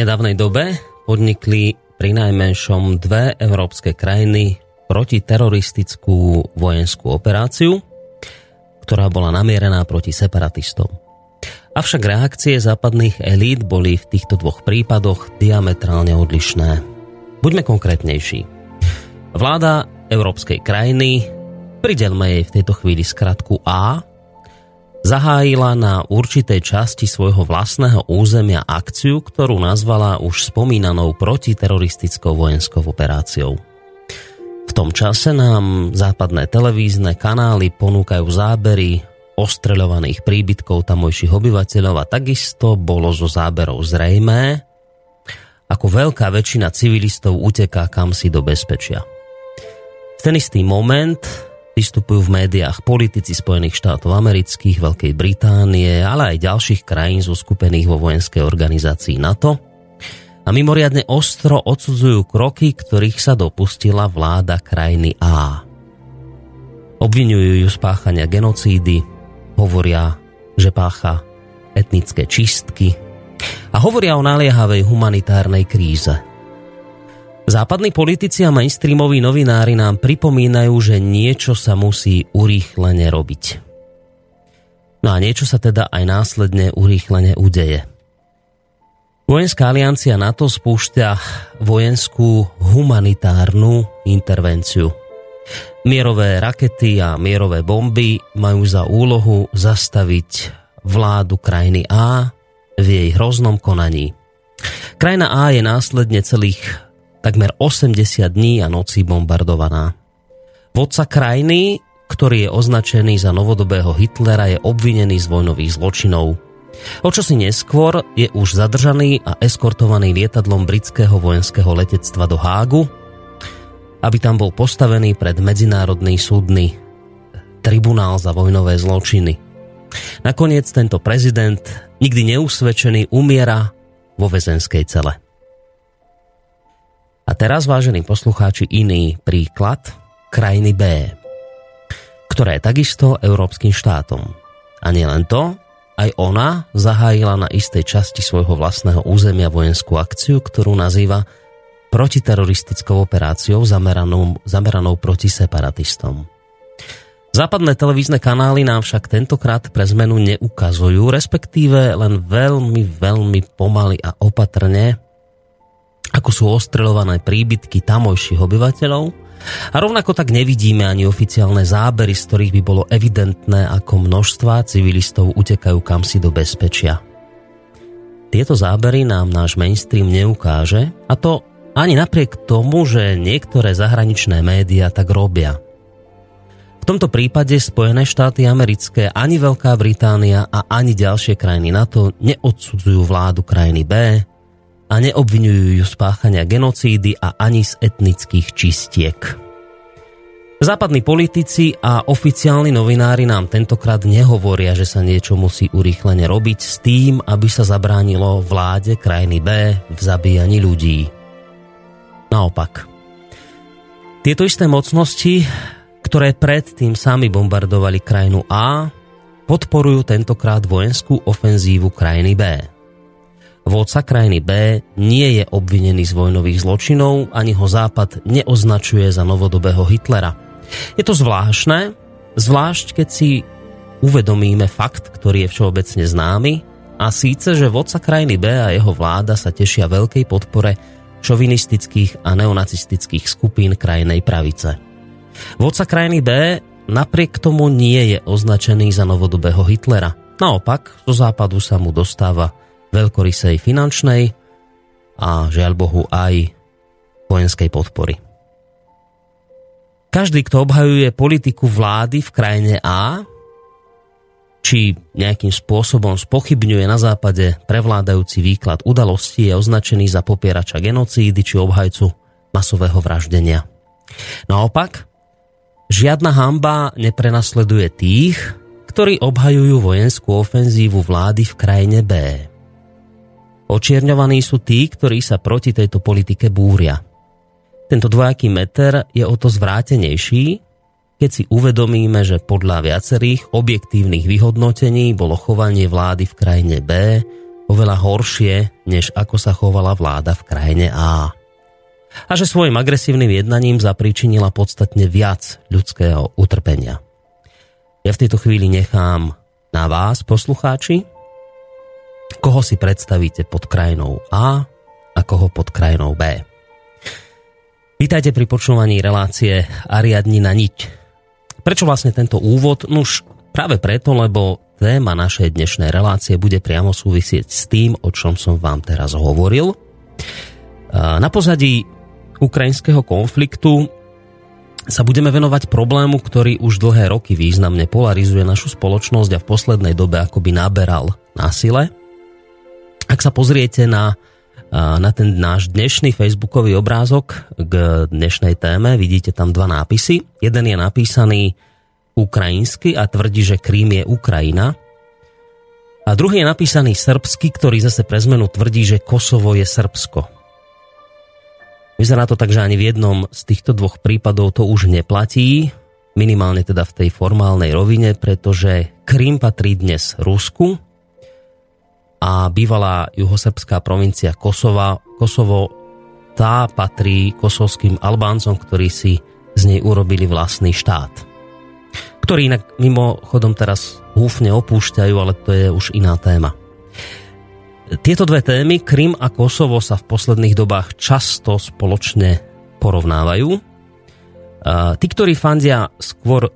Nedávnej dobe podnikli pri najmenšom dve európske krajiny protiteroristickú vojenskú operáciu, ktorá bola namierená proti separatistom. Avšak reakcie západných elít boli v týchto dvoch prípadoch diametrálne odlišné. Buďme konkrétnejší. Vláda európskej krajiny, pridelme jej v tejto chvíli skratku A, zahájila na určitej časti svojho vlastného územia akciu, ktorú nazvala už spomínanou protiteroristickou vojenskou operáciou. V tom čase nám západné televízne kanály ponúkajú zábery ostreľovaných príbytkov tamojších obyvateľov a takisto bolo zo záberov zrejmé, ako veľká väčšina civilistov uteká kam si do bezpečia. V ten istý moment Vystupujú v médiách politici Spojených štátov amerických, Veľkej Británie, ale aj ďalších krajín zoskupených vo vojenskej organizácii NATO a mimoriadne ostro odsudzujú kroky, ktorých sa dopustila vláda krajiny A. Obvinujú ju z páchania genocídy, hovoria, že pácha etnické čistky a hovoria o naliehavej humanitárnej kríze – Západní politici a mainstreamoví novinári nám pripomínajú, že niečo sa musí urýchlene robiť. No a niečo sa teda aj následne urýchlene udeje. Vojenská aliancia NATO spúšťa vojenskú humanitárnu intervenciu. Mierové rakety a mierové bomby majú za úlohu zastaviť vládu krajiny A v jej hroznom konaní. Krajina A je následne celých takmer 80 dní a nocí bombardovaná. Vodca krajiny, ktorý je označený za novodobého Hitlera, je obvinený z vojnových zločinov. O čosi neskôr je už zadržaný a eskortovaný lietadlom britského vojenského letectva do Hágu, aby tam bol postavený pred Medzinárodný súdny tribunál za vojnové zločiny. Nakoniec tento prezident, nikdy neusvedčený, umiera vo väzenskej cele. A teraz, vážení poslucháči, iný príklad krajiny B, ktorá je takisto európskym štátom. A nielen to, aj ona zahájila na istej časti svojho vlastného územia vojenskú akciu, ktorú nazýva protiteroristickou operáciou zameranou, zameranou proti separatistom. Západné televízne kanály nám však tentokrát pre zmenu neukazujú, respektíve len veľmi, veľmi pomaly a opatrne ako sú ostreľované príbytky tamojších obyvateľov a rovnako tak nevidíme ani oficiálne zábery, z ktorých by bolo evidentné, ako množstva civilistov utekajú kamsi do bezpečia. Tieto zábery nám náš mainstream neukáže a to ani napriek tomu, že niektoré zahraničné médiá tak robia. V tomto prípade Spojené štáty americké, ani Veľká Británia a ani ďalšie krajiny NATO neodsudzujú vládu krajiny B, a neobvinujú ju z páchania genocídy a ani z etnických čistiek. Západní politici a oficiálni novinári nám tentokrát nehovoria, že sa niečo musí urýchlene robiť s tým, aby sa zabránilo vláde krajiny B v zabíjaní ľudí. Naopak. Tieto isté mocnosti, ktoré predtým sami bombardovali krajinu A, podporujú tentokrát vojenskú ofenzívu krajiny B. Vodca krajiny B nie je obvinený z vojnových zločinov, ani ho Západ neoznačuje za novodobého Hitlera. Je to zvláštne, zvlášť keď si uvedomíme fakt, ktorý je všeobecne známy, a síce, že vodca krajiny B a jeho vláda sa tešia veľkej podpore šovinistických a neonacistických skupín krajnej pravice. Vodca krajiny B napriek tomu nie je označený za novodobého Hitlera. Naopak, zo západu sa mu dostáva veľkorysej finančnej a žiaľ Bohu aj vojenskej podpory. Každý, kto obhajuje politiku vlády v krajine A, či nejakým spôsobom spochybňuje na západe prevládajúci výklad udalostí, je označený za popierača genocídy či obhajcu masového vraždenia. Naopak, žiadna hamba neprenasleduje tých, ktorí obhajujú vojenskú ofenzívu vlády v krajine B. Očierňovaní sú tí, ktorí sa proti tejto politike búria. Tento dvojaký meter je o to zvrátenejší, keď si uvedomíme, že podľa viacerých objektívnych vyhodnotení bolo chovanie vlády v krajine B oveľa horšie, než ako sa chovala vláda v krajine A. A že svojim agresívnym jednaním zapríčinila podstatne viac ľudského utrpenia. Ja v tejto chvíli nechám na vás, poslucháči, koho si predstavíte pod krajinou A a koho pod krajinou B. Vítajte pri počúvaní relácie Ariadni na niť. Prečo vlastne tento úvod? Nuž práve preto, lebo téma našej dnešnej relácie bude priamo súvisieť s tým, o čom som vám teraz hovoril. Na pozadí ukrajinského konfliktu sa budeme venovať problému, ktorý už dlhé roky významne polarizuje našu spoločnosť a v poslednej dobe akoby naberal násile. Ak sa pozriete na, na ten náš dnešný facebookový obrázok k dnešnej téme, vidíte tam dva nápisy. Jeden je napísaný ukrajinsky a tvrdí, že Krím je Ukrajina. A druhý je napísaný srbsky, ktorý zase pre zmenu tvrdí, že Kosovo je Srbsko. Vyzerá to tak, že ani v jednom z týchto dvoch prípadov to už neplatí, minimálne teda v tej formálnej rovine, pretože Krím patrí dnes Rusku a bývalá juhosrbská provincia Kosova, Kosovo, tá patrí kosovským Albáncom, ktorí si z nej urobili vlastný štát. Ktorý inak mimochodom teraz húfne opúšťajú, ale to je už iná téma. Tieto dve témy, Krym a Kosovo, sa v posledných dobách často spoločne porovnávajú. Tí, ktorí fandia skôr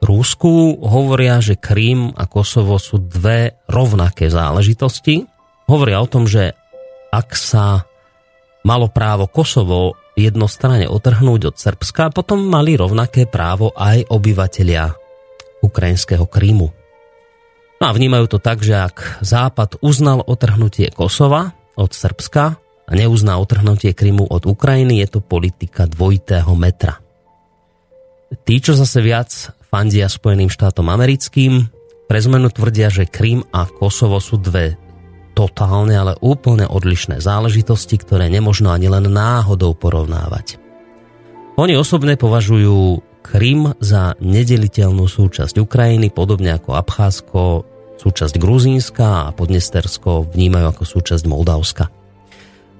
Rúsku hovoria, že Krím a Kosovo sú dve rovnaké záležitosti. Hovoria o tom, že ak sa malo právo Kosovo jednostranne otrhnúť od Srbska, potom mali rovnaké právo aj obyvatelia ukrajinského Krímu. No a vnímajú to tak, že ak Západ uznal otrhnutie Kosova od Srbska a neuzná otrhnutie Krymu od Ukrajiny, je to politika dvojitého metra. Tí, čo zase viac fandia Spojeným štátom americkým. Pre zmenu tvrdia, že Krym a Kosovo sú dve totálne, ale úplne odlišné záležitosti, ktoré nemožno ani len náhodou porovnávať. Oni osobne považujú Krym za nedeliteľnú súčasť Ukrajiny, podobne ako Abcházsko, súčasť Gruzínska a Podnestersko vnímajú ako súčasť Moldavska.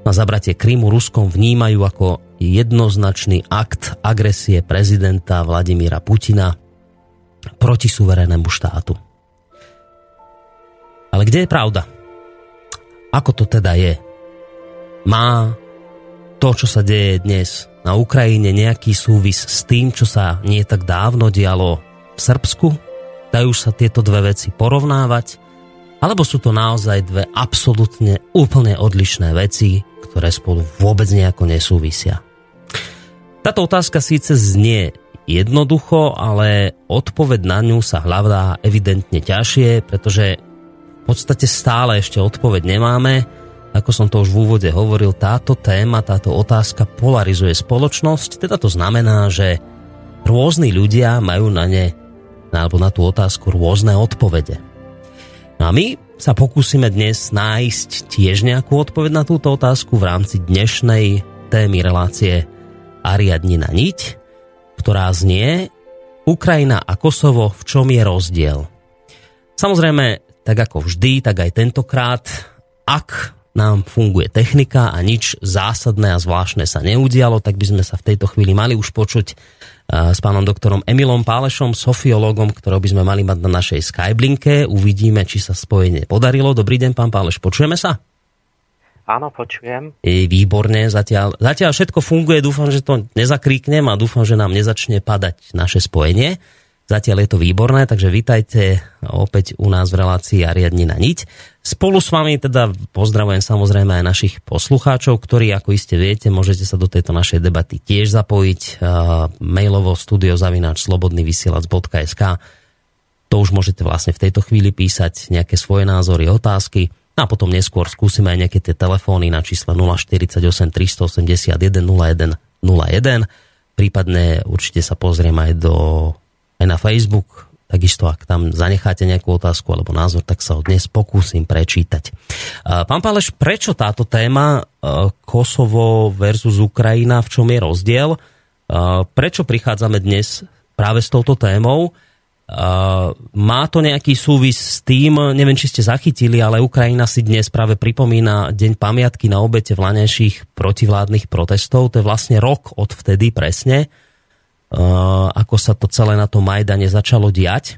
Na zabratie Krymu Ruskom vnímajú ako jednoznačný akt agresie prezidenta Vladimíra Putina proti suverénemu štátu. Ale kde je pravda? Ako to teda je? Má to, čo sa deje dnes na Ukrajine, nejaký súvis s tým, čo sa nie tak dávno dialo v Srbsku? Dajú sa tieto dve veci porovnávať? Alebo sú to naozaj dve absolútne úplne odlišné veci, ktoré spolu vôbec nejako nesúvisia? Táto otázka síce znie jednoducho, ale odpoveď na ňu sa hľadá evidentne ťažšie, pretože v podstate stále ešte odpoveď nemáme. Ako som to už v úvode hovoril, táto téma, táto otázka polarizuje spoločnosť, teda to znamená, že rôzni ľudia majú na ne, alebo na tú otázku rôzne odpovede. No a my sa pokúsime dnes nájsť tiež nejakú odpoveď na túto otázku v rámci dnešnej témy relácie Ariadnina niť, ktorá znie Ukrajina a Kosovo, v čom je rozdiel. Samozrejme, tak ako vždy, tak aj tentokrát, ak nám funguje technika a nič zásadné a zvláštne sa neudialo, tak by sme sa v tejto chvíli mali už počuť eh, s pánom doktorom Emilom Pálešom, sofiológom, ktorého by sme mali mať na našej Skyblinke. Uvidíme, či sa spojenie podarilo. Dobrý deň, pán Páleš, počujeme sa? Áno, počujem. Je výborne, zatiaľ, zatiaľ všetko funguje, dúfam, že to nezakríknem a dúfam, že nám nezačne padať naše spojenie. Zatiaľ je to výborné, takže vítajte opäť u nás v relácii Ariadni na niť. Spolu s vami teda pozdravujem samozrejme aj našich poslucháčov, ktorí, ako iste viete, môžete sa do tejto našej debaty tiež zapojiť uh, mailovo studiozavináč slobodnyvysielac.sk To už môžete vlastne v tejto chvíli písať nejaké svoje názory, otázky a potom neskôr skúsime aj nejaké tie telefóny na čísle 048 381 01 01 prípadne určite sa pozriem aj do aj na Facebook. Takisto, ak tam zanecháte nejakú otázku alebo názor, tak sa ho dnes pokúsim prečítať. Pán Páleš, prečo táto téma Kosovo versus Ukrajina, v čom je rozdiel? Prečo prichádzame dnes práve s touto témou? Má to nejaký súvis s tým, neviem, či ste zachytili, ale Ukrajina si dnes práve pripomína Deň pamiatky na obete vlanejších protivládnych protestov. To je vlastne rok od vtedy presne ako sa to celé na tom Majdane začalo diať.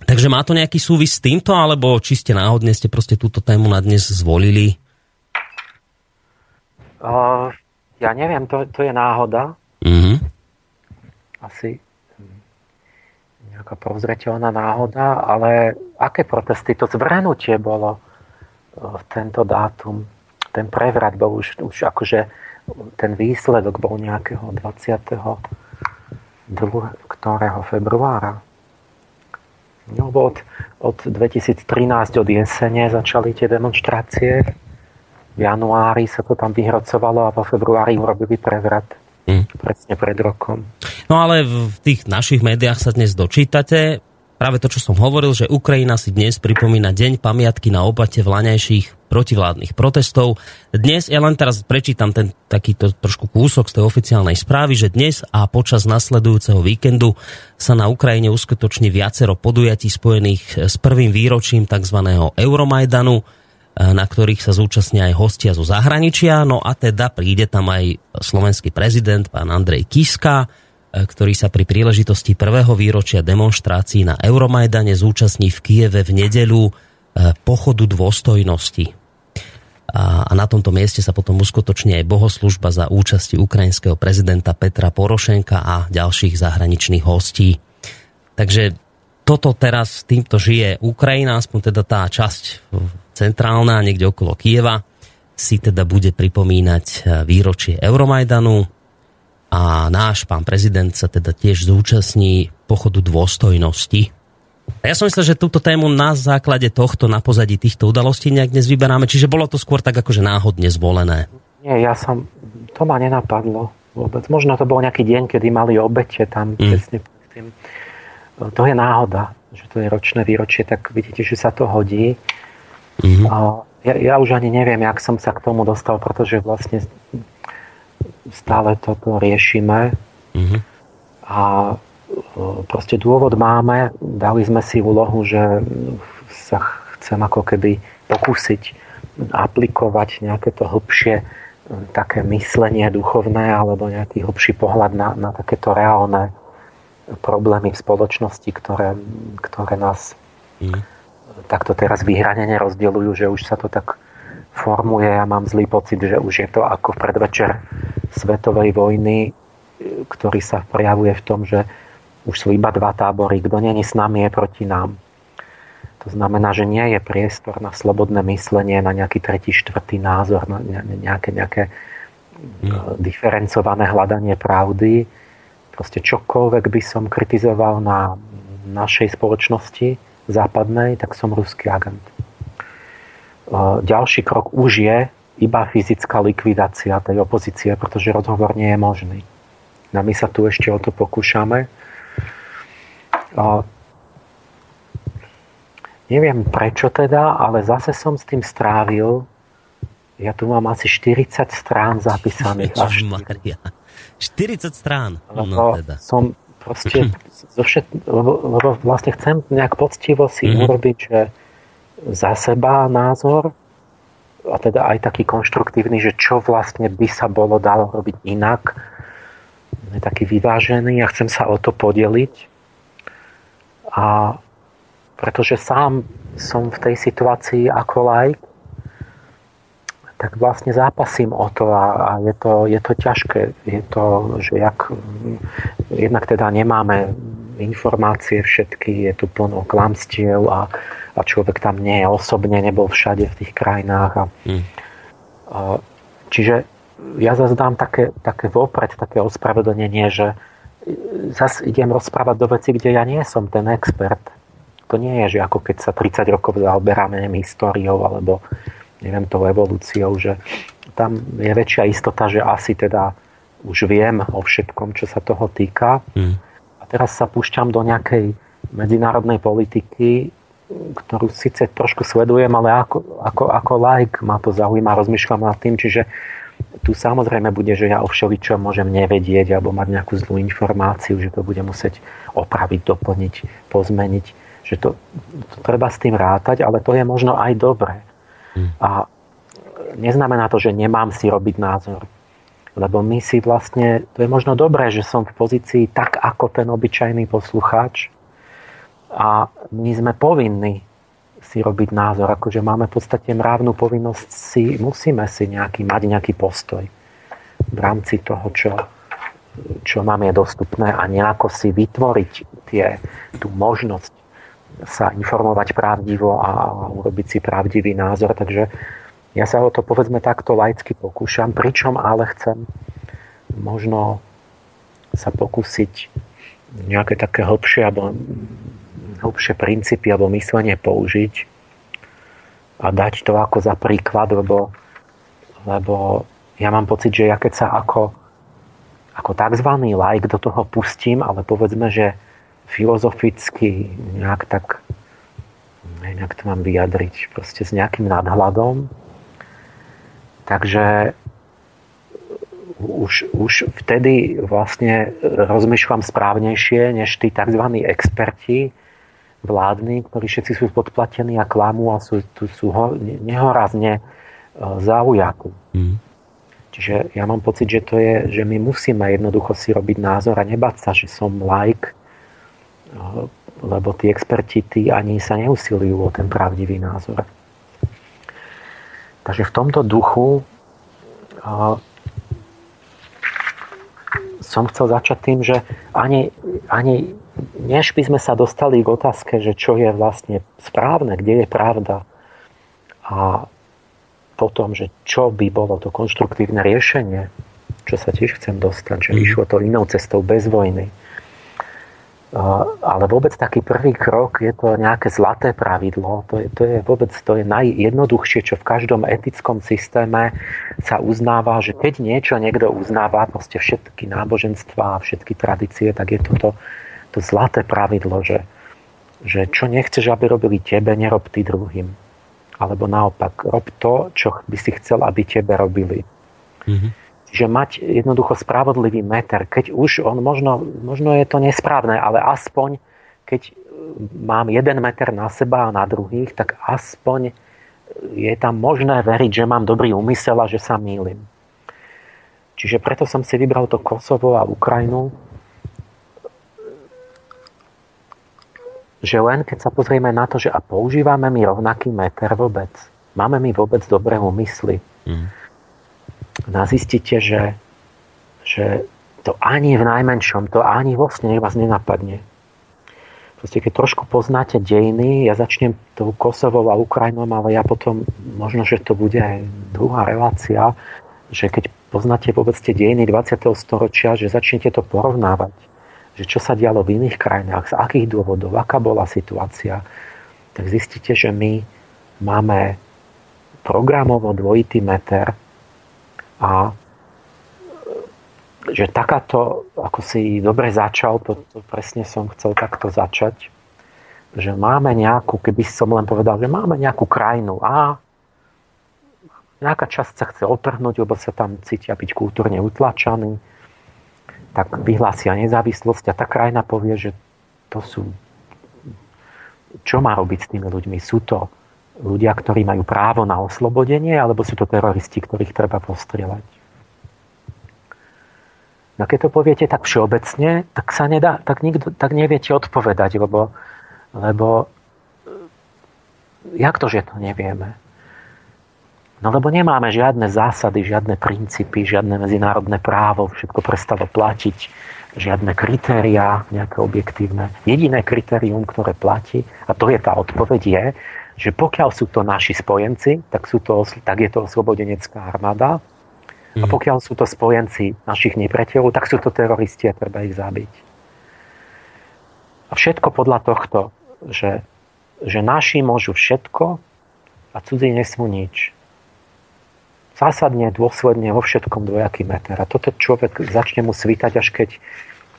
Takže má to nejaký súvis s týmto, alebo čiste náhodne ste proste túto tému na dnes zvolili? Uh, ja neviem, to, to je náhoda. Mm-hmm. Asi nejaká prozreteľná náhoda, ale aké protesty? To zvrhnutie bolo v tento dátum. Ten prevrat bol už, už akože ten výsledok bol nejakého 20 ktorého februára? No, od, od 2013, od jesene začali tie demonstrácie. V januári sa to tam vyhrocovalo a vo februári urobili prevrat. Hmm. Presne pred rokom. No ale v tých našich médiách sa dnes dočítate, práve to, čo som hovoril, že Ukrajina si dnes pripomína deň pamiatky na obate vlaňajších protivládnych protestov. Dnes, ja len teraz prečítam ten takýto trošku kúsok z tej oficiálnej správy, že dnes a počas nasledujúceho víkendu sa na Ukrajine uskutoční viacero podujatí spojených s prvým výročím tzv. Euromajdanu, na ktorých sa zúčastnia aj hostia zo zahraničia. No a teda príde tam aj slovenský prezident, pán Andrej Kiska, E, ktorý sa pri príležitosti prvého výročia demonstrácií na Euromajdane zúčastní v Kieve v nedeľu e, pochodu dôstojnosti. A na tomto mieste sa potom uskutoční aj bohoslužba za účasti ukrajinského prezidenta Petra Porošenka a ďalších zahraničných hostí. Takže toto teraz týmto žije Ukrajina, aspoň teda tá časť centrálna, niekde okolo Kieva, si teda bude pripomínať e, výročie Euromajdanu, a náš pán prezident sa teda tiež zúčastní pochodu dôstojnosti. Ja som myslel, že túto tému na základe tohto, na pozadí týchto udalostí nejak dnes vyberáme, čiže bolo to skôr tak akože náhodne zvolené. Nie, ja som, to ma nenapadlo vôbec. Možno to bol nejaký deň, kedy mali obete tam mm. presne tým. To je náhoda, že to je ročné výročie, tak vidíte, že sa to hodí. Mm-hmm. A ja, ja už ani neviem, jak som sa k tomu dostal, pretože vlastne stále toto riešime. Mm-hmm. A e, proste dôvod máme, dali sme si úlohu, že sa chcem ako keby pokúsiť aplikovať nejaké to hĺbšie e, také myslenie duchovné alebo nejaký hĺbší pohľad na, na takéto reálne problémy v spoločnosti, ktoré, ktoré nás mm. Takto teraz vyhranene rozdeľujú, že už sa to tak formuje. Ja mám zlý pocit, že už je to ako predvečer svetovej vojny, ktorý sa prejavuje v tom, že už sú iba dva tábory. Kto není s nami, je proti nám. To znamená, že nie je priestor na slobodné myslenie, na nejaký tretí, štvrtý názor, na nejaké, nejaké mm. diferencované hľadanie pravdy. Proste čokoľvek by som kritizoval na našej spoločnosti západnej, tak som ruský agent. E, ďalší krok už je iba fyzická likvidácia tej opozície, pretože rozhovor nie je možný. A my sa tu ešte o to pokúšame. Neviem prečo teda, ale zase som s tým strávil. Ja tu mám asi 40 strán zapísaných. Až 40 strán. No, teda. Som proste zo všet, lebo, lebo vlastne chcem nejak poctivo si mm-hmm. urobiť, že za seba názor a teda aj taký konštruktívny, že čo vlastne by sa bolo dalo robiť inak. Je taký vyvážený a chcem sa o to podeliť. A pretože sám som v tej situácii ako like, tak vlastne zápasím o to a, a je, to, je to ťažké. Je to, že jak, jednak teda nemáme informácie všetky, je tu plno klamstiev a, a človek tam nie je osobne, nebol všade v tých krajinách. A, mm. a, čiže ja zase dám také, také vopred, také ospravedlnenie, že zase idem rozprávať do veci, kde ja nie som ten expert to nie je, že ako keď sa 30 rokov zaoberáme históriou alebo neviem, tou evolúciou, že tam je väčšia istota, že asi teda už viem o všetkom, čo sa toho týka. Mm. A teraz sa púšťam do nejakej medzinárodnej politiky, ktorú síce trošku sledujem, ale ako, ako, ako like ma to zaujíma, rozmýšľam nad tým, čiže tu samozrejme bude, že ja o všeličom môžem nevedieť alebo mať nejakú zlú informáciu, že to budem musieť opraviť, doplniť, pozmeniť že to, to treba s tým rátať, ale to je možno aj dobré. A neznamená to, že nemám si robiť názor. Lebo my si vlastne, to je možno dobré, že som v pozícii tak ako ten obyčajný poslucháč a my sme povinní si robiť názor, akože máme v podstate mravnú povinnosť si, musíme si nejaký, mať nejaký postoj v rámci toho, čo, čo nám je dostupné a nejako si vytvoriť tie, tú možnosť sa informovať pravdivo a urobiť si pravdivý názor. Takže ja sa o to povedzme takto laicky pokúšam, pričom ale chcem možno sa pokúsiť nejaké také hlbšie alebo hlbšie princípy alebo myslenie použiť a dať to ako za príklad, lebo, lebo ja mám pocit, že ja keď sa ako, ako tzv. like do toho pustím, ale povedzme, že filozoficky nejak tak nejak to mám vyjadriť, proste s nejakým nadhľadom. Takže už, už vtedy vlastne rozmýšľam správnejšie, než tí tzv. experti vládni, ktorí všetci sú podplatení a klamú a sú, tu sú ho, nehorazne e, zaujatí. Mm. Čiže ja mám pocit, že to je, že my musíme jednoducho si robiť názor a nebať sa, že som like, lebo tí experti tí ani sa neusilujú o ten pravdivý názor. Takže v tomto duchu som chcel začať tým, že ani, ani než by sme sa dostali k otázke, že čo je vlastne správne, kde je pravda a potom, že čo by bolo to konštruktívne riešenie, čo sa tiež chcem dostať, že mm. išlo to inou cestou bez vojny, ale vôbec taký prvý krok je to nejaké zlaté pravidlo. To je, to je vôbec to je najjednoduchšie, čo v každom etickom systéme sa uznáva, že keď niečo niekto uznáva, proste všetky náboženstva a všetky tradície, tak je to to, to zlaté pravidlo, že, že čo nechceš, aby robili tebe, nerob ty druhým. Alebo naopak, rob to, čo by si chcel, aby tebe robili. Mm-hmm. Čiže mať jednoducho spravodlivý meter, keď už on možno, možno je to nesprávne, ale aspoň keď mám jeden meter na seba a na druhých, tak aspoň je tam možné veriť, že mám dobrý úmysel a že sa mýlim. Čiže preto som si vybral to Kosovo a Ukrajinu, že len keď sa pozrieme na to, že a používame my rovnaký meter vôbec, máme my vôbec dobré úmysly. Mm. No a zistíte, že, že to ani v najmenšom, to ani vlastne nech vás nenapadne. Proste keď trošku poznáte dejiny, ja začnem tou Kosovou a Ukrajinou, ale ja potom, možno, že to bude aj druhá relácia, že keď poznáte vôbec tie dejiny 20. storočia, že začnete to porovnávať, že čo sa dialo v iných krajinách, z akých dôvodov, aká bola situácia, tak zistíte, že my máme programovo dvojitý meter a že takáto, ako si dobre začal, to, to presne som chcel takto začať, že máme nejakú, keby som len povedal, že máme nejakú krajinu A, nejaká časť sa chce otrhnúť, lebo sa tam cítia byť kultúrne utlačaní, tak vyhlásia nezávislosť a tá krajina povie, že to sú... Čo má robiť s tými ľuďmi? Sú to ľudia, ktorí majú právo na oslobodenie, alebo sú to teroristi, ktorých treba postrieľať? No keď to poviete tak všeobecne, tak sa nedá, tak, nikto, tak neviete odpovedať, lebo, lebo jak to, že to nevieme? No lebo nemáme žiadne zásady, žiadne princípy, žiadne medzinárodné právo, všetko prestalo platiť, žiadne kritériá, nejaké objektívne. Jediné kritérium, ktoré platí, a to je tá odpoveď, je, že pokiaľ sú to naši spojenci, tak, sú to, tak je to oslobodenecká armáda, a mhm. pokiaľ sú to spojenci našich nepriateľov, tak sú to teroristi a treba ich zabiť. A všetko podľa tohto, že, že naši môžu všetko a cudzí nesmú nič. Zásadne, dôsledne vo všetkom dvojaký meter. A toto človek začne mu svítať, až keď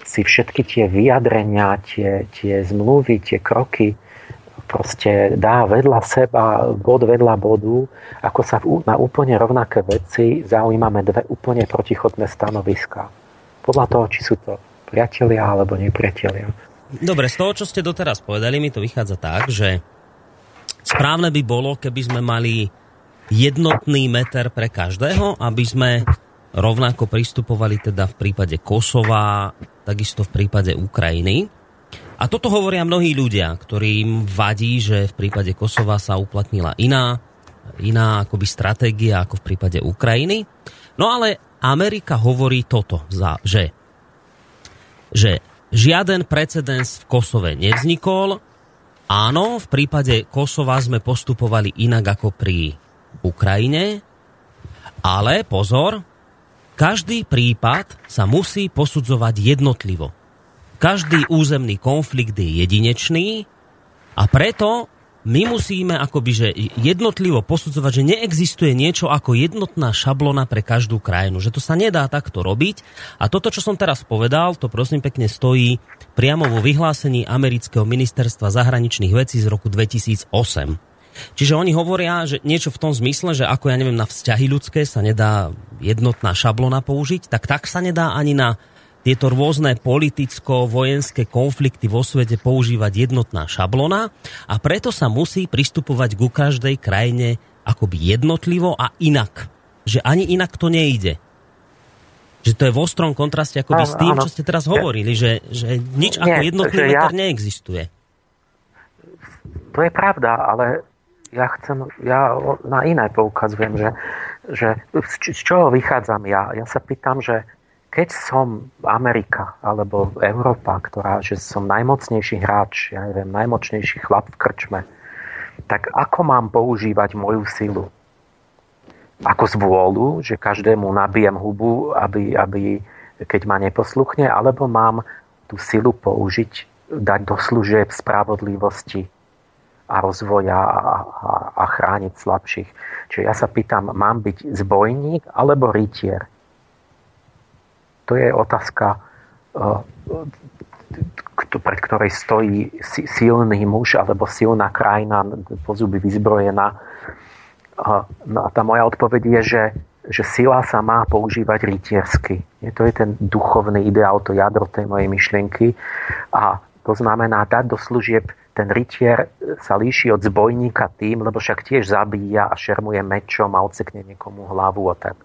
si všetky tie vyjadrenia, tie, tie zmluvy, tie kroky proste dá vedľa seba, bod vedľa bodu, ako sa na úplne rovnaké veci zaujímame dve úplne protichodné stanoviska. Podľa toho, či sú to priatelia alebo nepriatelia. Dobre, z toho, čo ste doteraz povedali, mi to vychádza tak, že správne by bolo, keby sme mali jednotný meter pre každého, aby sme rovnako pristupovali teda v prípade Kosova, takisto v prípade Ukrajiny. A toto hovoria mnohí ľudia, ktorým vadí, že v prípade Kosova sa uplatnila iná, iná akoby stratégia ako v prípade Ukrajiny. No ale Amerika hovorí toto, že, že žiaden precedens v Kosove nevznikol. Áno, v prípade Kosova sme postupovali inak ako pri Ukrajine, ale pozor, každý prípad sa musí posudzovať jednotlivo. Každý územný konflikt je jedinečný a preto my musíme akoby že jednotlivo posudzovať, že neexistuje niečo ako jednotná šablona pre každú krajinu, že to sa nedá takto robiť. A toto, čo som teraz povedal, to prosím pekne stojí priamo vo vyhlásení amerického ministerstva zahraničných vecí z roku 2008. Čiže oni hovoria, že niečo v tom zmysle, že ako ja neviem, na vzťahy ľudské sa nedá jednotná šablona použiť, tak tak sa nedá ani na tieto rôzne politicko-vojenské konflikty vo svete používať jednotná šablona a preto sa musí pristupovať ku každej krajine akoby jednotlivo a inak. Že ani inak to nejde. Že to je v ostrom kontraste akoby s tým, čo ste teraz hovorili, že, že nič Nie, ako jednotný meter ja, neexistuje. To je pravda, ale ja chcem, ja na iné poukazujem, že, že z čoho vychádzam ja? Ja sa pýtam, že keď som Amerika alebo Európa, ktorá, že som najmocnejší hráč, ja neviem, najmocnejší chlap v krčme, tak ako mám používať moju silu? Ako z vôľu, že každému nabijem hubu, aby, aby keď ma neposluchne, alebo mám tú silu použiť, dať do služieb spravodlivosti a rozvoja a, a, a chrániť slabších. Čiže ja sa pýtam, mám byť zbojník alebo rytier? To je otázka, eh, pred ktorej stojí silný muž alebo silná krajina po zuby vyzbrojená. No a tá moja odpoveď je, že, že sila sa má používať rytiersky. To je ten duchovný ideál, to jadro tej mojej myšlienky. A to znamená dať do služieb ten rytier sa líši od zbojníka tým, lebo však tiež zabíja a šermuje mečom a odsekne niekomu hlavu a tak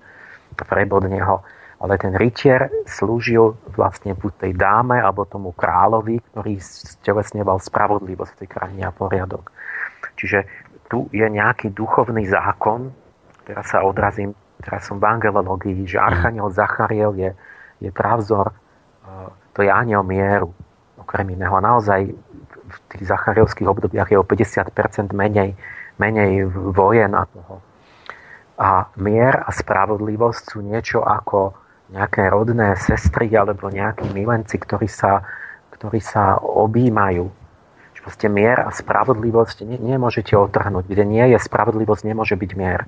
prebodne ho ale ten rytier slúžil vlastne buď tej dáme alebo tomu kráľovi, ktorý stelesňoval spravodlivosť v tej krajine a poriadok. Čiže tu je nejaký duchovný zákon, teraz sa odrazím, teraz som v angelológii, že Archaniel Zachariel je, je pravzor, e, to je aniel mieru, okrem iného. A naozaj v tých zacharielských obdobiach je o 50% menej, menej vojen a toho. A mier a spravodlivosť sú niečo ako nejaké rodné sestry alebo nejakí milenci, ktorí sa, ktorí sa objímajú. Proste mier a spravodlivosť ne, nemôžete otrhnúť. Kde nie je spravodlivosť, nemôže byť mier.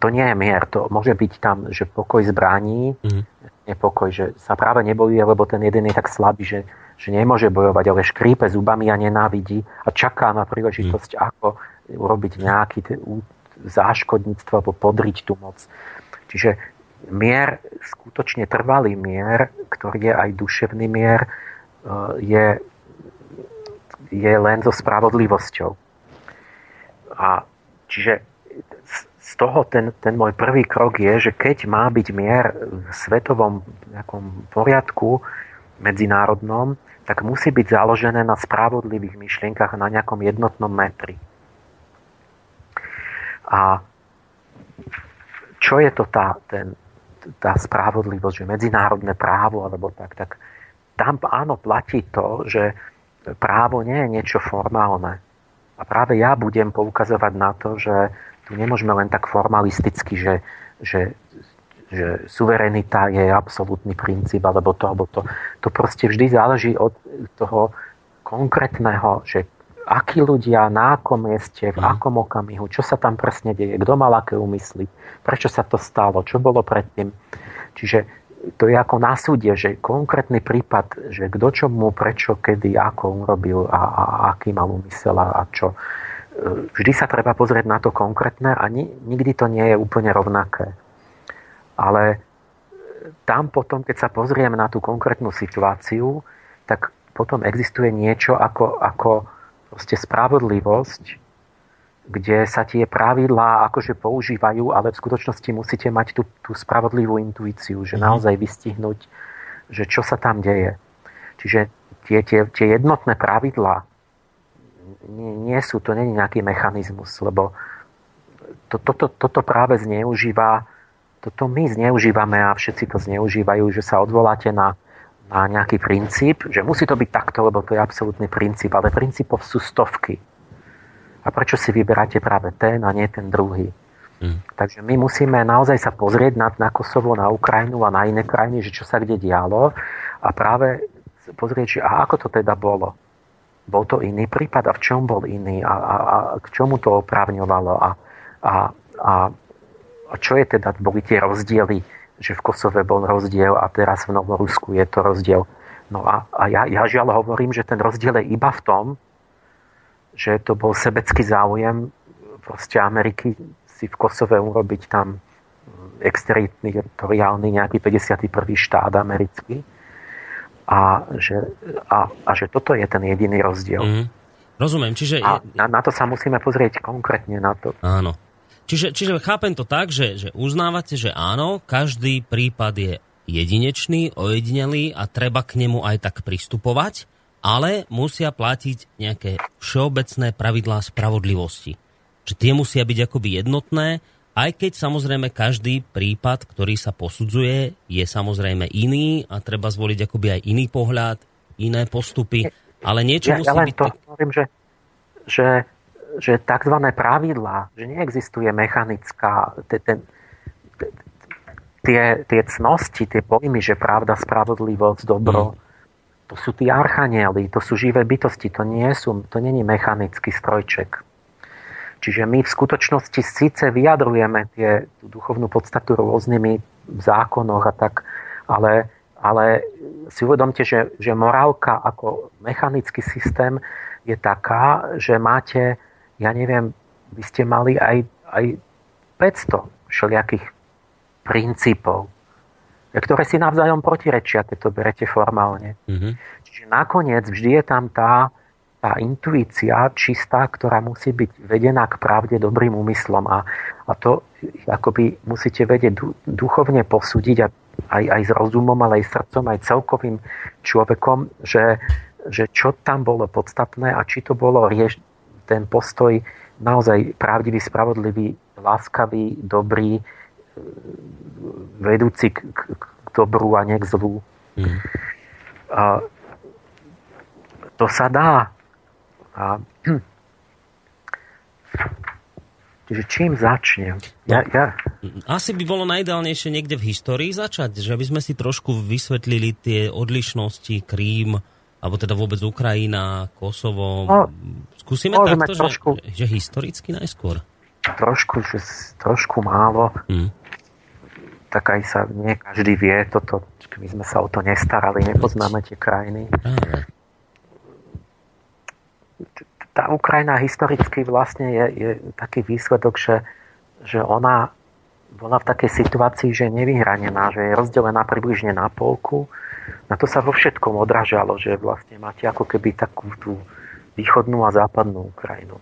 To nie je mier. To môže byť tam, že pokoj zbraní, mm. nepokoj, že sa práve nebojuje, lebo ten jeden je tak slabý, že, že nemôže bojovať, ale škrípe zubami a nenávidí a čaká na príležitosť, mm. ako urobiť nejaký záškodníctvo alebo podriť tú moc. Čiže mier, skutočne trvalý mier, ktorý je aj duševný mier, e, je je len so spravodlivosťou. A čiže z toho ten, ten môj prvý krok je, že keď má byť mier v svetovom nejakom poriadku medzinárodnom, tak musí byť založené na spravodlivých myšlienkach na nejakom jednotnom metri. A čo je to tá, ten, tá spravodlivosť, že medzinárodné právo alebo tak, tak tam áno platí to, že právo nie je niečo formálne. A práve ja budem poukazovať na to, že tu nemôžeme len tak formalisticky, že, že, že suverenita je absolútny princíp, alebo to, alebo to. To proste vždy záleží od toho konkrétneho, že akí ľudia, na akom mieste, v mhm. akom okamihu, čo sa tam presne deje, kto mal aké úmysly, prečo sa to stalo, čo bolo predtým. Čiže to je ako na súde, že konkrétny prípad, že kto čo mu, prečo, kedy, ako urobil a, a aký mal úmysel a, a čo. E, vždy sa treba pozrieť na to konkrétne a ni, nikdy to nie je úplne rovnaké. Ale tam potom, keď sa pozrieme na tú konkrétnu situáciu, tak potom existuje niečo ako, ako proste spravodlivosť, kde sa tie pravidlá akože používajú, ale v skutočnosti musíte mať tú, tú spravodlivú intuíciu, že mm. naozaj vystihnúť, že čo sa tam deje. Čiže tie, tie, tie jednotné pravidlá nie, nie sú, to není nejaký mechanizmus, lebo to, toto, toto práve zneužíva, toto my zneužívame a všetci to zneužívajú, že sa odvoláte na, na nejaký princíp, že musí to byť takto, lebo to je absolútny princíp, ale princípov sú stovky a prečo si vyberáte práve ten a nie ten druhý. Mm. Takže my musíme naozaj sa pozrieť na, na Kosovo, na Ukrajinu a na iné krajiny, že čo sa kde dialo a práve pozrieť, že a ako to teda bolo. Bol to iný prípad a v čom bol iný a, a, a k čomu to oprávňovalo a, a, a, a čo je teda, boli tie rozdiely, že v Kosove bol rozdiel a teraz v Novorusku je to rozdiel. No a, a ja, ja žiaľ hovorím, že ten rozdiel je iba v tom, že to bol sebecký záujem proste Ameriky si v Kosove urobiť tam exteritoriálny nejaký 51. štát americký a že, a, a že toto je ten jediný rozdiel. Mm. Rozumiem, čiže... A na, na to sa musíme pozrieť konkrétne na to. Áno. Čiže, čiže chápem to tak, že, že uznávate, že áno, každý prípad je jedinečný, ojedinelý a treba k nemu aj tak pristupovať, ale musia platiť nejaké všeobecné pravidlá spravodlivosti. Že tie musia byť akoby jednotné, aj keď samozrejme každý prípad, ktorý sa posudzuje, je samozrejme iný a treba zvoliť akoby aj iný pohľad, iné postupy, ale niečo ja, musí ja len byť... To hovorím, že, že, že tzv. pravidlá, že neexistuje mechanická, ten, tie, tie cnosti, tie pojmy, že pravda, spravodlivosť, dobro, mm to sú tí archanieli, to sú živé bytosti, to nie sú, to není mechanický strojček. Čiže my v skutočnosti síce vyjadrujeme tie, tú duchovnú podstatu rôznymi zákonoch a tak, ale, ale si uvedomte, že, že morálka ako mechanický systém je taká, že máte, ja neviem, by ste mali aj, aj 500 všelijakých princípov, ktoré si navzájom protirečia, keď to berete formálne. Mm-hmm. Čiže nakoniec vždy je tam tá, tá intuícia čistá, ktorá musí byť vedená k pravde dobrým úmyslom a, a to akoby musíte vedieť duchovne posúdiť a aj, aj s rozumom, ale aj srdcom, aj celkovým človekom, že, že čo tam bolo podstatné a či to bolo rieš, ten postoj naozaj pravdivý, spravodlivý, láskavý, dobrý, vedúci k, k, k dobru a nie k zlu. Mm. A to sa dá. A. Čiže čím začnem? Ja, ja... Asi by bolo najideálnejšie niekde v histórii začať, že aby sme si trošku vysvetlili tie odlišnosti, Krím, alebo teda vôbec Ukrajina, Kosovo. No, Skúsime takto, trošku, že, že historicky najskôr. Trošku, že trošku málo. Hmm. Tak aj sa nie každý vie toto. My sme sa o to nestarali, nepoznáme tie krajiny. Práve tá Ukrajina historicky vlastne je, je taký výsledok, že, že ona bola v takej situácii, že je nevyhranená, že je rozdelená približne na polku. Na to sa vo všetkom odražalo, že vlastne máte ako keby takú tú východnú a západnú Ukrajinu.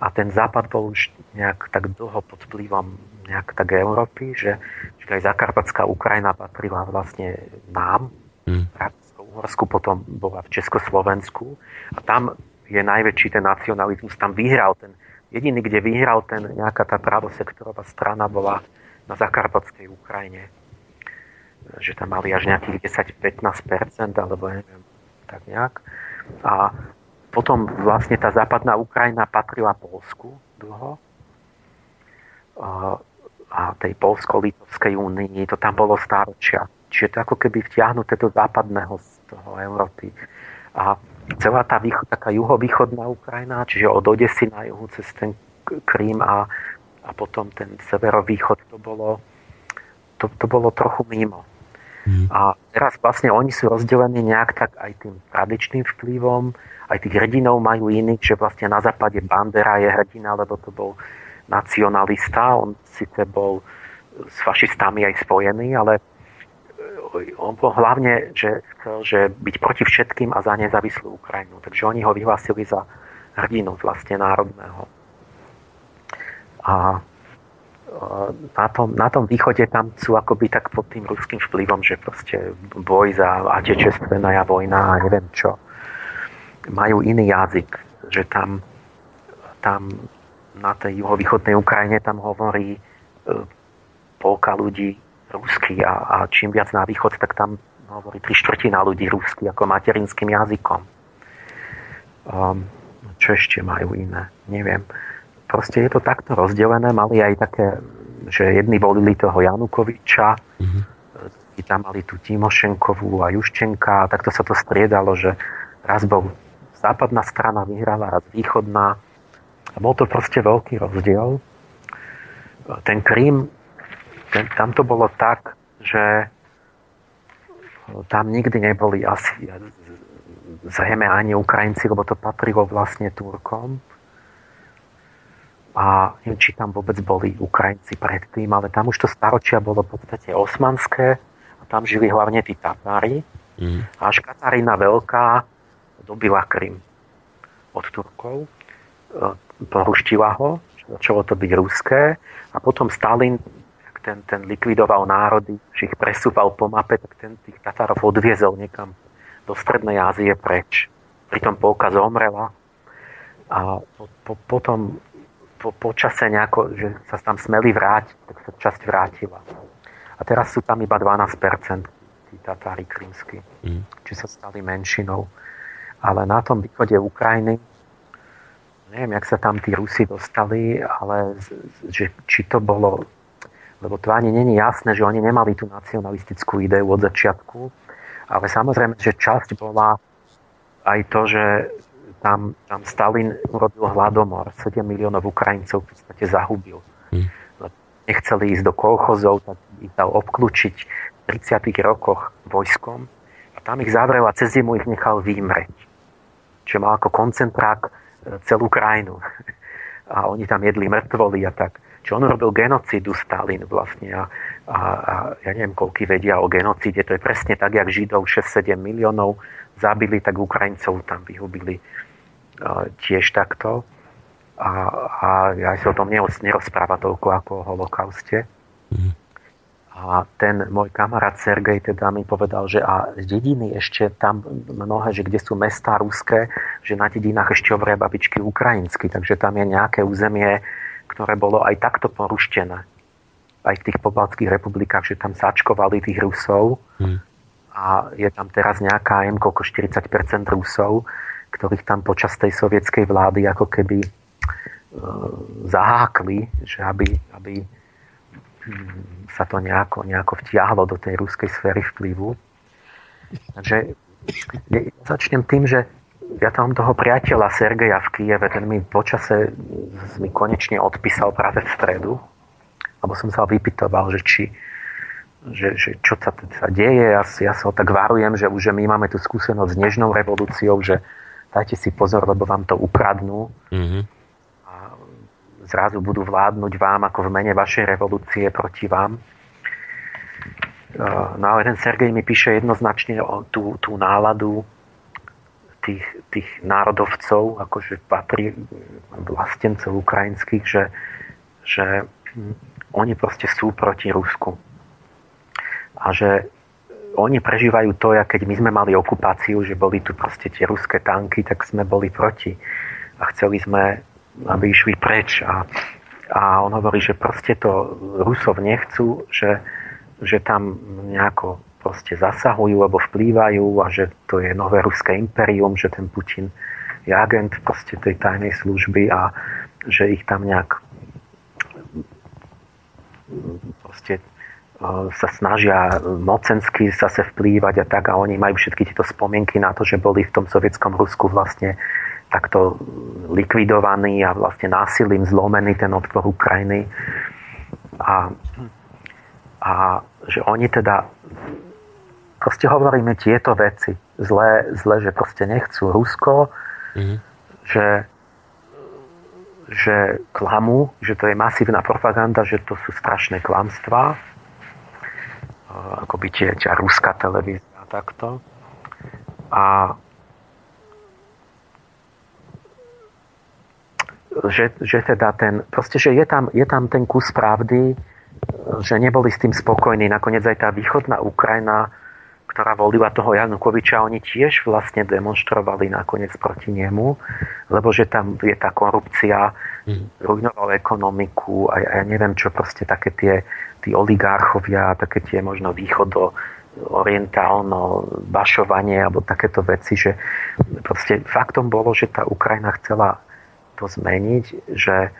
A ten západ bol už nejak tak dlho pod vplyvom nejak tak Európy, že, že aj Zakarpatská Ukrajina patrila vlastne nám, mm. Uhorsku, potom bola v Československu a tam je najväčší ten nacionalizmus. Tam vyhral ten, jediný, kde vyhral ten nejaká tá právosektorová strana bola na Zakarpatskej Ukrajine. Že tam mali až nejakých 10-15%, alebo neviem, tak nejak. A potom vlastne tá západná Ukrajina patrila Polsku dlho. A tej Polsko-Litovskej únii, to tam bolo stáročia. Čiže to ako keby vtiahnuté do západného z toho Európy. A celá tá východ, taká juhovýchodná Ukrajina, čiže od Odesy na juhu cez ten Krím a, a potom ten severovýchod, to bolo, to, to bolo trochu mimo. Mm. A teraz vlastne oni sú rozdelení nejak tak aj tým tradičným vplyvom, aj tých hrdinov majú iných, že vlastne na západe Bandera je hrdina, lebo to bol nacionalista, on síce bol s fašistami aj spojený, ale on bol hlavne, že chcel že byť proti všetkým a za nezávislú Ukrajinu. Takže oni ho vyhlásili za hrdinu vlastne národného. A na tom, na tom východe tam sú akoby tak pod tým ruským vplyvom, že proste boj za atečestvená vojna a neviem čo. Majú iný jazyk, že tam, tam na tej juhovýchodnej Ukrajine tam hovorí e, polka ľudí rusky a, a čím viac na východ, tak tam hovorí tri štvrtina ľudí rusky ako materinským jazykom. Um, čo ešte majú iné? Neviem. Proste je to takto rozdelené. Mali aj také, že jedni volili toho Janukoviča, mm-hmm. tam mali tú Timošenkovú a Juščenka a takto sa to striedalo, že raz bol západná strana vyhrala, raz východná. A bol to proste veľký rozdiel. Ten Krím ten, tam to bolo tak, že tam nikdy neboli asi zrejme ani Ukrajinci, lebo to patrilo vlastne Turkom. A neviem, či tam vôbec boli Ukrajinci predtým, ale tam už to staročia bolo v podstate osmanské a tam žili hlavne tí Tatári. Mm. Až Katarína Veľká dobila Krym od Turkov, e, poruštila ho, začalo to byť ruské a potom Stalin ten, ten likvidoval národy, že ich presúval po mape, tak ten tých Tatárov odviezol niekam do Strednej Ázie preč. Pritom polka zomrela a po, po, potom po, po čase nejako, že sa tam smeli vrátiť, tak sa časť vrátila. A teraz sú tam iba 12% tí Tatári krímsky, mm. či sa stali menšinou. Ale na tom východe Ukrajiny neviem, jak sa tam tí Rusi dostali, ale že, či to bolo lebo to ani není jasné, že oni nemali tú nacionalistickú ideu od začiatku, ale samozrejme, že časť bola aj to, že tam, tam Stalin urobil hladomor, 7 miliónov Ukrajincov v podstate zahubil. Hmm. Nechceli ísť do kolchozov, tak ich dal obklúčiť v 30 rokoch vojskom a tam ich zavrel a cez zimu ich nechal vymreť. Čiže mal ako koncentrák e, celú krajinu. A oni tam jedli mŕtvoly a tak. Čo on robil genocidu Stalin vlastne a, a, a ja neviem, koľky vedia o genocíde. To je presne tak, jak Židov 6-7 miliónov zabili, tak Ukrajincov tam vyhubili tiež takto. A, a ja si o tom nerozpráva toľko ako o holokauste. Mm. A ten môj kamarát Sergej teda mi povedal, že a z dediny ešte tam mnohé, že kde sú mestá ruské, že na dedinách ešte hovoria babičky ukrajinsky, takže tam je nejaké územie, ktoré bolo aj takto poruštené. Aj v tých pobaltských republikách, že tam sačkovali tých Rusov hmm. a je tam teraz nejaká M, koľko 40% Rusov, ktorých tam počas tej sovietskej vlády ako keby e, zahákli, že aby, aby sa to nejako, nejako vtiahlo do tej ruskej sféry vplyvu. Takže začnem tým, že ja tam mám toho priateľa Sergeja v Kieve, ten mi počase mi konečne odpísal práve v stredu, lebo som sa vypytoval, že či že, že čo sa, sa deje. Ja, ja sa ho tak varujem, že už že my máme tú skúsenosť s nežnou revolúciou, že dajte si pozor, lebo vám to ukradnú. Mm-hmm zrazu budú vládnuť vám ako v mene vašej revolúcie proti vám. E, no ale ten Sergej mi píše jednoznačne o tú, tú náladu tých, tých národovcov, akože patrí vlastencov ukrajinských, že, že hm, oni proste sú proti Rusku. A že oni prežívajú to, ja keď my sme mali okupáciu, že boli tu proste tie ruské tanky, tak sme boli proti. A chceli sme aby išli preč. A, a on hovorí, že proste to Rusov nechcú, že, že tam nejako proste zasahujú alebo vplývajú a že to je nové ruské imperium, že ten Putin je agent proste tej tajnej služby a že ich tam nejak proste sa snažia mocensky zase vplývať a tak a oni majú všetky tieto spomienky na to, že boli v tom sovietskom Rusku vlastne takto likvidovaný a vlastne násilím zlomený ten odpor Ukrajiny. A, a že oni teda proste hovoríme tieto veci. Zlé, zlé že proste nechcú Rusko, mm-hmm. že, že klamu, že to je masívna propaganda, že to sú strašné klamstvá, by tie, tia ruská televízia a takto. A že, že teda ten, proste, že je tam, je tam ten kus pravdy, že neboli s tým spokojní. Nakoniec aj tá východná Ukrajina, ktorá volila toho Janukoviča, oni tiež vlastne demonstrovali nakoniec proti nemu, lebo že tam je tá korupcia, mm. rujnoval ekonomiku a ja neviem čo, proste také tie tí oligarchovia, také tie možno východo orientálno bašovanie alebo takéto veci, že proste faktom bolo, že tá Ukrajina chcela to zmeniť, že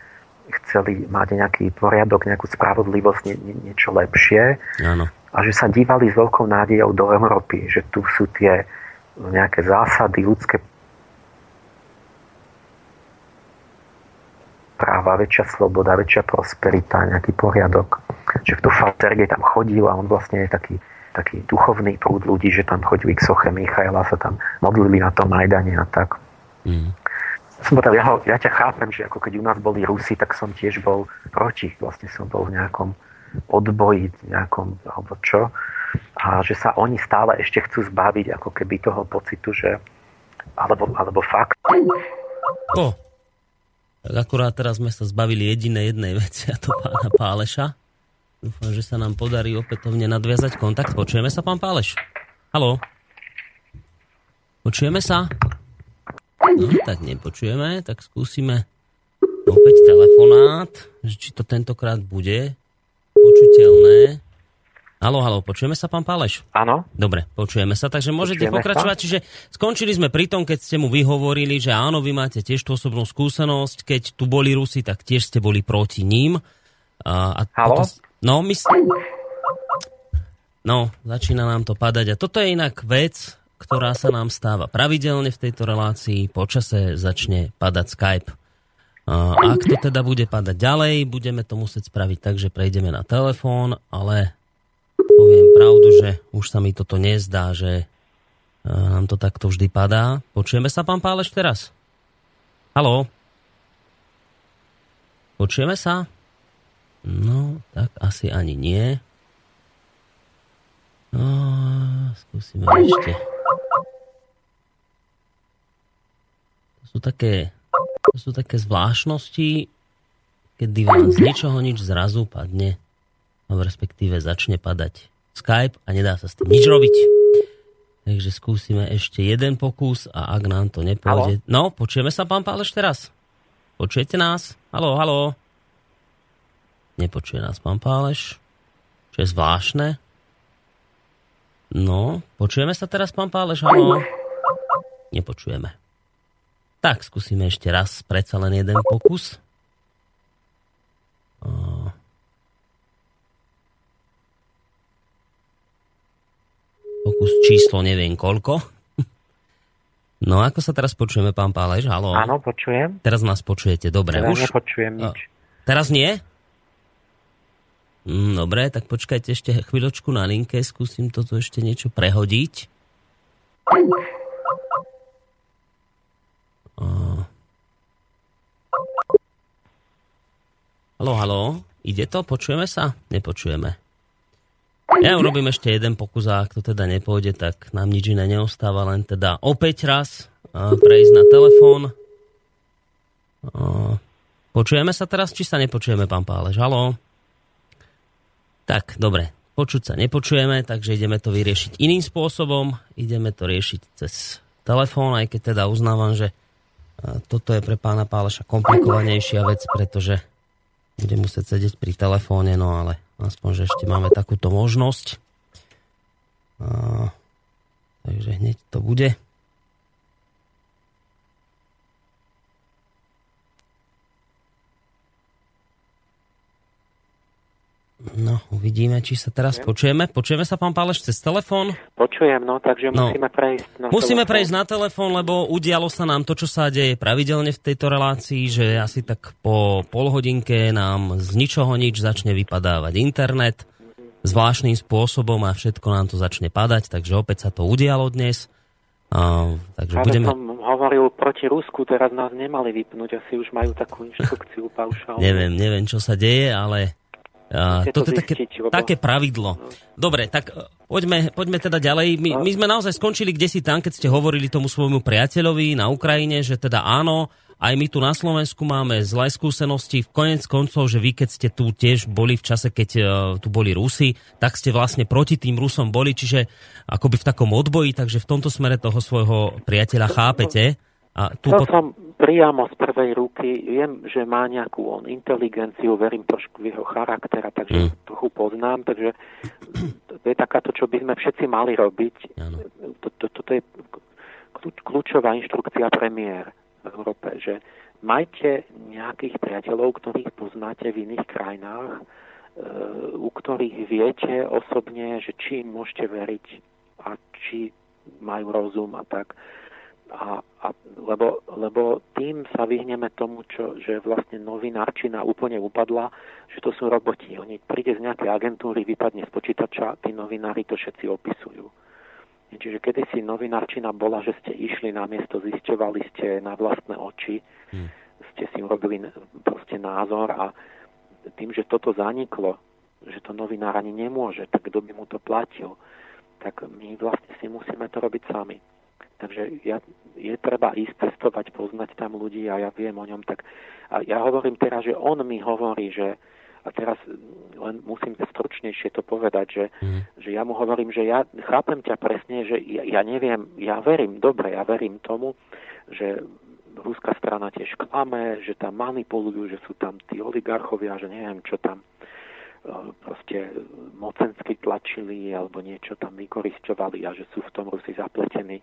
chceli mať nejaký poriadok, nejakú spravodlivosť, nie, nie, niečo lepšie. Áno. A že sa dívali s veľkou nádejou do Európy, že tu sú tie nejaké zásady, ľudské práva, väčšia sloboda, väčšia prosperita, nejaký poriadok. Že tu Sergej tam chodil a on vlastne je taký, taký duchovný prúd ľudí, že tam chodili k soche Michaela, sa tam modlili na tom Majdane a tak. Mm som povedal, ja, ho, ja ťa chápem, že ako keď u nás boli Rusi, tak som tiež bol proti. Vlastne som bol v nejakom odboji, nejakom, alebo čo. A že sa oni stále ešte chcú zbaviť ako keby toho pocitu, že alebo, alebo fakt. O, tak akurát teraz sme sa zbavili jedinej jednej veci a to pána Páleša. Dúfam, že sa nám podarí opätovne nadviazať kontakt. Počujeme sa, pán Páleš? Haló? Počujeme sa? No, tak nepočujeme, tak skúsime opäť telefonát, že či to tentokrát bude počuteľné. Halo, halo, počujeme sa, pán Páleš? Áno. Dobre, počujeme sa, takže môžete počujeme pokračovať. Sa? Čiže skončili sme pri tom, keď ste mu vyhovorili, že áno, vy máte tiež tú osobnú skúsenosť, keď tu boli Rusi, tak tiež ste boli proti ním. A, a halo? Toto, no, my... No, začína nám to padať. A toto je inak vec, ktorá sa nám stáva pravidelne v tejto relácii. Počase začne padať Skype. Ak to teda bude padať ďalej, budeme to musieť spraviť tak, že prejdeme na telefón, ale poviem pravdu, že už sa mi toto nezdá, že nám to takto vždy padá. Počujeme sa, pán Páleš, teraz? Haló? Počujeme sa? No, tak asi ani nie. No, skúsime ešte. sú také, to sú také zvláštnosti, kedy vám z ničoho nič zrazu padne respektíve začne padať Skype a nedá sa s tým nič robiť. Takže skúsime ešte jeden pokus a ak nám to nepôjde... Halo? No, počujeme sa, pán Páleš, teraz? Počujete nás? Halo, halo. Nepočuje nás pán Páleš, čo je zvláštne. No, počujeme sa teraz, pán Páleš, halo? Nepočujeme. Tak, skúsime ešte raz, predsa len jeden pokus. Pokus číslo neviem koľko. No ako sa teraz počujeme, pán Pálež? Halo? Áno, počujem. Teraz nás počujete, dobre. Teraz Už... nepočujem nič. Teraz nie? Mm, dobre, tak počkajte ešte chvíľočku na linke, skúsim toto ešte niečo prehodiť. Halo, halo, ide to? Počujeme sa? Nepočujeme. Ja urobím ešte jeden pokus a ak to teda nepôjde, tak nám nič iné neostáva, len teda opäť raz prejsť na telefón. Počujeme sa teraz, či sa nepočujeme, pán Pálež? Halo? Tak, dobre. Počuť sa nepočujeme, takže ideme to vyriešiť iným spôsobom. Ideme to riešiť cez telefón, aj keď teda uznávam, že toto je pre pána Páleša komplikovanejšia vec, pretože bude musieť sedieť pri telefóne, no ale Aspoň, že ešte máme takúto možnosť. A, takže hneď to bude. No, uvidíme, či sa teraz počujeme. Počujeme sa, pán Páleš, cez telefón? Počujem, no, takže no. musíme prejsť na Musíme telefón. prejsť na telefón, lebo udialo sa nám to, čo sa deje pravidelne v tejto relácii, že asi tak po pol hodinke nám z ničoho nič začne vypadávať internet zvláštnym spôsobom a všetko nám to začne padať, takže opäť sa to udialo dnes. A, takže Ale budeme... som hovoril proti Rusku, teraz nás nemali vypnúť, asi už majú takú inštrukciu paušálnu. neviem, neviem, čo sa deje, ale To je také, také pravidlo. Dobre, tak e, poďme, poďme teda ďalej. My, my sme naozaj skončili kde si tam, keď ste hovorili tomu svojmu priateľovi na Ukrajine, že teda áno, aj my tu na Slovensku máme zlé skúsenosti. V konec koncov, že vy keď ste tu tiež boli v čase, keď uh, tu boli Rusy, tak ste vlastne proti tým Rusom boli, čiže akoby v takom odboji, takže v tomto smere toho svojho priateľa chápete. A tu to pot... som priamo z prvej ruky, viem, že má nejakú on inteligenciu, verím trošku v jeho charaktera, takže mm. trochu poznám, takže to je takáto, čo by sme všetci mali robiť. Toto to, to, je kľúčová inštrukcia premiér v Európe, že majte nejakých priateľov, ktorých poznáte v iných krajinách, e, u ktorých viete osobne, že či im môžete veriť a či majú rozum a tak a, a, lebo, lebo tým sa vyhneme tomu, čo, že vlastne novinárčina úplne upadla, že to sú roboti. Oni príde z nejakej agentúry, vypadne z počítača, tí novinári to všetci opisujú. Čiže kedysi novinárčina bola, že ste išli na miesto, zisťovali ste na vlastné oči, hmm. ste si urobili proste názor a tým, že toto zaniklo, že to novinár ani nemôže, tak kto by mu to platil, tak my vlastne si musíme to robiť sami. Takže ja, je treba ísť cestovať, poznať tam ľudí a ja viem o ňom. Tak, a ja hovorím teraz, že on mi hovorí, že a teraz len musím stručnejšie to povedať, že, mm. že ja mu hovorím, že ja chápem ťa presne, že ja, ja neviem, ja verím, dobre, ja verím tomu, že ruská strana tiež klame, že tam manipulujú, že sú tam tí oligarchovia, že neviem, čo tam e, proste mocensky tlačili alebo niečo tam vykorisťovali a že sú v tom Rusi zapletení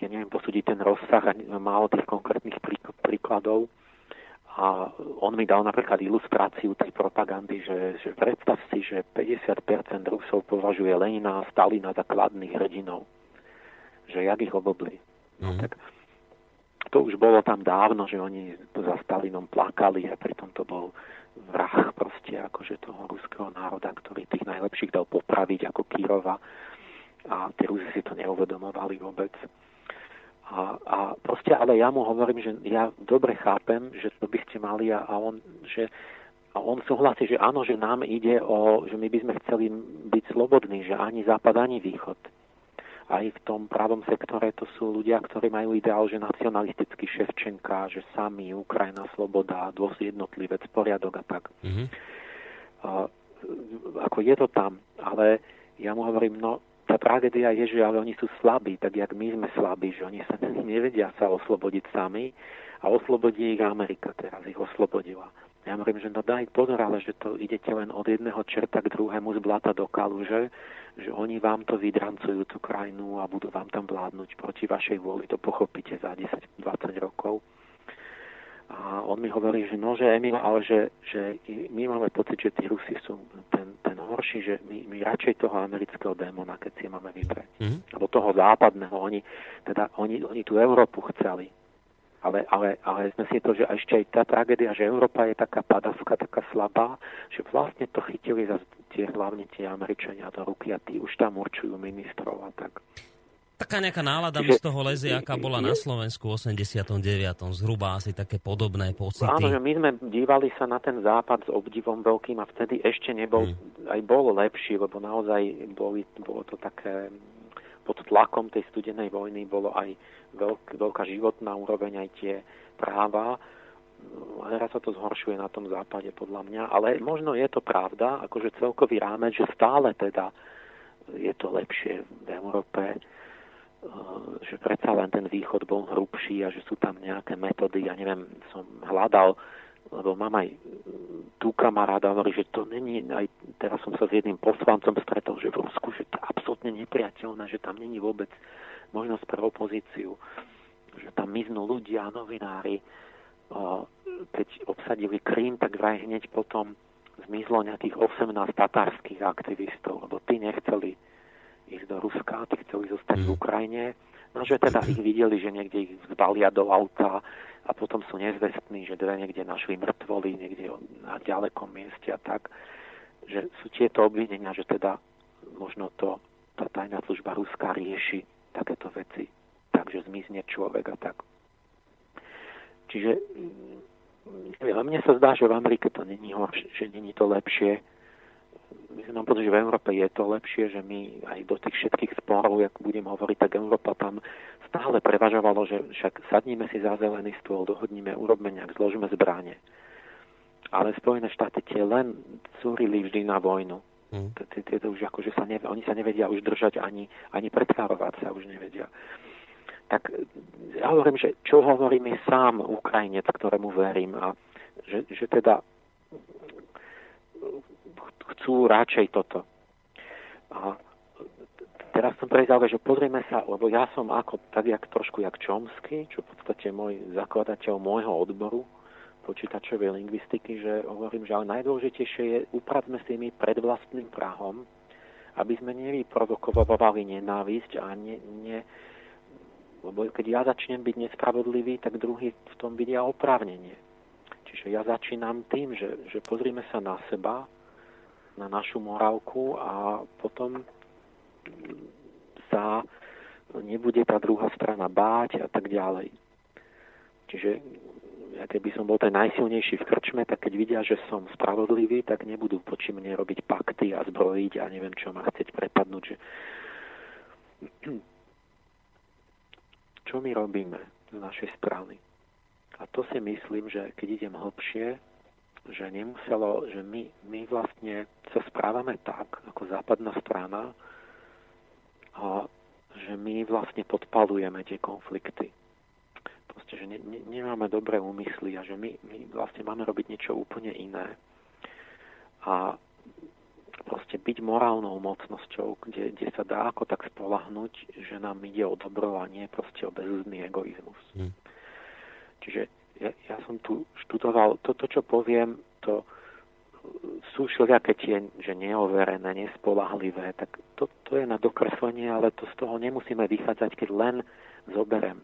ja neviem posúdiť ten rozsah a málo tých konkrétnych príkladov. A on mi dal napríklad ilustráciu tej propagandy, že, že predstav si, že 50% Rusov považuje Lenina a Stalina za kladných hrdinov. Že jak ich obobli. No, mm. tak to už bolo tam dávno, že oni za Stalinom plakali a pritom to bol vrah proste akože toho ruského národa, ktorý tých najlepších dal popraviť ako Kirova a tí Rusi si to neuvedomovali vôbec. A, a proste, ale ja mu hovorím, že ja dobre chápem, že to by ste mali a, a on, že a on súhlasí, že áno, že nám ide o, že my by sme chceli byť slobodní, že ani západ, ani východ. aj v tom pravom sektore to sú ľudia, ktorí majú ideál, že nacionalistický Ševčenka, že sami Ukrajina, sloboda, jednotlivec, poriadok a tak. Mm-hmm. Uh, ako je to tam, ale ja mu hovorím, no tá tragédia je, že ale oni sú slabí, tak jak my sme slabí, že oni sa nevedia sa oslobodiť sami a oslobodí ich Amerika teraz, ich oslobodila. Ja hovorím, že no daj pozor, ale že to idete len od jedného čerta k druhému z blata do kaluže, že oni vám to vydrancujú, tú krajinu a budú vám tam vládnuť proti vašej vôli, to pochopíte za 10-20 rokov. A on mi hovorí, že no, že Emil, ale že, že my máme pocit, že tí Rusi sú ten, ten horší, že my, my radšej toho amerického démona, keď si máme vybrať. Mm-hmm. Alebo toho západného. Oni, teda, oni, oni tú Európu chceli ale, ale, ale sme si to, že ešte aj tá tragédia, že Európa je taká padavská, taká slabá, že vlastne to chytili za tie, hlavne tie Američania do ruky a tí už tam určujú ministrov a tak. Taká nejaká nálada mi z toho lezie, aká bola na Slovensku v 89. Zhruba asi také podobné pocity. Áno, že my sme dívali sa na ten západ s obdivom veľkým a vtedy ešte nebol, hmm. aj bol lepší, lebo naozaj boli, bolo to také pod tlakom tej studenej vojny bolo aj veľk, veľká životná úroveň, aj tie práva. Teraz sa to zhoršuje na tom západe podľa mňa, ale možno je to pravda, akože celkový rámec, že stále teda je to lepšie v Európe, že predsa len ten východ bol hrubší a že sú tam nejaké metódy, ja neviem, som hľadal lebo mám aj tu kamaráda, hovorí, že to není, aj teraz som sa s jedným poslancom stretol, že v Rusku, že to je absolútne nepriateľné, že tam není vôbec možnosť pre opozíciu, že tam miznú ľudia, novinári, keď obsadili Krím, tak vraj hneď potom zmizlo nejakých 18 tatárskych aktivistov, lebo tí nechceli ísť do Ruska, tí chceli zostať v mhm. Ukrajine, no že teda ich videli, že niekde ich zbalia do auta, a potom sú nezvestní, že dve niekde našli mŕtvoly, niekde na ďalekom mieste a tak, že sú tieto obvinenia, že teda možno to tá tajná služba Ruská rieši takéto veci, takže zmizne človek a tak. Čiže mm, neviem, mne sa zdá, že v Amerike to není horšie, že není to lepšie, myslím, mám pocit, že v Európe je to lepšie, že my aj do tých všetkých sporov, ako budem hovoriť, tak Európa tam stále prevažovalo, že však sadníme si za zelený stôl, dohodníme, urobme nejak, zložíme zbráne. Ale Spojené štáty tie len súrili vždy na vojnu. Mm. Tieto už akože sa ne, oni sa nevedia už držať ani, ani predkárovať sa už nevedia. Tak ja hovorím, že čo hovorí mi sám Ukrajinec, ktorému verím a že, že teda chcú radšej toto. A teraz som prezal, že pozrieme sa, lebo ja som ako, tak jak trošku jak Čomsky, čo v podstate môj zakladateľ môjho odboru počítačovej lingvistiky, že hovorím, že ale najdôležitejšie je upracme si my pred vlastným prahom, aby sme nevyprovokovali nenávisť a ne, ne, lebo keď ja začnem byť nespravodlivý, tak druhý v tom vidia oprávnenie. Čiže ja začínam tým, že, že pozrime sa na seba, na našu morálku a potom sa nebude tá druhá strana báť a tak ďalej. Čiže ja keby som bol ten najsilnejší v krčme, tak keď vidia, že som spravodlivý, tak nebudú poči mne robiť pakty a zbrojiť a neviem čo ma chcieť prepadnúť. Že... Čo my robíme z našej strany? A to si myslím, že keď idem hlbšie, že nemuselo, že my, my vlastne sa správame tak, ako západná strana, a že my vlastne podpalujeme tie konflikty. Proste, že ne, ne, nemáme dobré úmysly a že my, my vlastne máme robiť niečo úplne iné. A proste byť morálnou mocnosťou, kde, kde sa dá ako tak spolahnuť, že nám ide o dobro a nie proste o bezúzný egoizmus. Hmm. Čiže ja, ja som tu študoval, toto, čo poviem, to sú všelijaké tie, že neoverené, nespolahlivé, tak to, to je na dokreslenie, ale to z toho nemusíme vychádzať, keď len zoberem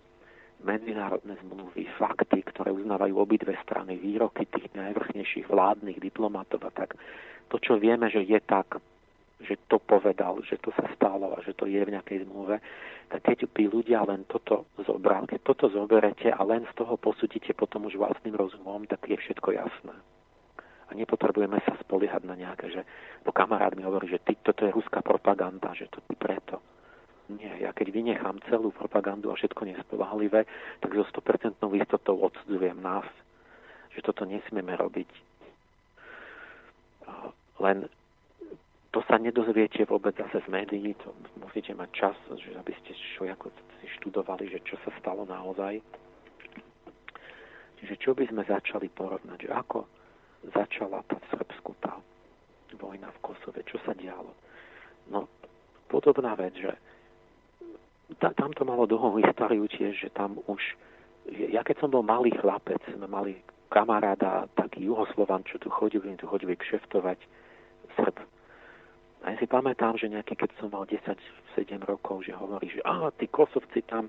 medzinárodné zmluvy, fakty, ktoré uznávajú obidve strany, výroky tých najvrchnejších vládnych diplomatov a tak. To, čo vieme, že je tak, že to povedal, že to sa stalo a že to je v nejakej zmluve, tak keď by ľudia len toto zobrali, keď toto zoberete a len z toho posúdite potom už vlastným rozumom, tak je všetko jasné. A nepotrebujeme sa spoliehať na nejaké, že bo kamarát mi hovorí, že ty, toto je ruská propaganda, že to ty preto. nie. Ja keď vynechám celú propagandu a všetko nespolahlivé, tak so 100% istotou odsudzujem nás, že toto nesmieme robiť. Len to sa nedozviete vôbec zase z médií, to musíte mať čas, že aby ste čo, ako si študovali, že čo sa stalo naozaj. Čiže čo by sme začali porovnať, že ako začala tá v Srbsku tá vojna v Kosove, čo sa dialo. No, podobná vec, že tam to malo dlhú históriu tiež, že tam už, ja keď som bol malý chlapec, sme mali kamaráda, taký juhoslovan, čo tu chodili, tu chodili kšeftovať, Srb. A ja si pamätám, že nejaký, keď som mal 10-7 rokov, že hovorí, že a tí kosovci tam,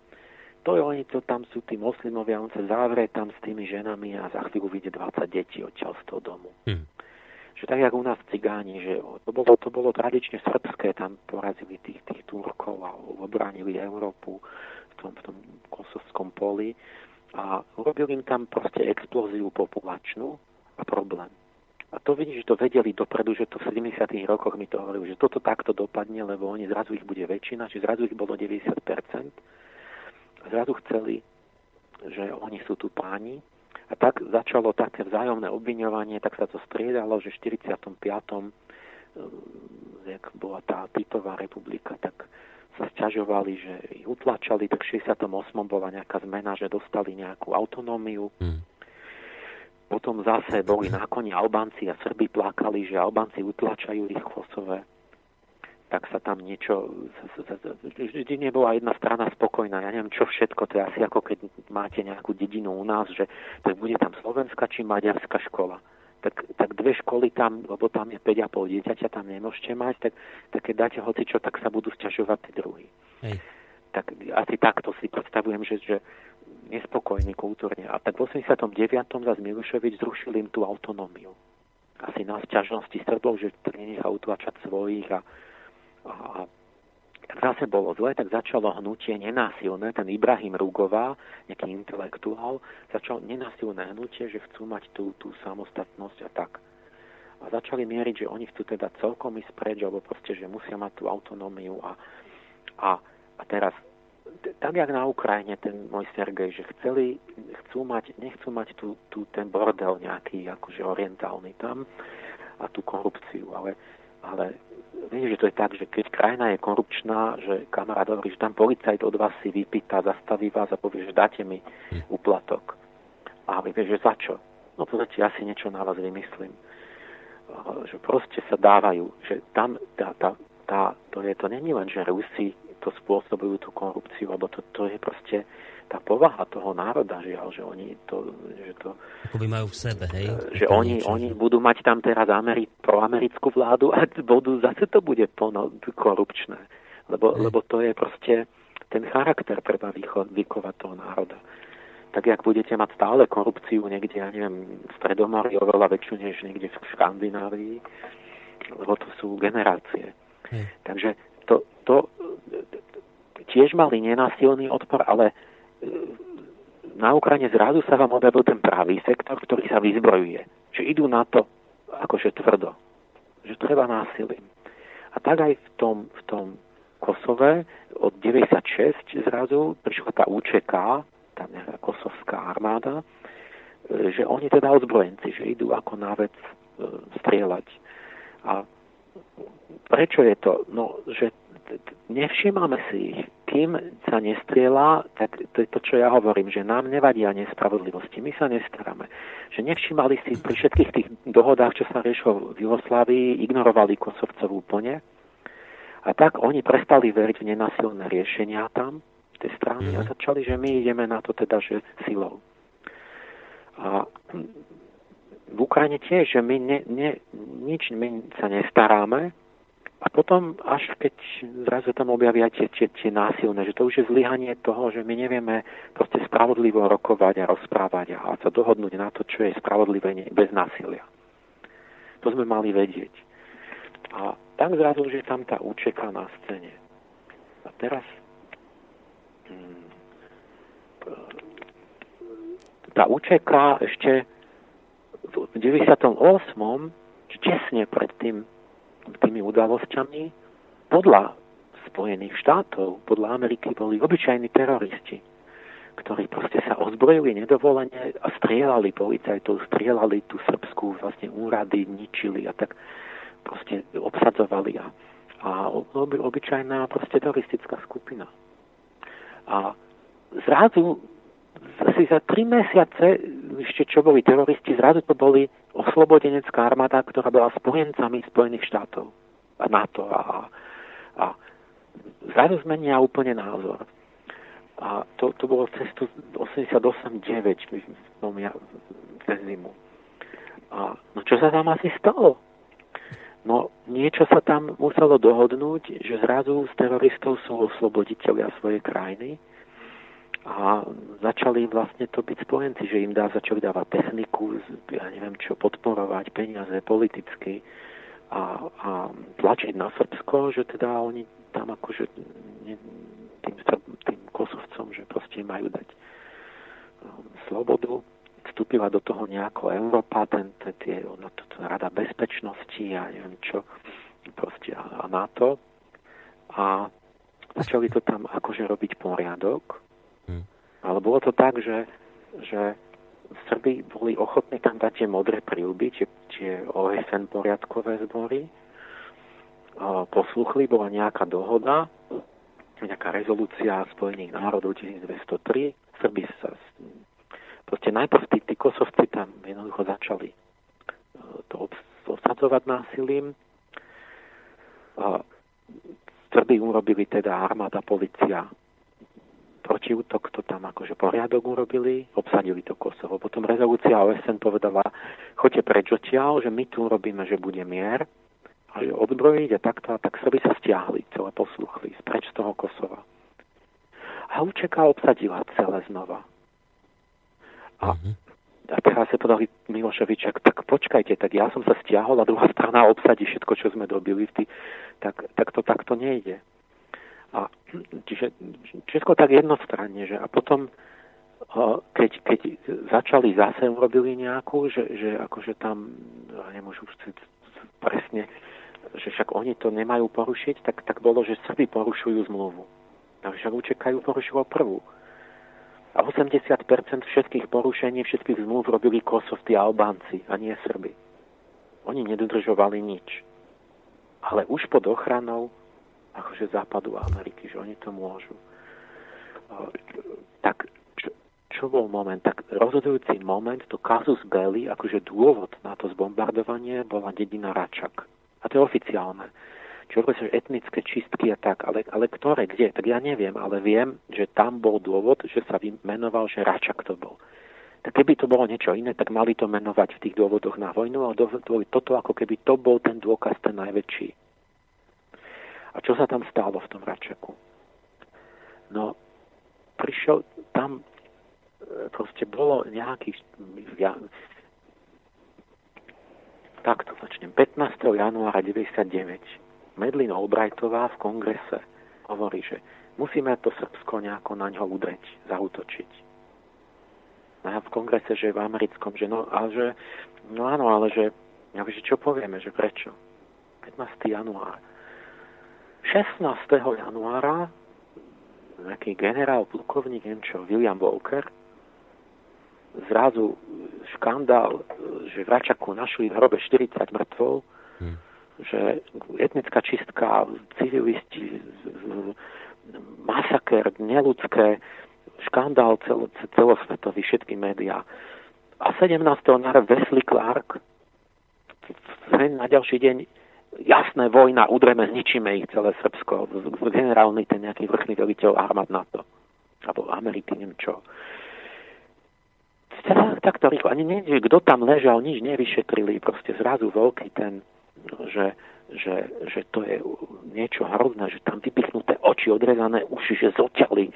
to je oni, to tam sú tí moslimovia, on sa zavrie tam s tými ženami a za chvíľu vyjde 20 detí odtiaľ z toho domu. Hmm. Že tak, jak u nás cigáni, že to bolo, to bolo tradične srbské, tam porazili tých, tých Turkov a obránili Európu v tom, v tom kosovskom poli a urobili im tam proste explóziu populačnú a problém. A to vidí, že to vedeli dopredu, že to v 70. rokoch mi to hovorili, že toto takto dopadne, lebo oni zrazu ich bude väčšina, že zrazu ich bolo 90%. A zrazu chceli, že oni sú tu páni. A tak začalo také vzájomné obviňovanie, tak sa to striedalo, že v 45. Eh, jak bola tá Titová republika, tak sa sťažovali, že ich utlačali, tak v 68. bola nejaká zmena, že dostali nejakú autonómiu. Hmm. Potom zase boli na koni Albánci a Srby plakali, že Albánci utlačajú ich Kosove. Tak sa tam niečo... Vždy nebola jedna strana spokojná. Ja neviem, čo všetko. To je asi ako keď máte nejakú dedinu u nás, že tak bude tam slovenská či maďarská škola tak, tak dve školy tam, lebo tam je 5,5 dieťaťa, tam nemôžete mať, tak, tak keď dáte hocičo, tak sa budú sťažovať tí druhí. Hej. Tak asi takto si predstavujem, že, že kultúrne. A tak v 89. zase Miluševič zrušil im tú autonómiu. Asi na sťažnosti Srbov, že nenechá utlačať svojich a, a, a tak zase bolo zle, tak začalo hnutie nenásilné, ten Ibrahim Rugová, nejaký intelektuál, začal nenásilné hnutie, že chcú mať tú, tú samostatnosť a tak. A začali mieriť, že oni chcú teda celkom ísť preč, alebo proste, že musia mať tú autonómiu a, a, a teraz tak jak na Ukrajine ten môj Sergej, že chceli, chcú mať, nechcú mať tu, tu ten bordel nejaký akože orientálny tam a tú korupciu, ale, ale vieš, že to je tak, že keď krajina je korupčná, že kamarát hovorí, že tam policajt od vás si vypýta, zastaví vás a povie, že dáte mi úplatok. A vy vieš, že za čo? No pozrite, ja si niečo na vás vymyslím. Že proste sa dávajú, že tam tá, tá, tá, to, je, to není len, že Rusi to spôsobujú tú korupciu, lebo to, to je proste tá povaha toho národa, žiaľ, že oni to... Že to by majú v sebe, hej? Že oni, niečo, oni budú mať tam teraz Ameri- proamerickú vládu a budú, zase to bude plno korupčné. Lebo, hej. lebo to je proste ten charakter treba vykovať toho národa. Tak jak budete mať stále korupciu niekde, ja neviem, v Stredomorí oveľa väčšiu než niekde v Škandinávii, lebo to sú generácie. Hej. Takže to, to tiež mali nenásilný odpor, ale e, na Ukrajine zrazu sa vám objavil ten pravý sektor, ktorý sa vyzbrojuje. Že idú na to akože tvrdo. Že treba násilím. A tak aj v tom, v tom Kosove od 96 zrazu prišla tá UČK, tá nejaká kosovská armáda, e, že oni teda ozbrojenci, že idú ako na vec e, strieľať. A prečo je to? No, že nevšímame si ich. Kým sa nestrieľa, tak to je to, čo ja hovorím, že nám nevadia nespravodlivosti. My sa nestaráme. Že nevšímali si pri všetkých tých dohodách, čo sa riešilo v Jugoslávii, ignorovali Kosovcov úplne. A tak oni prestali veriť v nenasilné riešenia tam, tej strany, a mhm. začali, že my ideme na to teda, že silou. A v Ukrajine tiež, že my ne, ne, nič my sa nestaráme, a potom, až keď zrazu tam objavia tie, tie, tie násilné, že to už je zlyhanie toho, že my nevieme proste spravodlivo rokovať a rozprávať a sa dohodnúť na to, čo je spravodlivé bez násilia. To sme mali vedieť. A tak zrazu, že tam tá účeka na scéne. A teraz hmm, tá účeka ešte v 98. tesne pred tým tými udalosťami podľa Spojených štátov podľa Ameriky boli obyčajní teroristi, ktorí proste sa ozbrojili nedovolene a strieľali policajtov, strieľali tú srbskú vlastne úrady, ničili a tak proste obsadzovali a, a oby, obyčajná proste teroristická skupina. A zrazu asi za tri mesiace, ešte čo boli teroristi, zrazu to boli oslobodenecká armáda, ktorá bola spojencami Spojených štátov a NATO a, a zrazu zmenia úplne názor. A to, to bolo cestu 88-9 no, ja, cez zimu. A no čo sa tam asi stalo? No niečo sa tam muselo dohodnúť, že zrazu z teroristov sú osloboditeľia svojej krajiny a začali vlastne to byť spojenci, že im dá, začali dávať techniku, ja neviem čo, podporovať peniaze politicky a, a tlačiť na Srbsko, že teda oni tam akože tým, tým kosovcom, že proste majú dať um, slobodu. Vstúpila do toho nejako Európa, ten, ten, tie, no, to, to, Rada bezpečnosti a neviem čo, proste a, a NATO. A začali to tam akože robiť poriadok. Hmm. Ale bolo to tak, že, že Srby boli ochotní tam dať tie modré príľby, tie, tie OSN poriadkové zbory. Posluchli, bola nejaká dohoda, nejaká rezolúcia Spojených národov 1203. Srby sa proste najprv tí, tí kosovci tam jednoducho začali e, to obsadzovať násilím. Srby urobili teda armáda, policia protiútok, to tam akože poriadok urobili, obsadili to Kosovo. Potom rezolúcia OSN povedala, choďte preč odtiaľ, že my tu urobíme, že bude mier, a že odbrojiť a takto, a tak by sa stiahli, celé posluchli, preč z toho Kosova. A Učeka obsadila celé znova. A, mm-hmm. a teraz sa podali Miloševičak, tak počkajte, tak ja som sa stiahol a druhá strana obsadí všetko, čo sme dobili, tak, tak to takto nejde. A čiže všetko tak jednostranne, že a potom keď, keď začali zase urobili nejakú, že, že akože tam, nemôžu presne, že však oni to nemajú porušiť, tak, tak bolo, že Srby porušujú zmluvu. A však učekajú porušilo prvú. A 80% všetkých porušení, všetkých zmluv robili Kosovci a Albánci, a nie Srby. Oni nedodržovali nič. Ale už pod ochranou akože západu Ameriky, že oni to môžu. Tak čo, čo bol moment? Tak rozhodujúci moment, to kazus belli, akože dôvod na to zbombardovanie bola dedina Račak. A to je oficiálne. Čo že etnické čistky a tak, ale, ale ktoré, kde? Tak ja neviem, ale viem, že tam bol dôvod, že sa vymenoval, že Račak to bol. Tak keby to bolo niečo iné, tak mali to menovať v tých dôvodoch na vojnu, ale toto ako keby to bol ten dôkaz, ten najväčší. A čo sa tam stálo v tom Račaku? No, prišiel tam, e, proste bolo nejaký, ja, takto začnem, 15. januára 99 Medlin Albrightová v kongrese hovorí, že musíme to Srbsko nejako na ňo udreť, zautočiť. No a v kongrese, že v americkom, že no, ale že, no áno, ale že, ja že čo povieme, že prečo? 15. január. 16. januára nejaký generál, plukovník, neviem čo, William Walker, zrazu škandál, že v Račaku našli v hrobe 40 mŕtvol, hmm. že etnická čistka, civilisti, masaker, neludské, škandál celo, celosvetový, všetky médiá. A 17. januára Wesley Clark na ďalší deň jasné, vojna, udreme, zničíme ich celé Srbsko. Generálny ten nejaký vrchný veliteľ armád NATO. Alebo Ameriky, neviem čo. Tak, to rýchlo. Ani neviem, kto tam ležal, nič nevyšetrili. Proste zrazu veľký ten, že, že, že to je niečo hrozné, že tam vypichnuté oči, odrezané uši, že zoťali,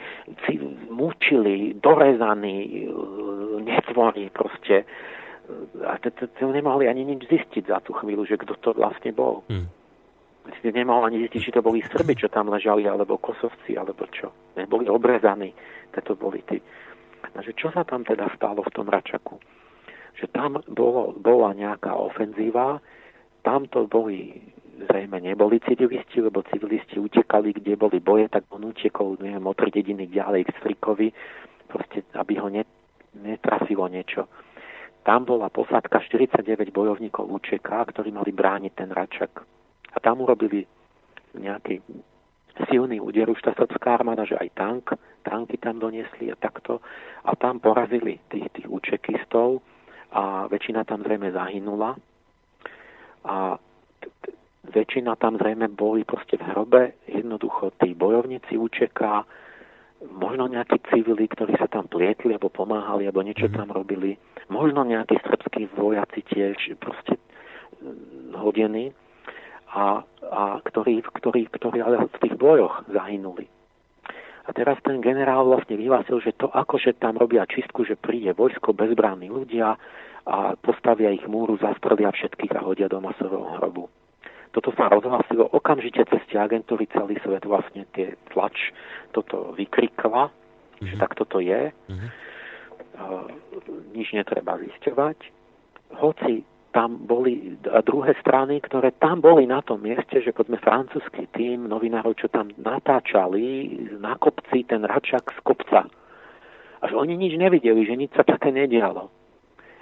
mučili, dorezaní, netvorí proste a to, nemohli ani nič zistiť za tú chvíľu, že kto to vlastne bol. Hmm. Nemohol ani zistiť, či to boli Srby, čo tam ležali, alebo Kosovci, alebo čo. Neboli obrezaní, to boli tí. Takže čo sa tam teda stalo v tom Račaku? Že tam bolo, bola nejaká ofenzíva, tam to boli zrejme neboli civilisti, lebo civilisti utekali, kde boli boje, tak on utekol, neviem, o tri dediny ďalej k Strikovi, proste, aby ho netrafilo niečo. Tam bola posádka 49 bojovníkov UČK, ktorí mali brániť ten račak. A tam urobili nejaký silný úder už tá srbská armáda, že aj tank, tanky tam doniesli a takto. A tam porazili tých, tých učekistov a väčšina tam zrejme zahynula. A väčšina tam zrejme boli proste v hrobe, jednoducho tí bojovníci UČK, možno nejakí civili, ktorí sa tam plietli alebo pomáhali, alebo niečo mm-hmm. tam robili, možno nejakí srbskí vojaci tiež proste mm, hodení, a, a ktorí, ktorí, ktorí ale v tých bojoch zahynuli. A teraz ten generál vlastne vyhlásil, že to akože tam robia čistku, že príde vojsko, bezbranní ľudia a postavia ich múru, zastrlia všetkých a hodia do masového hrobu. Toto sa rozhlasilo okamžite cez tie agentúry, celý svet vlastne tie tlač toto vykrikla, mm-hmm. že mhm. tak toto je. Mm-hmm. Uh, nič netreba zisťovať. Hoci tam boli druhé strany, ktoré tam boli na tom mieste, že poďme francúzsky tým novinárov, čo tam natáčali na kopci ten račak z kopca. Až oni nič nevideli, že nič sa také nedialo.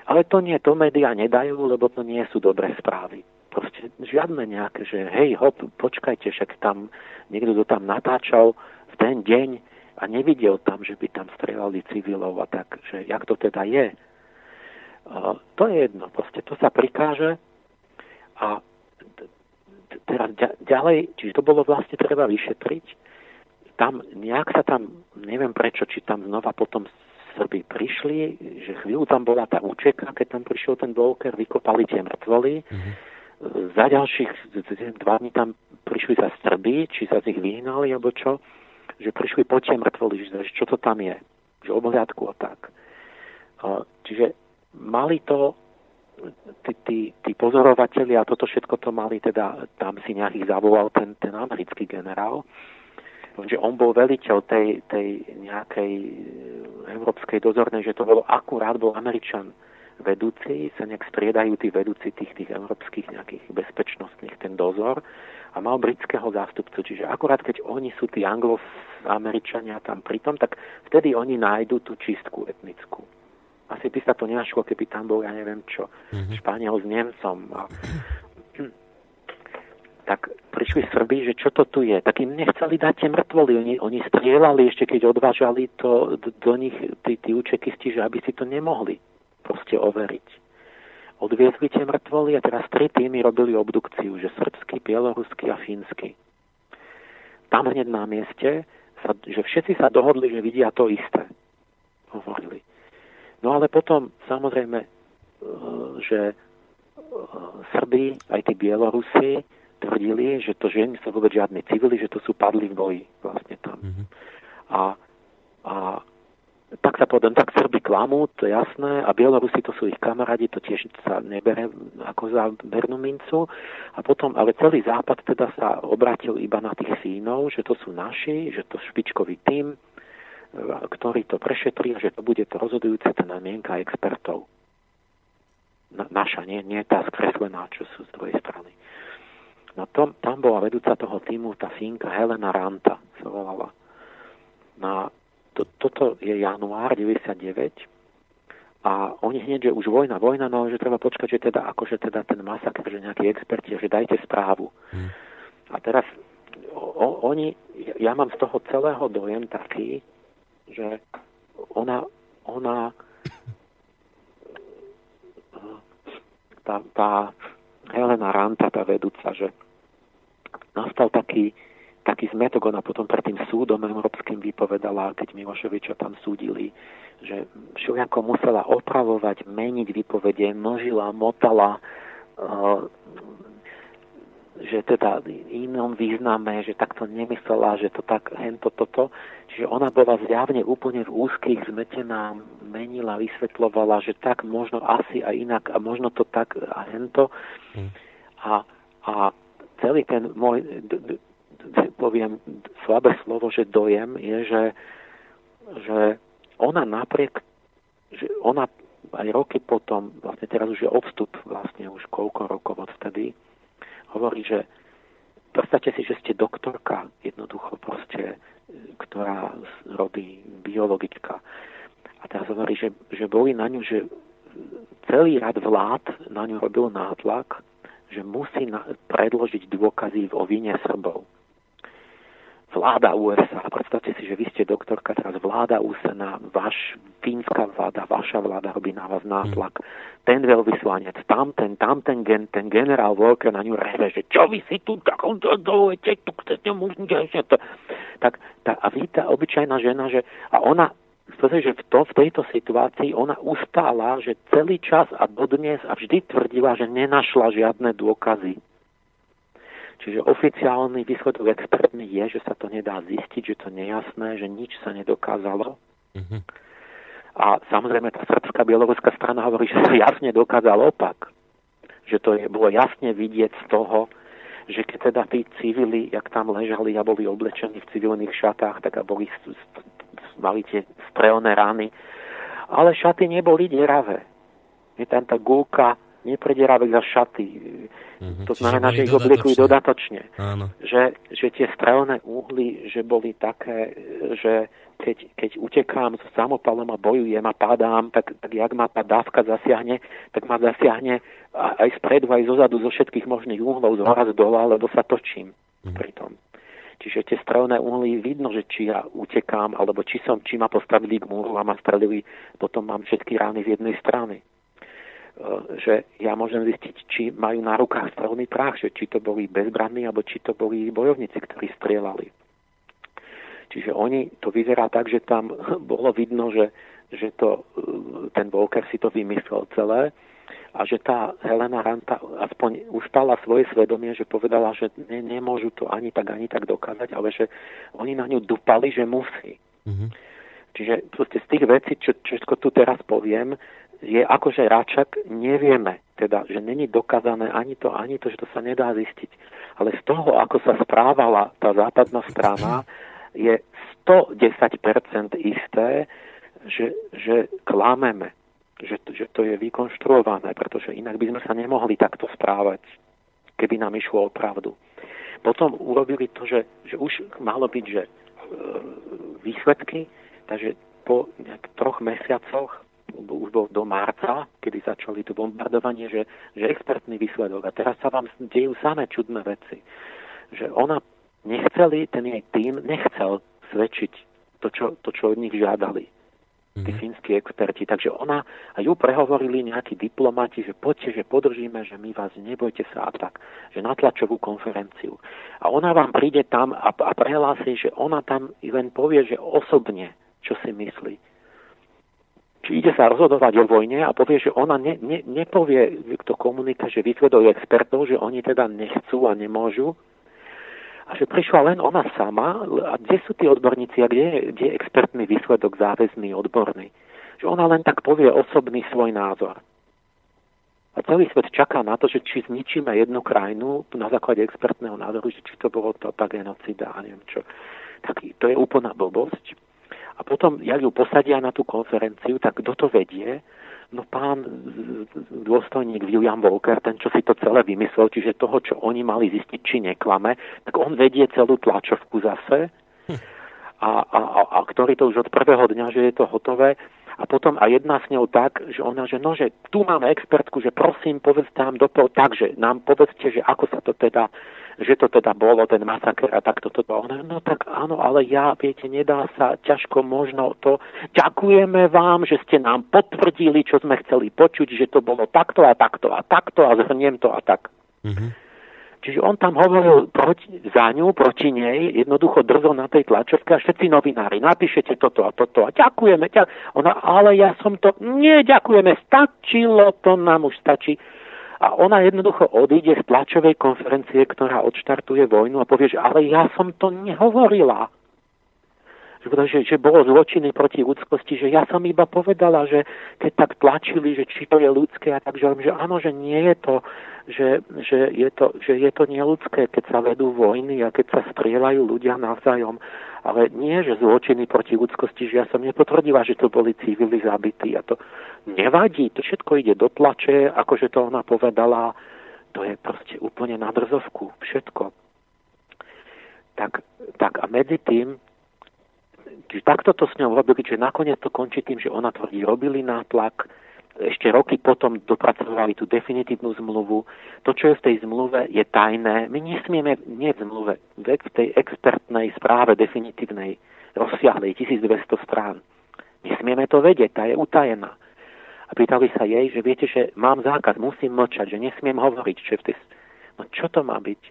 Ale to nie, to médiá nedajú, lebo to nie sú dobré správy proste žiadne nejaké, že hej, hop, počkajte, však tam niekto to tam natáčal v ten deň a nevidel tam, že by tam strelali civilov a tak, že jak to teda je. To je jedno, proste to sa prikáže a teraz ďalej, čiže to bolo vlastne treba vyšetriť, tam nejak sa tam, neviem prečo, či tam znova potom Srby prišli, že chvíľu tam bola tá účeka, keď tam prišiel ten Volker, vykopali tie mŕtvoly, mm-hmm za ďalších dva dní tam prišli sa Srby, či sa z nich vyhnali, alebo čo, že prišli po tie mŕtvoli, že čo to tam je, že obhľadku a tak. Čiže mali to tí, tí, tí pozorovateľi a toto všetko to mali, teda tam si nejakých zavolal ten, ten americký generál, že on bol veliteľ tej, tej nejakej európskej dozornej, že to bolo akurát, bol Američan, vedúci, sa nejak striedajú tí vedúci tých, tých európskych nejakých bezpečnostných, ten dozor a mal britského zástupcu. Čiže akurát keď oni sú tí anglo-američania tam pritom, tak vtedy oni nájdu tú čistku etnickú. Asi by sa to nenašlo, keby tam bol, ja neviem čo, mm-hmm. Španiel s Nemcom. A, tak prišli Srbi, že čo to tu je. Tak im nechceli dať tie mŕtvoly. Oni, oni strieľali ešte, keď odvážali to do, do nich tí, tí učekisti, že aby si to nemohli proste overiť. Odviezli tie mŕtvoly a teraz tri týmy robili obdukciu, že srbský, bieloruský a fínsky. Tam hneď na mieste, sa, že všetci sa dohodli, že vidia to isté. Hovorili. No ale potom, samozrejme, e, že e, Srbi, aj tí Bielorusi, tvrdili, že to ženy sú vôbec žiadni civili, že to sú padli v boji vlastne tam. Mm-hmm. A, a tak sa povedal, tak Srby klamú, to je jasné, a Bielorusi to sú ich kamarádi, to tiež sa nebere ako za bernú mincu. A potom, ale celý západ teda sa obratil iba na tých Fínov, že to sú naši, že to špičkový tým, ktorý to prešetrí a že to bude to rozhodujúce tá mienka expertov. Na, naša, nie, nie tá skreslená, čo sú z druhej strany. No tom, tam bola vedúca toho týmu tá Fínka Helena Ranta, sa volala. No to, toto je január 99 a oni hneď, že už vojna, vojna, no že treba počkať, že teda akože teda ten masaker, že nejakí experti, že dajte správu. Hmm. A teraz o, oni, ja mám z toho celého dojem taký, že ona, ona tá, tá Helena Ranta, tá vedúca, že nastal taký, taký zmetok ona potom pred tým súdom európskym vypovedala, keď Miloševiča tam súdili, že všelijako musela opravovať, meniť vypovede, množila, motala, uh, že teda inom význame, že takto nemyslela, že to tak hento toto. Čiže ona bola zjavne úplne v úzkých zmetená, menila, vysvetlovala, že tak možno asi a inak a možno to tak a hento. Hm. A, a celý ten môj poviem slabé slovo, že dojem je, že, že ona napriek, že ona aj roky potom, vlastne teraz už je odstup vlastne už koľko rokov od vtedy, hovorí, že predstavte si, že ste doktorka, jednoducho proste, ktorá robí biologička. A teraz hovorí, že, že boli na ňu, že celý rad vlád na ňu robil nátlak, že musí na, predložiť dôkazy o vine Srbov vláda USA, predstavte si, že vy ste doktorka, teraz vláda USA, váš fínska vláda, vaša vláda robí na vás nátlak. Mm. Ten veľvyslanec, tamten, tamten gen, ten generál Walker na ňu reve, že čo vy si tu tak on to dojete, tu chcete to. Tak tá, a vy tá obyčajná žena, že a ona že v, to, v tejto situácii ona ustála, že celý čas a dodnes a vždy tvrdila, že nenašla žiadne dôkazy Čiže oficiálny výsledok expertný je, že sa to nedá zistiť, že to nejasné, že nič sa nedokázalo. Mm-hmm. A samozrejme tá srbská bieloruská strana hovorí, že sa jasne dokázal opak. Že to je, bolo jasne vidieť z toho, že keď teda tí civili, jak tam ležali a boli oblečení v civilných šatách, tak a boli, mali tie strelné rány. Ale šaty neboli deravé. Je tam tá gulka nepredieravé za šaty. Mm-hmm. To znamená, že ich obliekujú dodatočne. Áno. Že, že tie strelné uhly, že boli také, že keď, keď utekám s samopalom a bojujem a padám, tak, tak jak ma tá dávka zasiahne, tak ma zasiahne aj spredu, aj zozadu, zo všetkých možných uhlov, z hora, z dola, lebo sa točím mm-hmm. pri tom. Čiže tie strelné uhly vidno, že či ja utekám, alebo či som, či ma postavili k múru a ma strelili, potom mám všetky rány z jednej strany. E, že ja môžem zistiť, či majú na rukách strelný práh, že či to boli bezbranní, alebo či to boli bojovníci, ktorí strieľali. Čiže oni, to vyzerá tak, že tam bolo vidno, že, že to, e, ten Volker si to vymyslel celé a že tá Helena Ranta aspoň ustala svoje svedomie, že povedala, že ne, nemôžu to ani tak, ani tak dokázať, ale že oni na ňu dupali, že musí. Mm-hmm. Čiže proste z tých vecí, čo, čo tu teraz poviem, je akože Račak, nevieme, teda, že není dokázané ani to, ani to, že to sa nedá zistiť. Ale z toho, ako sa správala tá západná strana, je 110% isté, že, že klameme, že, že to je vykonštruované, pretože inak by sme sa nemohli takto správať, keby nám išlo o pravdu. Potom urobili to, že, že už malo byť, že e, výsledky, takže po nejak troch mesiacoch už bol do marca, kedy začali to bombardovanie, že, že expertný výsledok. A teraz sa vám dejú samé čudné veci. Že ona nechceli, ten jej tým nechcel svedčiť to, čo, to, čo od nich žiadali tí mm. fínsky experti. Takže ona a ju prehovorili nejakí diplomati, že poďte, že podržíme, že my vás nebojte sa a tak, že na tlačovú konferenciu. A ona vám príde tam a, a prehlási, že ona tam len povie, že osobne, čo si myslí či ide sa rozhodovať o vojne a povie, že ona ne, ne, nepovie to komunika, že vyzvedol expertov, že oni teda nechcú a nemôžu. A že prišla len ona sama. A kde sú tí odborníci a kde, kde je expertný výsledok záväzný, odborný? Že ona len tak povie osobný svoj názor. A celý svet čaká na to, že či zničíme jednu krajinu na základe expertného názoru, že či to bolo to tá genocida a neviem čo. Tak to je úplná blbosť. A potom, jak ju posadia na tú konferenciu, tak kto to vedie? No pán dôstojník William Walker, ten, čo si to celé vymyslel, čiže toho, čo oni mali zistiť, či neklame, tak on vedie celú tlačovku zase a, a, a, a ktorý to už od prvého dňa, že je to hotové. A potom a jedna s ňou tak, že ona, že no, že tu máme expertku, že prosím, povedzte nám do toho tak, že nám povedzte, že ako sa to teda že to teda bolo ten masaker a takto to bolo. No tak áno, ale ja, viete, nedá sa ťažko možno to. Ďakujeme vám, že ste nám potvrdili, čo sme chceli počuť, že to bolo takto a takto a takto a zhrniem to a tak. Mm-hmm. Čiže on tam hovoril proti, za ňu, proti nej, jednoducho drzo na tej tlačovke a všetci novinári, napíšete toto a toto a ďakujeme. Ďak... Ona, ale ja som to, nie, ďakujeme, stačilo, to nám už stačí. A ona jednoducho odíde z tlačovej konferencie, ktorá odštartuje vojnu a povie, že ale ja som to nehovorila. Že, že bolo zločiny proti ľudskosti, že ja som iba povedala, že keď tak tlačili, že či to je ľudské a tak, že, že áno, že nie je to, že, že, je to, že je to neludské, keď sa vedú vojny a keď sa strieľajú ľudia navzájom. Ale nie, že zločiny proti ľudskosti, že ja som nepotvrdila, že to boli civili zabití. A to nevadí, to všetko ide do tlače, akože to ona povedala, to je proste úplne na drzovku, všetko. tak, tak a medzi tým, čiže takto to s ňou robili, že nakoniec to končí tým, že ona tvrdí, robili nátlak, ešte roky potom dopracovali tú definitívnu zmluvu. To, čo je v tej zmluve, je tajné. My nesmieme, nie v zmluve, v tej expertnej správe definitívnej, rozsiahlej, 1200 strán. Nesmieme to vedieť, tá je utajená. A pýtali sa jej, že viete, že mám zákaz, musím mlčať, že nesmiem hovoriť, že v tej... No čo to má byť?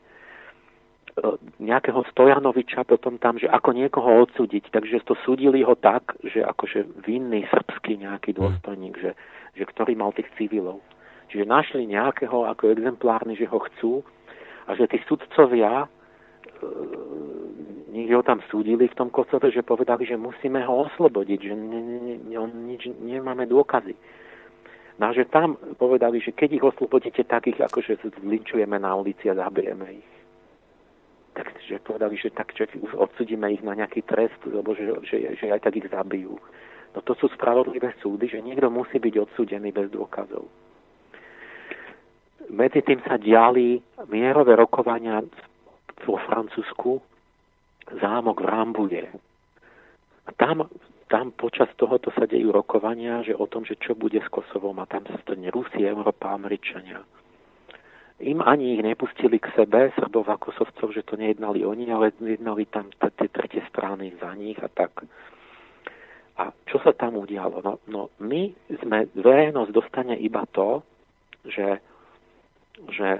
E, nejakého Stojanoviča potom tam, že ako niekoho odsúdiť. Takže to súdili ho tak, že akože vinný srbský nejaký hm. dôstojník, že, že ktorý mal tých civilov. Čiže našli nejakého ako exemplárny, že ho chcú a že tí sudcovia e, niekde ho tam súdili v tom Kosove, že povedali, že musíme ho oslobodiť, že ne, ne, ne, on nič, nemáme dôkazy. No a že tam povedali, že keď ich oslobodíte, tak ich akože zlinčujeme na ulici a zabijeme ich takže povedali, že tak že odsudíme ich na nejaký trest, lebo že, že, že aj tak ich zabijú. No to sú spravodlivé súdy, že niekto musí byť odsudený bez dôkazov. Medzi tým sa diali mierové rokovania vo Francúzsku, zámok v Rambuje. A tam, tam počas tohoto sa dejú rokovania, že o tom, že čo bude s Kosovom a tam sa stane Rusie, Európa, Američania im ani ich nepustili k sebe, Srbov a Kosovcov, že to nejednali oni, ale jednali tam tie tretie strany za nich a tak. A čo sa tam udialo? No, no my sme, verejnosť dostane iba to, že, že,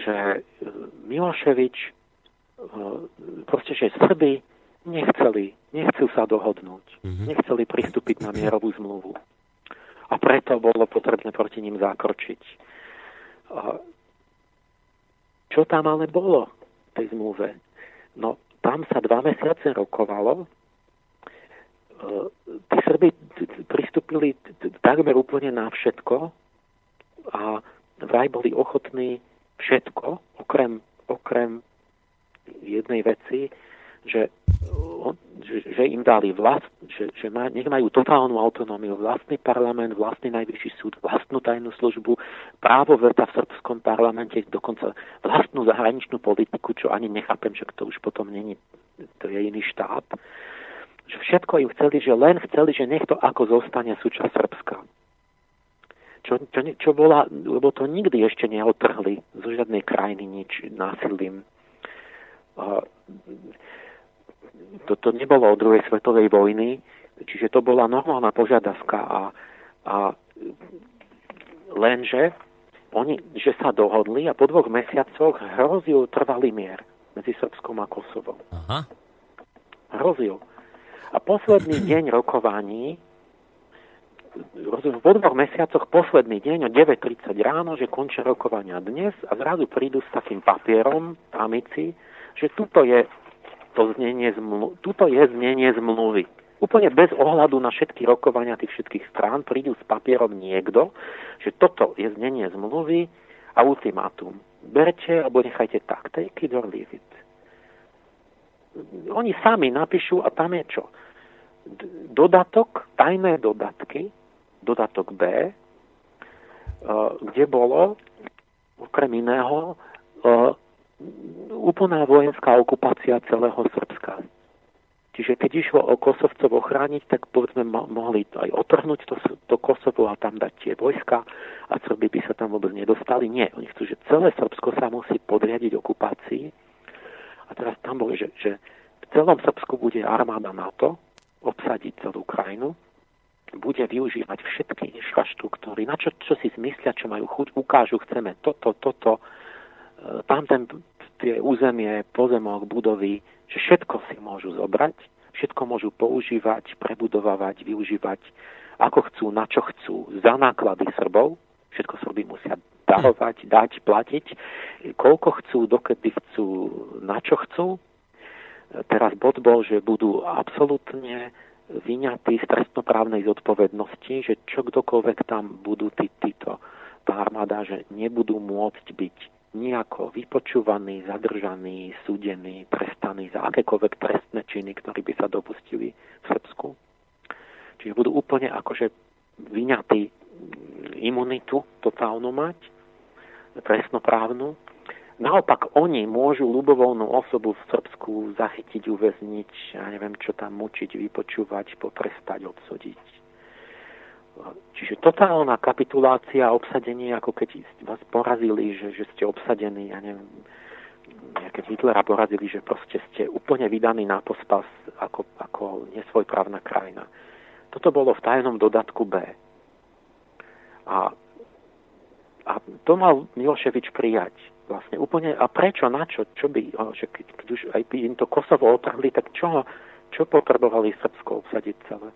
že Miloševič proste, že Srby nechceli, nechcú sa dohodnúť, mm-hmm. nechceli pristúpiť na mierovú zmluvu a preto bolo potrebné proti ním zakročiť. Čo tam ale bolo v tej zmluve? No, tam sa dva mesiace rokovalo. E, tí Srby pristúpili takmer úplne na všetko a vraj boli ochotní všetko, okrem, okrem jednej veci, že že im dali vlast, že, že má, nech majú totálnu autonómiu, vlastný parlament, vlastný najvyšší súd, vlastnú tajnú službu, právo veta v srbskom parlamente, dokonca vlastnú zahraničnú politiku, čo ani nechápem, že to už potom není, to je iný štát. Že všetko im chceli, že len chceli, že nech to ako zostane súčasť Srbska. Čo, čo, čo bola, lebo to nikdy ešte neotrhli zo žiadnej krajiny nič násilím. Uh, toto nebolo od druhej svetovej vojny, čiže to bola normálna požiadavka a, a lenže oni, že sa dohodli a po dvoch mesiacoch hrozil trvalý mier medzi Srbskom a Kosovom. Aha. Hrozil. A posledný deň rokovaní po dvoch mesiacoch posledný deň o 9.30 ráno, že končia rokovania dnes a zrazu prídu s takým papierom, amici, že tuto je to znenie zmlu- tuto je znenie zmluvy. Úplne bez ohľadu na všetky rokovania tých všetkých strán prídu s papierom niekto, že toto je znenie zmluvy a ultimátum. Berte alebo nechajte tak. Take it or leave it. Oni sami napíšu a tam je čo? Dodatok, tajné dodatky, dodatok B, eh, kde bolo okrem iného eh, úplná vojenská okupácia celého Srbska. Čiže keď išlo o Kosovcov ochrániť, tak povedzme mohli aj otrhnúť to, to Kosovo a tam dať tie vojska a Srby by sa tam vôbec nedostali. Nie, oni chcú, že celé Srbsko sa musí podriadiť okupácii. A teraz tam boli, že, že v celom Srbsku bude armáda NATO, obsadiť celú krajinu, bude využívať všetky infraštruktúry, na čo, čo si zmyslia, čo majú chuť, ukážu, chceme toto, toto, tam ten, tie územie, pozemok, budovy, že všetko si môžu zobrať, všetko môžu používať, prebudovávať, využívať, ako chcú, na čo chcú, za náklady Srbov, všetko Srby musia darovať, dať, platiť, koľko chcú, dokedy chcú, na čo chcú. Teraz bod bol, že budú absolútne vyňatí z trestnoprávnej zodpovednosti, že čo kdokoľvek tam budú tí, títo, tá armáda, že nebudú môcť byť nejako vypočúvaní, zadržaní, súdení, trestaní za akékoľvek trestné činy, ktorí by sa dopustili v Srbsku. Čiže budú úplne akože vyňatí imunitu totálnu mať, trestnoprávnu naopak oni môžu ľubovoľnú osobu v Srbsku zachytiť, uväzniť, ja neviem, čo tam mučiť, vypočúvať, potrestať, odsodiť. Čiže totálna kapitulácia, obsadenie, ako keď vás porazili, že, že ste obsadení, ja neviem, keď Hitlera porazili, že proste ste úplne vydaní na pospas ako, ako nesvojprávna krajina. Toto bolo v tajnom dodatku B. A, a to mal Miloševič prijať vlastne úplne, a prečo, na čo, čo by, že keď, keď už aj by im to Kosovo otrhli, tak čo, čo potrebovali Srbsko obsadiť celé?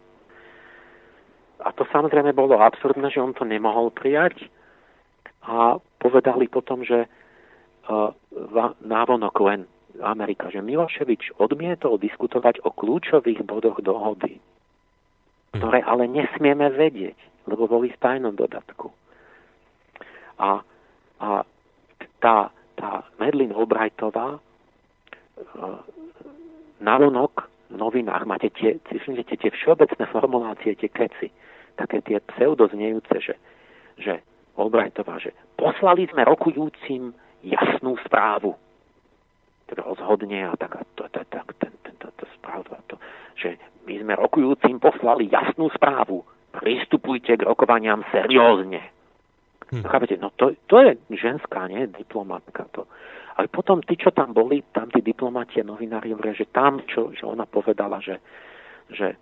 A to samozrejme bolo absurdné, že on to nemohol prijať a povedali potom, že uh, návonok len Amerika, že Miloševič odmietol diskutovať o kľúčových bodoch dohody, ktoré ale nesmieme vedieť, lebo boli v tajnom dodatku. A, a tá, tá Medlin Albrightová e, navonok v novinách máte tie, tie všeobecné formulácie, tie keci, také tie pseudoznejúce, že, že Albrightová, že poslali sme rokujúcim jasnú správu. Teda rozhodne a tak, to, to, to, ten, ten, to, to správa, to, že my sme rokujúcim poslali jasnú správu. Pristupujte k rokovaniam seriózne. Hm. Chápete, no to, to je ženská, nie diplomatka to. Ale potom tí, čo tam boli, tam tí diplomati a novinári hovoria, že tam, čo, že ona povedala, že, že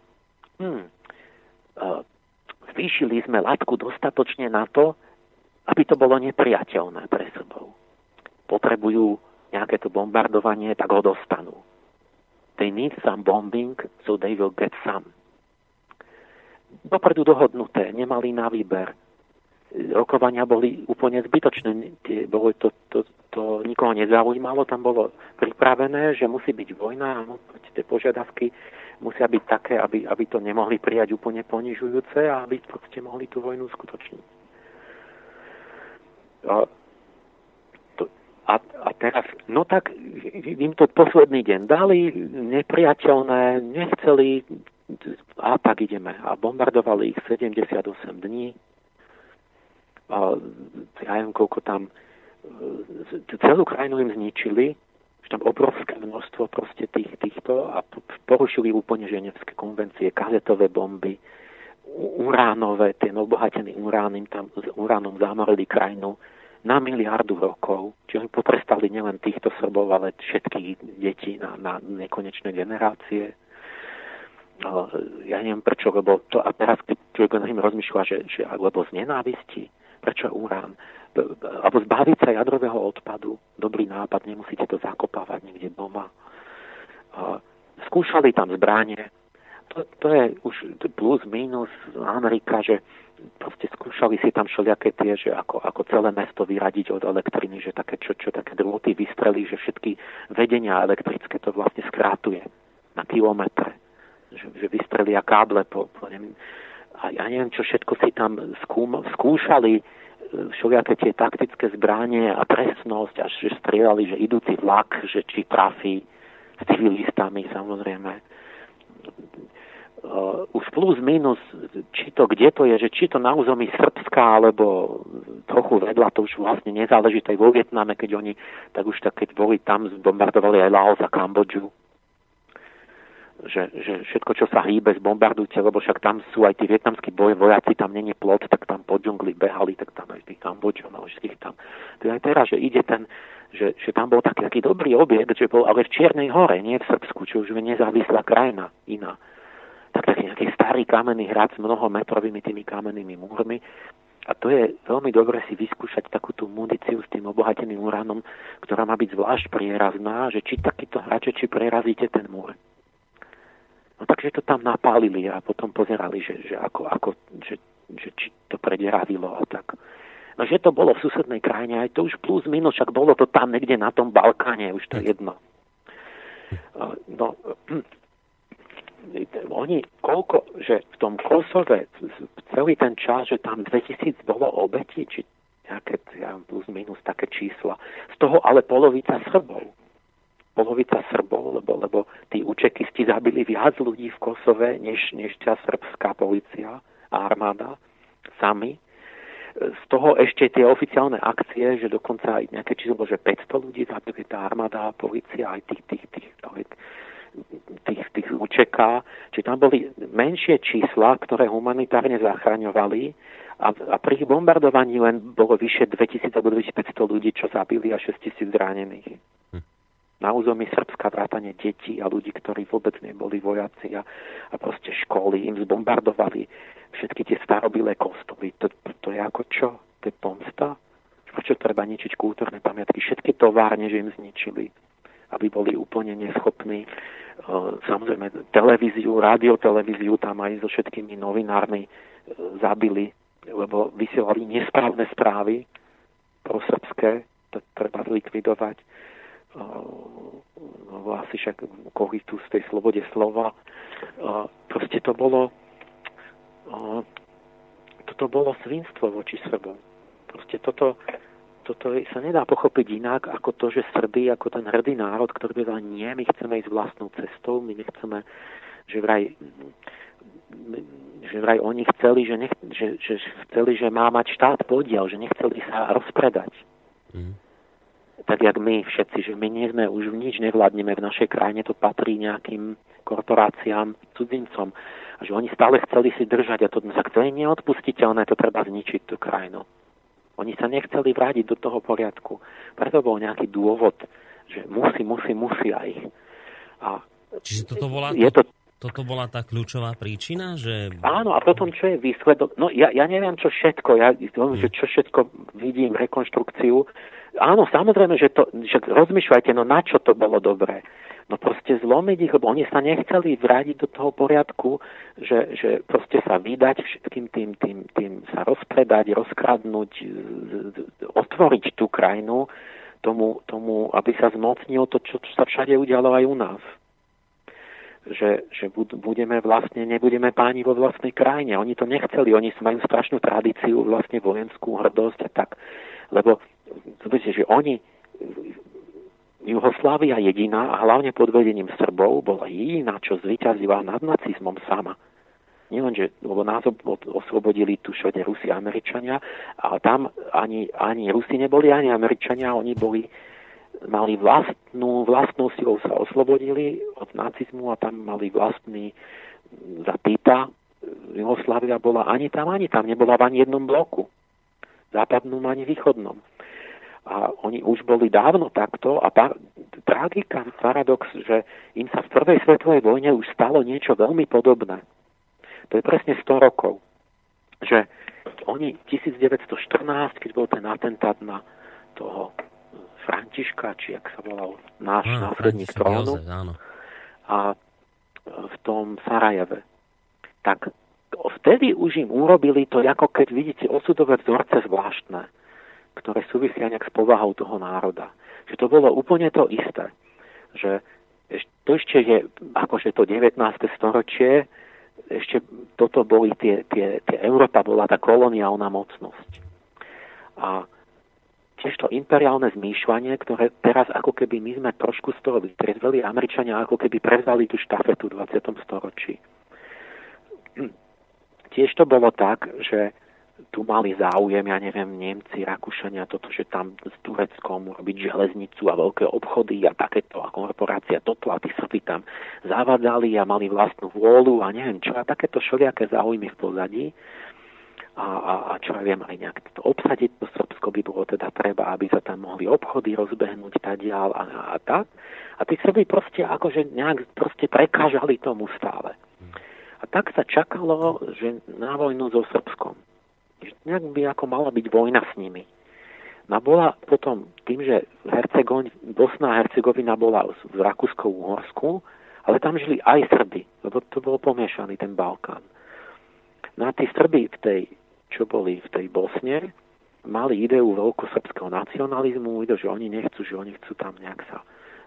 hm, uh, zvýšili sme latku dostatočne na to, aby to bolo nepriateľné pre Srbov. Potrebujú nejaké to bombardovanie, tak ho dostanú. They need some bombing, so they will get some. Dopredu dohodnuté, nemali na výber rokovania boli úplne zbytočné. Bolo to, to, to nikoho nezaujímalo, tam bolo pripravené, že musí byť vojna a tie požiadavky musia byť také, aby, aby to nemohli prijať úplne ponižujúce a aby proste mohli tú vojnu skutočniť. A, to, a, a teraz, no tak im to posledný deň dali, nepriateľné, nechceli, a tak ideme. A bombardovali ich 78 dní, ja neviem, koľko tam, e, celú krajinu im zničili, že tam obrovské množstvo proste tých, týchto a porušili úplne ženevské konvencie, kazetové bomby, uránové, ten obohatený urán, tam s uránom zamorili krajinu na miliardu rokov, čiže oni potrestali nielen týchto Srbov, ale všetky deti na, na nekonečné generácie. Ja neviem prečo, lebo to, a teraz keď človek rozmýšľa, že, že lebo z nenávisti, Prečo urán? Alebo zbaviť sa jadrového odpadu. Dobrý nápad, nemusíte to zakopávať niekde doma. Skúšali tam zbranie. To, to je už plus, minus Amerika, že proste skúšali si tam všelijaké tie, že ako, ako celé mesto vyradiť od elektriny, že také, čo, čo také drôty vystrelí, že všetky vedenia elektrické to vlastne skrátuje na kilometre. Že, že vystrelia káble po, po neviem, a ja neviem, čo všetko si tam skúm, skúšali, e, všelijaké tie taktické zbranie a presnosť, až že strieľali, že idúci vlak, že či trafí s civilistami, samozrejme. Uh, už plus minus, či to kde to je, že či to na území Srbska, alebo trochu vedľa, to už vlastne nezáleží, to aj vo Vietname, keď oni, tak už tak, keď boli tam, zbombardovali aj Laos a Kambodžu že, že všetko, čo sa hýbe, zbombardujte, lebo však tam sú aj tí vietnamskí boj, vojaci, tam není plot, tak tam po džungli behali, tak tam aj tých Kambodžanov, všetkých tam. To aj teraz, že ide ten, že, že tam bol taký, taký dobrý objekt, že bol ale v Čiernej hore, nie v Srbsku, čo už je nezávislá krajina iná. Tak taký nejaký starý kamenný hrad s mnohometrovými tými kamennými múrmi. A to je veľmi dobre si vyskúšať takú tú muníciu s tým obohateným uránom, ktorá má byť zvlášť prierazná, že či takýto hrače, či prerazíte ten múr. No takže to tam napálili a potom pozerali, že, že, ako, ako, že, že či to predieravilo a tak. No že to bolo v susednej krajine, aj to už plus minus, však bolo to tam niekde na tom Balkáne, už to je jedno. No, oni koľko, že v tom Kosove celý ten čas, že tam 2000 bolo obetí, či nejaké ja, plus minus také čísla. Z toho ale polovica Srbov polovica Srbov, lebo, lebo tí učekisti zabili viac ľudí v Kosove, než, než tá srbská policia a armáda sami. z toho ešte tie oficiálne akcie, že dokonca aj nejaké číslo, že 500 ľudí zabili tá armáda, policia, aj tých, tých, tých, tých, tých, tých UČK. Čiže tam boli menšie čísla, ktoré humanitárne zachraňovali a, a pri ich bombardovaní len bolo vyše 2000 alebo 2500 ľudí, čo zabili a 6000 zranených. Hm. Na území Srbska vrátane detí a ľudí, ktorí vôbec neboli vojaci a, a proste školy im zbombardovali všetky tie starobilé kostoly. To, to je ako čo? To je pomsta? Prečo treba ničiť kultúrne pamiatky? Všetky továrne, že im zničili, aby boli úplne neschopní. E, samozrejme, televíziu, radiotelevíziu tam aj so všetkými novinármi e, zabili, lebo vysielali nesprávne správy pro srbské, to treba zlikvidovať. E, no, asi však tu z tej slobode slova. Proste to bolo toto bolo svinstvo voči Srbom. Proste toto, toto sa nedá pochopiť inak ako to, že Srby, ako ten hrdý národ, ktorý povedal, nie, my chceme ísť vlastnou cestou, my nechceme, že vraj, že vraj oni chceli, že, nech, že, že chceli, že má mať štát podiel, že nechceli sa rozpredať. Mm. Tak jak my všetci, že my nie sme už nič nevládneme v našej krajine, to patrí nejakým korporáciám, cudzincom a že oni stále chceli si držať a to, sa to je neodpustiteľné, to treba zničiť tú krajinu. Oni sa nechceli vrátiť do toho poriadku. Preto bol nejaký dôvod, že musí, musí, musí aj. A Čiže toto bola, je to, toto bola tá kľúčová príčina? Že... Áno, a potom čo je výsledok? No ja, ja neviem, čo všetko, ja, hmm. že čo všetko vidím, rekonštrukciu. Áno, samozrejme, že, to, že rozmýšľajte, no na čo to bolo dobré no proste zlomiť ich, lebo oni sa nechceli vrátiť do toho poriadku, že, že proste sa vydať všetkým tým, tým, tým sa rozpredať, rozkradnúť, otvoriť tú krajinu tomu, tomu aby sa zmocnilo to, čo, čo sa všade udialo aj u nás. Že, že budeme vlastne, nebudeme páni vo vlastnej krajine. Oni to nechceli, oni majú strašnú tradíciu, vlastne vojenskú hrdosť a tak. Lebo, že oni Juhoslávia jediná a hlavne pod vedením Srbov bola jediná, čo zvyťazila nad nacizmom sama. Nielenže, lebo nás oslobodili tu všade Rusi a Američania, ale tam ani, ani Rusi neboli, ani Američania, oni boli, mali vlastnú, vlastnou silou sa oslobodili od nacizmu a tam mali vlastný zapýta. Jugoslávia bola ani tam, ani tam, nebola v ani jednom bloku. Západnom ani východnom a oni už boli dávno takto a par- tragika, paradox, že im sa v prvej svetovej vojne už stalo niečo veľmi podobné. To je presne 100 rokov. Že oni 1914, keď bol ten atentát na toho Františka, či jak sa volal náš no, následník trónu, a v tom Sarajeve, tak vtedy už im urobili to, ako keď vidíte osudové vzorce zvláštne ktoré súvisia nejak s povahou toho národa. Že to bolo úplne to isté. Že to ešte je, akože to 19. storočie, ešte toto boli tie, tie, tie Európa bola tá koloniálna mocnosť. A tiež to imperiálne zmýšľanie, ktoré teraz ako keby my sme trošku z toho vytriezveli, Američania ako keby prevzali tú štafetu v 20. storočí. Tiež to bolo tak, že tu mali záujem, ja neviem, Nemci, Rakúšania, toto, že tam s Tureckom robiť železnicu a veľké obchody a takéto a korporácia toto a tí Srby tam zavadzali a mali vlastnú vôľu a neviem čo a takéto všelijaké záujmy v pozadí a, a, a čo ja viem, aj nejak to obsadiť to Srbsko by bolo teda treba, aby sa tam mohli obchody rozbehnúť tadiaľ a, a, a tak. A tí Srby proste akože nejak proste prekážali tomu stále. A tak sa čakalo, že na vojnu so Srbskom nejak by ako mala byť vojna s nimi. No bola potom tým, že Hercegoň, Bosna a Hercegovina bola v Rakúsko-Uhorsku, ale tam žili aj Srby, lebo to bol pomiešaný ten Balkán. No a tí Srby v tej, čo boli v tej Bosne, mali ideu veľkosrbského nacionalizmu, že oni nechcú, že oni chcú tam nejak sa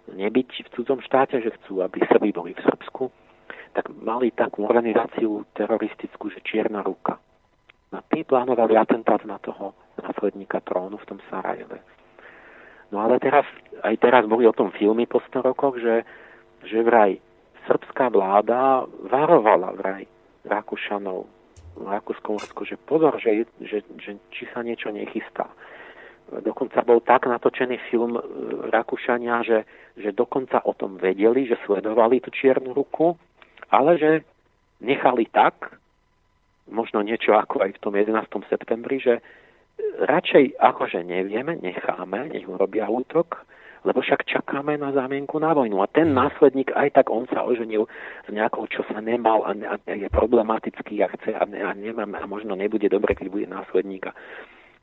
nebyť v cudzom štáte, že chcú, aby Srby boli v Srbsku, tak mali takú organizáciu teroristickú, že Čierna ruka No tí plánovali atentát na toho následníka trónu v tom Sarajeve. No ale teraz, aj teraz boli o tom filmy po 100 rokoch, že, že vraj srbská vláda varovala vraj Rakúšanov Rakúskom že pozor, že, že, že či sa niečo nechystá. Dokonca bol tak natočený film e, Rakúšania, že, že dokonca o tom vedeli, že sledovali tú čiernu ruku, ale že nechali tak, možno niečo ako aj v tom 11. septembri, že radšej akože nevieme, necháme, nech urobia útok, lebo však čakáme na zámienku na vojnu. A ten následník, aj tak on sa oženil s nejakou, čo sa nemal a, ne, a je problematický a chce a, ne, a nemám a možno nebude dobre, keď bude následníka.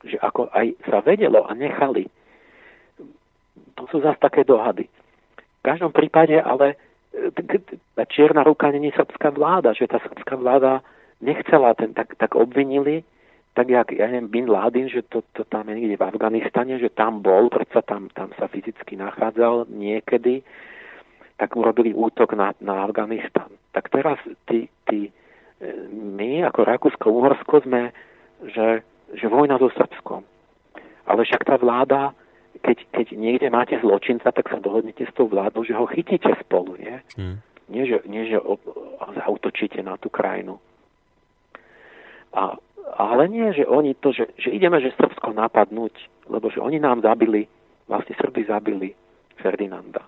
Že ako aj sa vedelo a nechali. To sú zase také dohady. V každom prípade ale tá čierna ruka není srbská vláda, že tá srbská vláda nechcela, ten tak, tak obvinili tak jak, ja neviem, Bin Laden, že to, to tam je niekde v Afganistane, že tam bol, predsa tam, tam sa fyzicky nachádzal niekedy, tak urobili útok na, na Afganistan. Tak teraz tí, tí, e, my ako Rakúsko-Uhorsko sme, že, že vojna so Srbskom. Ale však tá vláda, keď, keď niekde máte zločinca, tak sa dohodnete s tou vládou, že ho chytíte spolu, nie? Hmm. Nie, že, nie, že zautočíte na tú krajinu. A ale nie, že oni to, že, že ideme, že Srbsko napadnúť, lebo že oni nám zabili, vlastne Srby zabili Ferdinanda.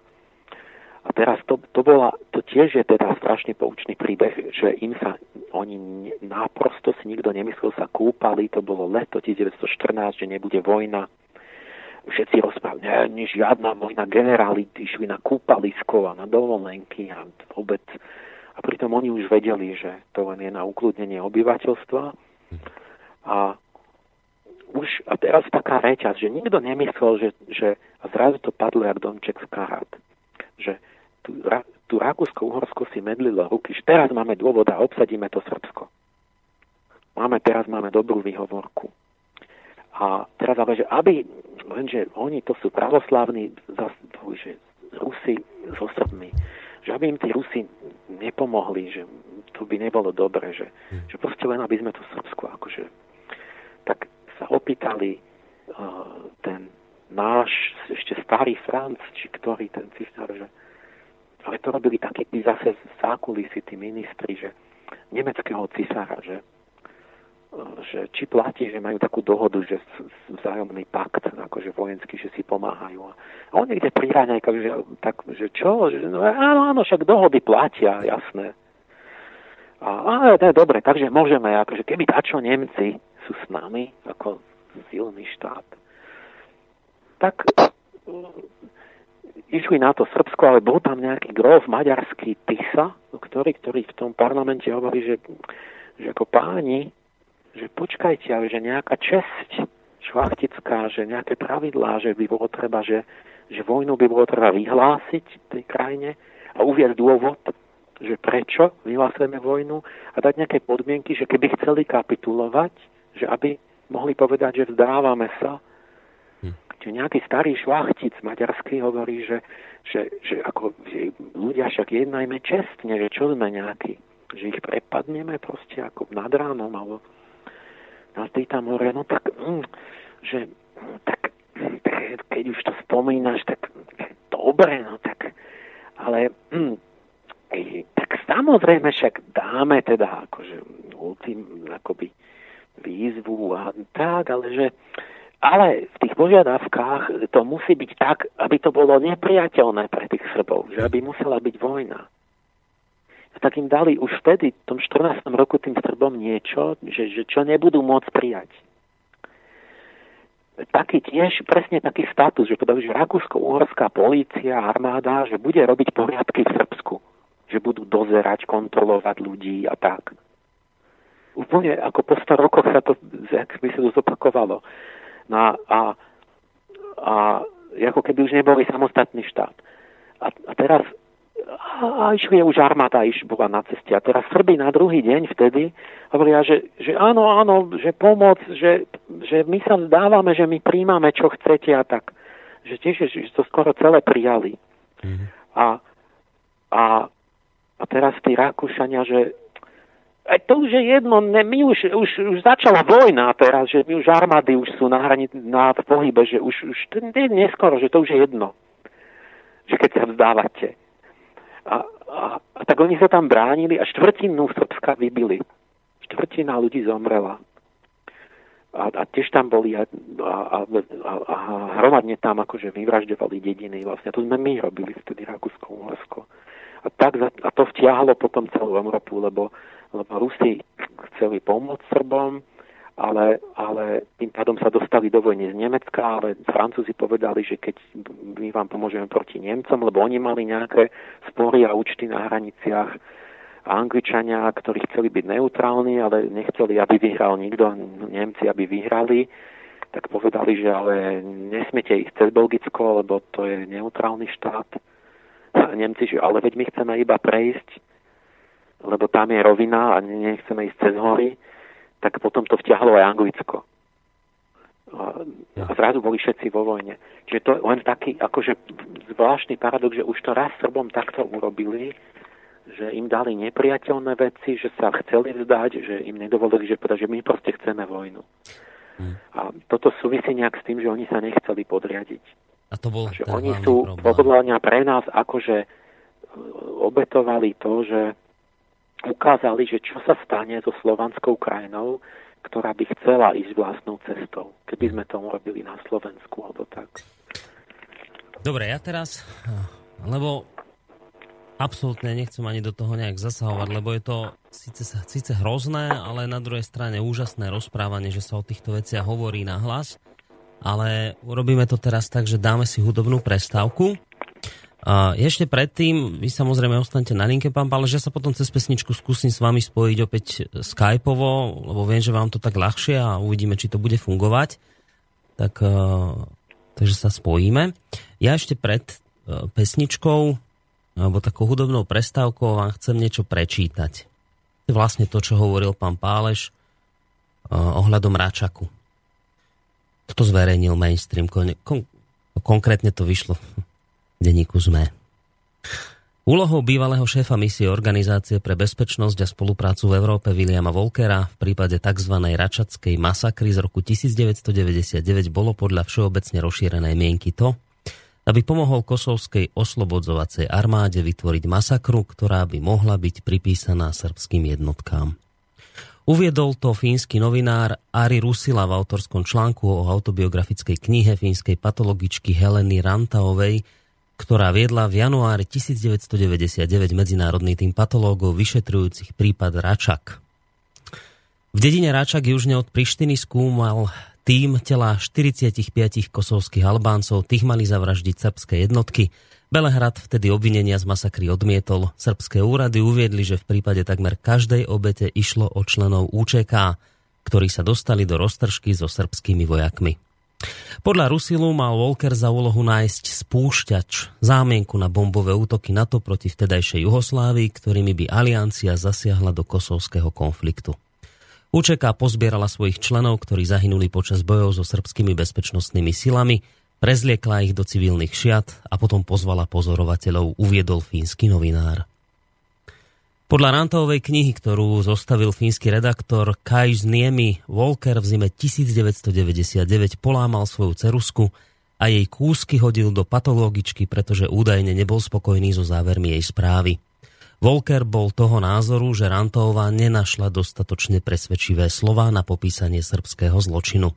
A teraz to, to, bola, to tiež je teda strašne poučný príbeh, že im sa, oni naprosto si nikto nemyslel, sa kúpali, to bolo leto 1914, že nebude vojna. Všetci rozprávali, nie, nie, žiadna vojna, generáli išli na kúpalisko a na dovolenky a vôbec. A pritom oni už vedeli, že to len je na ukludnenie obyvateľstva a už a teraz taká reťaz, že nikto nemyslel, že, že zrazu to padlo jak domček z karát. Že tu, tu Rakúsko-Uhorsko si medlilo ruky, že teraz máme dôvod a obsadíme to Srbsko. Máme, teraz máme dobrú výhovorku. A teraz ale, že aby, lenže oni to sú pravoslavní, že Rusi so Srbmi, že aby im tí Rusi nepomohli, že to by nebolo dobre, že, hmm. že proste len aby sme to Srbsko akože tak sa opýtali uh, ten náš ešte starý Franc, či ktorý ten cisár, že ale to robili takí tí zase zákulisí, tí ministri, že nemeckého cisára, že, uh, že či platí, že majú takú dohodu, že vzájomný pakt, akože vojenský, že si pomáhajú. A on niekde pri že, tak, že čo? Že, no, áno, áno, však dohody platia, jasné. A, ale to je dobre, takže môžeme, akože keby tačo Nemci sú s nami ako silný štát, tak uh, išli na to Srbsko, ale bol tam nejaký grof maďarský Tisa, ktorý, ktorý v tom parlamente hovorí, že, že ako páni, že počkajte, ale že nejaká česť šlachtická, že nejaké pravidlá, že by bolo treba, že, že vojnu by bolo treba vyhlásiť v tej krajine a uvieť dôvod, že prečo vyhlasujeme vojnu a dať nejaké podmienky, že keby chceli kapitulovať, že aby mohli povedať, že vzdávame sa. Hm. Čiže nejaký starý šlachtic maďarský hovorí, že, že, že ako že ľudia však jednajme čestne, že čo sme nejakí, že ich prepadneme proste ako nad ránom, alebo a ty tam hovorí, no tak, mm, že tak, tak keď už to spomínaš, tak dobre, no tak, ale mm, tak samozrejme však dáme teda akože ultim, akoby výzvu a tak, ale že ale v tých požiadavkách to musí byť tak, aby to bolo nepriateľné pre tých Srbov, že aby musela byť vojna. Tak im dali už vtedy, v tom 14. roku tým Srbom niečo, že, že čo nebudú môcť prijať. Taký tiež, presne taký status, že povedali, že Rakúsko-Uhorská polícia, armáda, že bude robiť poriadky v Srbsku že budú dozerať, kontrolovať ľudí a tak. Úplne ako po 100 rokoch sa to, ak by sa to zopakovalo. No a, a, a ako keby už neboli samostatný štát. A, a teraz a, a išli už armáda, iš bola na ceste. A teraz Srby na druhý deň vtedy hovoria, že, že áno, áno, že pomoc, že, že my sa zdávame, že my príjmame, čo chcete a tak. Že tiež, že to skoro celé prijali. Mm-hmm. A, a a teraz tí Rakúšania, že aj to už je jedno, ne, my už, už, už začala vojna teraz, že my už armády už sú na hranici, na pohybe, že už, už to je neskoro, že to už je jedno. Že keď sa vzdávate. A, a, a tak oni sa tam bránili a štvrtinu Srbska vybili. štvrtina ľudí zomrela. A, a tiež tam boli a, a, a, a hromadne tam akože vyvražďovali dediny. Vlastne to sme my robili vtedy Rakúsko-Uhorsko. A, tak, a to vtiahlo potom celú Európu, lebo, lebo Rusi chceli pomôcť Srbom, ale, ale tým pádom sa dostali do vojny z Nemecka, ale Francúzi povedali, že keď my vám pomôžeme proti Nemcom, lebo oni mali nejaké spory a účty na hraniciach, a Angličania, ktorí chceli byť neutrálni, ale nechceli, aby vyhral nikto, Nemci, aby vyhrali, tak povedali, že ale nesmiete ísť cez Belgicko, lebo to je neutrálny štát. Nemci, že ale veď my chceme iba prejsť, lebo tam je rovina a nechceme ísť cez hory, tak potom to vťahlo aj Anglicko. A zrazu boli všetci vo vojne. Čiže to je len taký akože zvláštny paradox, že už to raz Srbom takto urobili, že im dali nepriateľné veci, že sa chceli vzdať, že im nedovolili, že, že my proste chceme vojnu. Hmm. A toto súvisí nejak s tým, že oni sa nechceli podriadiť. A to bol že oni sú podľa pre nás akože e, obetovali to, že ukázali, že čo sa stane so slovanskou krajinou, ktorá by chcela ísť vlastnou cestou, keby sme to urobili na Slovensku alebo tak. Dobre, ja teraz, lebo absolútne nechcem ani do toho nejak zasahovať, lebo je to síce, síce hrozné, ale na druhej strane úžasné rozprávanie, že sa o týchto veciach hovorí na hlas. Ale urobíme to teraz tak, že dáme si hudobnú prestávku. Ešte predtým, vy samozrejme ostanete na linke, pán Pále, že sa potom cez pesničku skúsim s vami spojiť opäť skypovo, lebo viem, že vám to tak ľahšie a uvidíme, či to bude fungovať. Tak, takže sa spojíme. Ja ešte pred pesničkou alebo takou hudobnou prestávkou vám chcem niečo prečítať. Vlastne to, čo hovoril pán Páleš uh, ohľadom Račaku. Toto zverejnil mainstream. Kon, kon, konkrétne to vyšlo v denníku ZME. Úlohou bývalého šéfa misie Organizácie pre bezpečnosť a spoluprácu v Európe Williama Volkera v prípade tzv. račackej masakry z roku 1999 bolo podľa všeobecne rozšírenej mienky to, aby pomohol kosovskej oslobodzovacej armáde vytvoriť masakru, ktorá by mohla byť pripísaná srbským jednotkám. Uviedol to fínsky novinár Ari Rusila v autorskom článku o autobiografickej knihe fínskej patologičky Heleny Rantaovej, ktorá viedla v januári 1999 medzinárodný tým patológov vyšetrujúcich prípad Račak. V dedine Račak južne od Prištiny skúmal tým tela 45 kosovských Albáncov, tých mali zavraždiť srbské jednotky. Belehrad vtedy obvinenia z masakry odmietol. Srbské úrady uviedli, že v prípade takmer každej obete išlo o členov UČK, ktorí sa dostali do roztržky so srbskými vojakmi. Podľa Rusilu mal Volker za úlohu nájsť spúšťač, zámienku na bombové útoky NATO proti vtedajšej Juhoslávii, ktorými by aliancia zasiahla do kosovského konfliktu. UČK pozbierala svojich členov, ktorí zahynuli počas bojov so srbskými bezpečnostnými silami, prezliekla ich do civilných šiat a potom pozvala pozorovateľov, uviedol fínsky novinár. Podľa Rantovej knihy, ktorú zostavil fínsky redaktor Kajs Niemi, Walker v zime 1999 polámal svoju cerusku a jej kúsky hodil do patologičky, pretože údajne nebol spokojný so závermi jej správy. Volker bol toho názoru, že Rantová nenašla dostatočne presvedčivé slova na popísanie srbského zločinu.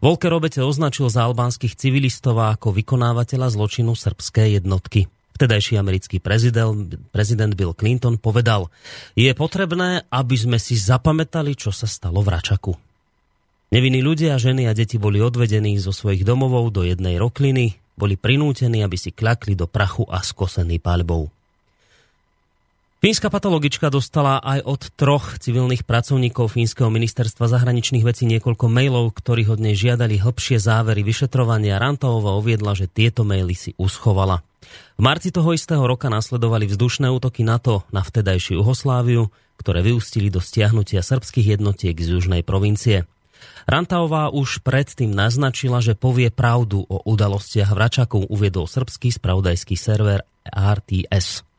Volker obete označil za albánskych civilistov ako vykonávateľa zločinu srbské jednotky. Vtedajší americký prezident, prezident Bill Clinton povedal, je potrebné, aby sme si zapamätali, čo sa stalo v Račaku. Nevinní ľudia, ženy a deti boli odvedení zo svojich domovov do jednej rokliny, boli prinútení, aby si kľakli do prachu a skosení paľbou. Fínska patologička dostala aj od troch civilných pracovníkov Fínskeho ministerstva zahraničných vecí niekoľko mailov, ktorí od nej žiadali hĺbšie závery vyšetrovania. Rantovova uviedla, že tieto maily si uschovala. V marci toho istého roka nasledovali vzdušné útoky NATO na vtedajšiu Juhosláviu, ktoré vyústili do stiahnutia srbských jednotiek z južnej provincie. Rantaová už predtým naznačila, že povie pravdu o udalostiach v Račaku, uviedol srbský spravodajský server RTS.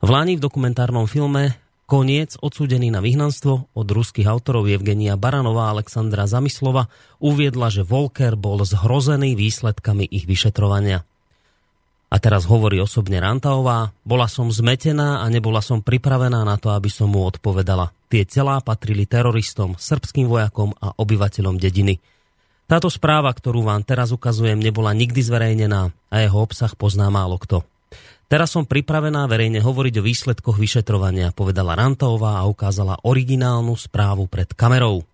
V Lani v dokumentárnom filme Koniec, odsúdený na vyhnanstvo od ruských autorov Evgenia Baranová a Alexandra Zamislova, uviedla, že Volker bol zhrozený výsledkami ich vyšetrovania. A teraz hovorí osobne Rantaová, bola som zmetená a nebola som pripravená na to, aby som mu odpovedala. Tie telá patrili teroristom, srbským vojakom a obyvateľom dediny. Táto správa, ktorú vám teraz ukazujem, nebola nikdy zverejnená a jeho obsah pozná málo kto. Teraz som pripravená verejne hovoriť o výsledkoch vyšetrovania, povedala Rantová a ukázala originálnu správu pred kamerou.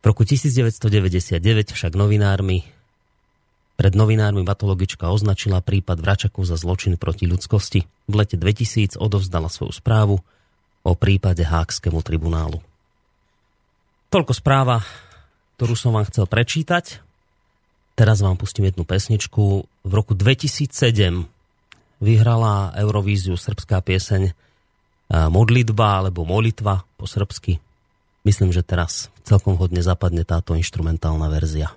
V roku 1999 však novinármi pred novinármi patologička označila prípad Vračaku za zločin proti ľudskosti. V lete 2000 odovzdala svoju správu o prípade Hákskému tribunálu. Toľko správa ktorú som vám chcel prečítať. Teraz vám pustím jednu pesničku. V roku 2007 vyhrala Eurovíziu srbská pieseň e, Modlitba alebo Molitva po srbsky. Myslím, že teraz celkom hodne zapadne táto instrumentálna verzia.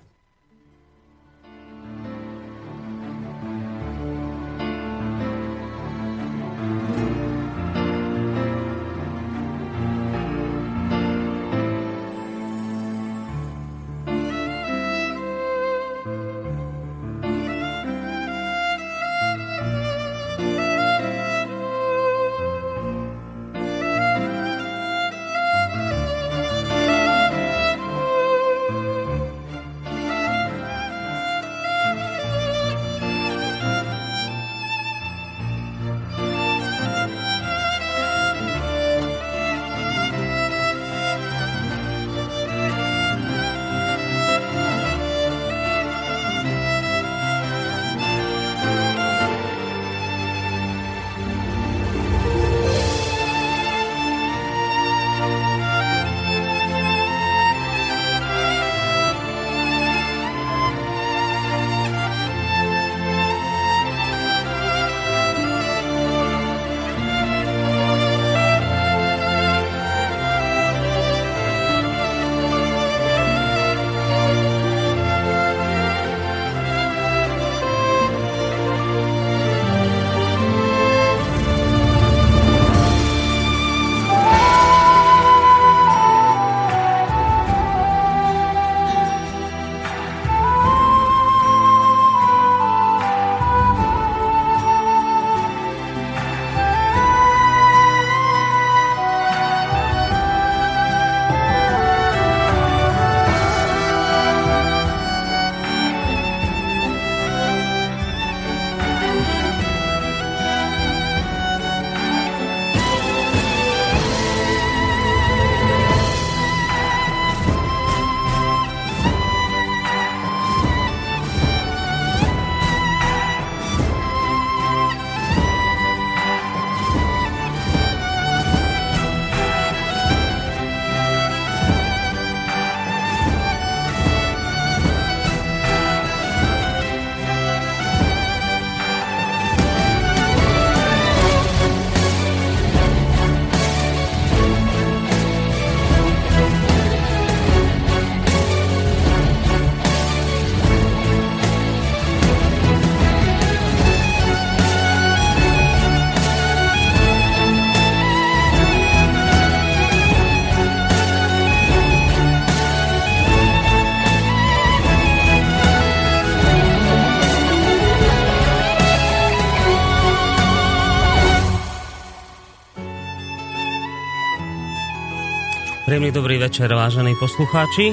Príjemný dobrý večer, vážení poslucháči.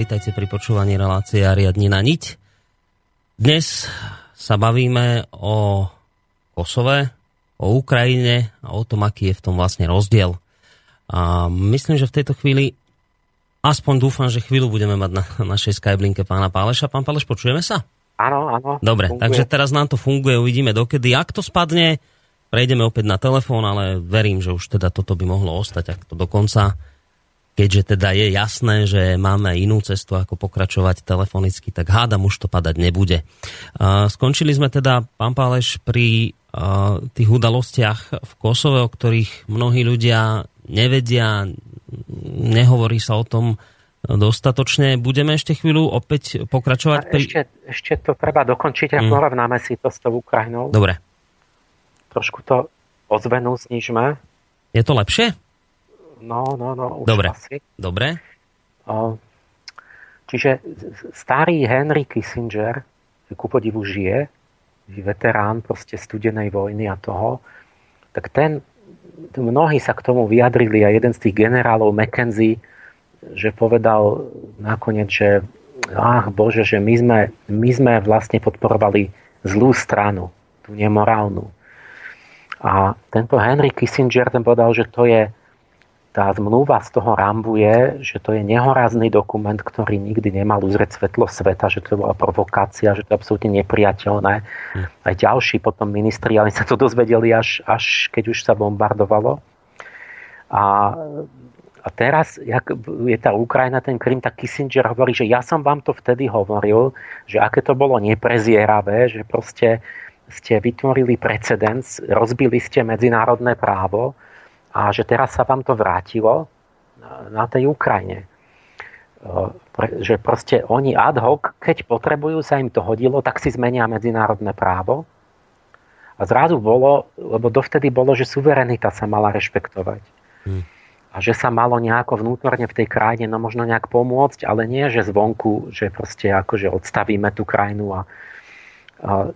Vítajte pri počúvaní relácie Ariadni na niť. Dnes sa bavíme o Kosove, o Ukrajine a o tom, aký je v tom vlastne rozdiel. A myslím, že v tejto chvíli aspoň dúfam, že chvíľu budeme mať na našej Skyblinke pána Páleša. Pán Páleš, počujeme sa? Áno, áno. Dobre, funguje. takže teraz nám to funguje, uvidíme dokedy. Ak to spadne, Prejdeme opäť na telefón, ale verím, že už teda toto by mohlo ostať ak to dokonca. Keďže teda je jasné, že máme inú cestu, ako pokračovať telefonicky, tak hádam už to padať nebude. Skončili sme teda, pán Páleš, pri tých udalostiach v Kosove, o ktorých mnohí ľudia nevedia, nehovorí sa o tom dostatočne. Budeme ešte chvíľu opäť pokračovať? Pri... Ešte, ešte to treba dokončiť a mm. porovnáme si to s tou Ukrajinou. Dobre trošku to ozvenu znižme. Je to lepšie? No, no, no, už Dobre. asi. Dobre. Čiže starý Henry Kissinger, ku podivu žije, veterán proste studenej vojny a toho, tak ten mnohí sa k tomu vyjadrili a jeden z tých generálov Mackenzie, že povedal nakoniec, že ach Bože, že my sme, my sme vlastne podporovali zlú stranu, tú nemorálnu. A tento Henry Kissinger ten povedal, že to je tá zmluva z toho Rambu je, že to je nehorazný dokument, ktorý nikdy nemal uzrieť svetlo sveta, že to bola provokácia, že to je absolútne nepriateľné. Hm. Aj ďalší potom ministri, ale sa to dozvedeli až, až keď už sa bombardovalo. A, a teraz, jak je tá Ukrajina, ten Krym, tak Kissinger hovorí, že ja som vám to vtedy hovoril, že aké to bolo neprezieravé, že proste ste vytvorili precedens, rozbili ste medzinárodné právo, a že teraz sa vám to vrátilo na tej Ukrajine. E, že proste oni ad hoc, keď potrebujú, sa im to hodilo, tak si zmenia medzinárodné právo. A zrazu bolo, lebo dovtedy bolo, že suverenita sa mala rešpektovať. Hmm. A že sa malo nejako vnútorne v tej krajine, no možno nejak pomôcť, ale nie, že zvonku, že proste akože odstavíme tú krajinu a, a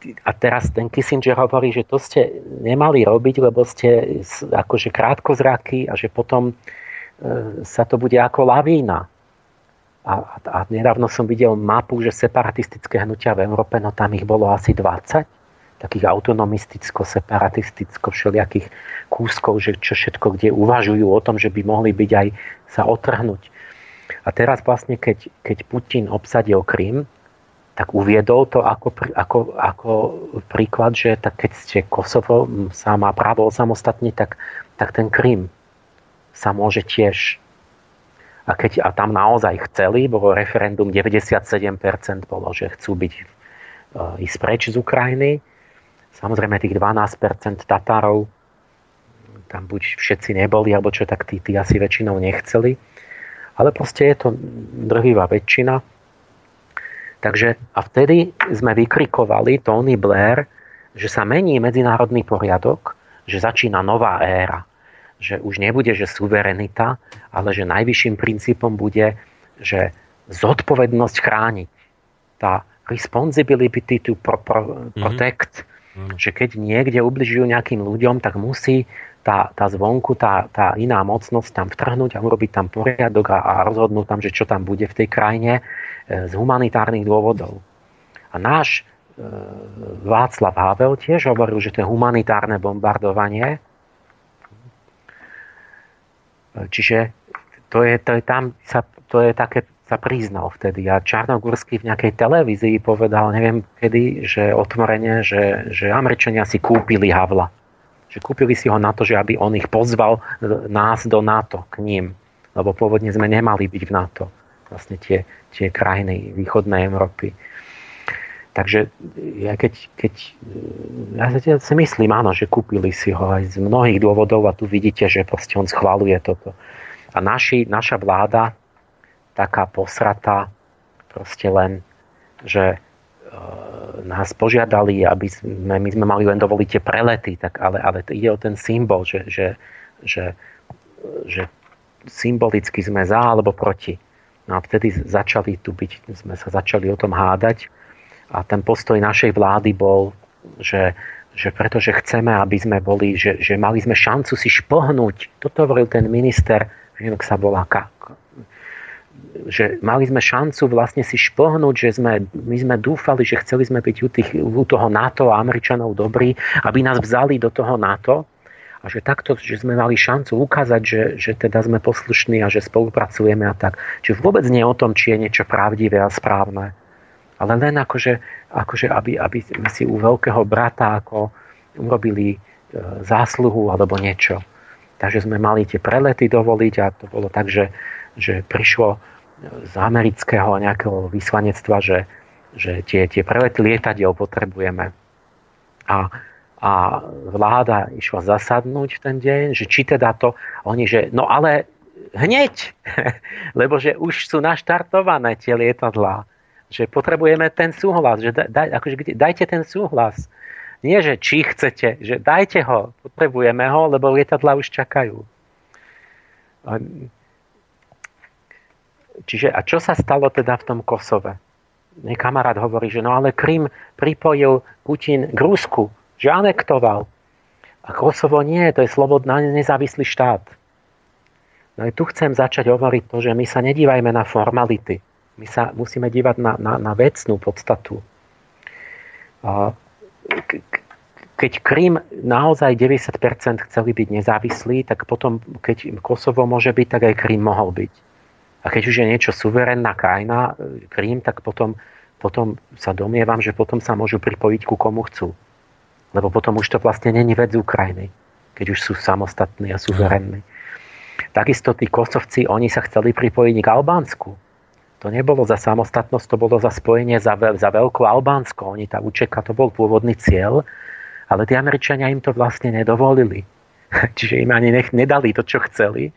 a teraz ten Kissinger hovorí, že to ste nemali robiť, lebo ste akože krátkozraky a že potom e, sa to bude ako lavína. A, a nedávno som videl mapu, že separatistické hnutia v Európe, no tam ich bolo asi 20 takých autonomisticko, separatisticko, všelijakých kúskov, že čo všetko, kde uvažujú o tom, že by mohli byť aj sa otrhnúť. A teraz vlastne, keď, keď Putin obsadil Krym, tak uviedol to ako, ako, ako príklad, že tak keď ste Kosovo sa má právo samostatniť, tak, tak ten Krym sa môže tiež. A, keď, a tam naozaj chceli, bolo referendum 97% bolo, že chcú byť, e, ísť preč z Ukrajiny. Samozrejme tých 12% Tatárov tam buď všetci neboli, alebo čo, tak tí, tí asi väčšinou nechceli. Ale proste je to drvivá väčšina Takže a vtedy sme vykrikovali Tony Blair, že sa mení medzinárodný poriadok, že začína nová éra. Že už nebude, že suverenita, ale že najvyšším princípom bude, že zodpovednosť chrániť. Tá responsibility to pro, pro, mhm. protect. Mm-hmm. Že keď niekde ubližujú nejakým ľuďom, tak musí tá, tá zvonku, tá, tá iná mocnosť tam vtrhnúť a urobiť tam poriadok a, a rozhodnúť tam, že čo tam bude v tej krajine z humanitárnych dôvodov. A náš e, Václav Havel tiež hovoril, že to je humanitárne bombardovanie. Čiže to je, to je tam, sa, to je také, sa priznal vtedy. A Čarnogórsky v nejakej televízii povedal, neviem kedy, že otvorene, že, že Američania si kúpili Havla že kúpili si ho na to, že aby on ich pozval nás do NATO k ním. Lebo pôvodne sme nemali byť v NATO. Vlastne tie, tie krajiny východnej Európy. Takže ja keď, keď ja si myslím, áno, že kúpili si ho aj z mnohých dôvodov a tu vidíte, že proste on schvaluje toto. A naši, naša vláda, taká posrata, proste len, že nás požiadali, aby sme, my sme mali len dovoliť tie prelety, tak ale, ale ide o ten symbol, že, že, že, že symbolicky sme za alebo proti. No a vtedy začali tu byť, sme sa začali o tom hádať a ten postoj našej vlády bol, že, že pretože chceme, aby sme boli, že, že mali sme šancu si špohnúť. Toto hovoril ten minister, že sa volá že mali sme šancu vlastne si špohnúť, že sme, my sme dúfali, že chceli sme byť u, tých, u toho NATO a Američanov dobrí, aby nás vzali do toho NATO a že takto, že sme mali šancu ukázať, že, že teda sme poslušní a že spolupracujeme a tak. Čiže vôbec nie o tom, či je niečo pravdivé a správne, ale len akože, akože aby, aby sme si u veľkého brata ako urobili e, zásluhu alebo niečo. Takže sme mali tie prelety dovoliť a to bolo tak, že, že prišlo z amerického nejakého vyslanectva, že, že tie, tie prelety lietadiel potrebujeme. A, a vláda išla zasadnúť v ten deň, že či teda to, oni, že no ale hneď, lebo že už sú naštartované tie lietadlá, že potrebujeme ten súhlas, že daj, akože, dajte ten súhlas. Nie, že či chcete, že dajte ho, potrebujeme ho, lebo lietadlá už čakajú. Čiže a čo sa stalo teda v tom Kosove? Kamarát hovorí, že no ale Krym pripojil Putin k Rusku, že anektoval. A Kosovo nie, to je slobodná, nezávislý štát. No i tu chcem začať hovoriť to, že my sa nedívajme na formality. My sa musíme dívať na, na, na vecnú podstatu. A keď Krym naozaj 90% chceli byť nezávislí, tak potom, keď Kosovo môže byť, tak aj Krym mohol byť. A keď už je niečo suverénna krajina, Krím, tak potom, potom sa domievam, že potom sa môžu pripojiť ku komu chcú. Lebo potom už to vlastne není vec Ukrajiny, keď už sú samostatní a suverénni. Takisto tí kosovci, oni sa chceli pripojiť k Albánsku. To nebolo za samostatnosť, to bolo za spojenie za, za Veľkú Albánsko. Oni tá UČK, to bol pôvodný cieľ, ale tí Američania im to vlastne nedovolili. Čiže im ani nech, nedali to, čo chceli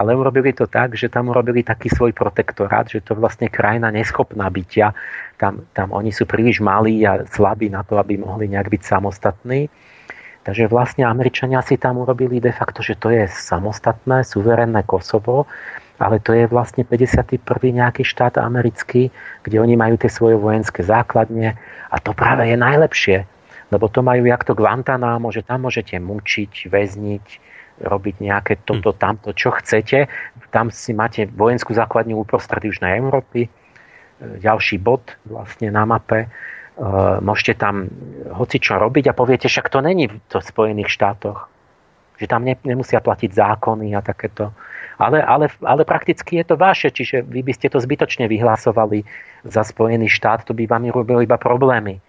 ale urobili to tak, že tam urobili taký svoj protektorát, že to vlastne krajina neschopná bytia. Tam, tam oni sú príliš malí a slabí na to, aby mohli nejak byť samostatní. Takže vlastne Američania si tam urobili de facto, že to je samostatné, suverénne Kosovo, ale to je vlastne 51. nejaký štát americký, kde oni majú tie svoje vojenské základne a to práve je najlepšie, lebo to majú jak to Guantanamo, že tam môžete mučiť, väzniť, robiť nejaké toto, hm. tamto, čo chcete. Tam si máte vojenskú základňu uprostred Južnej Európy. E, ďalší bod vlastne na mape. E, môžete tam hoci čo robiť a poviete, však to není v to Spojených štátoch. Že tam ne, nemusia platiť zákony a takéto. Ale, ale, ale prakticky je to vaše, čiže vy by ste to zbytočne vyhlasovali za Spojený štát, to by vám robilo iba problémy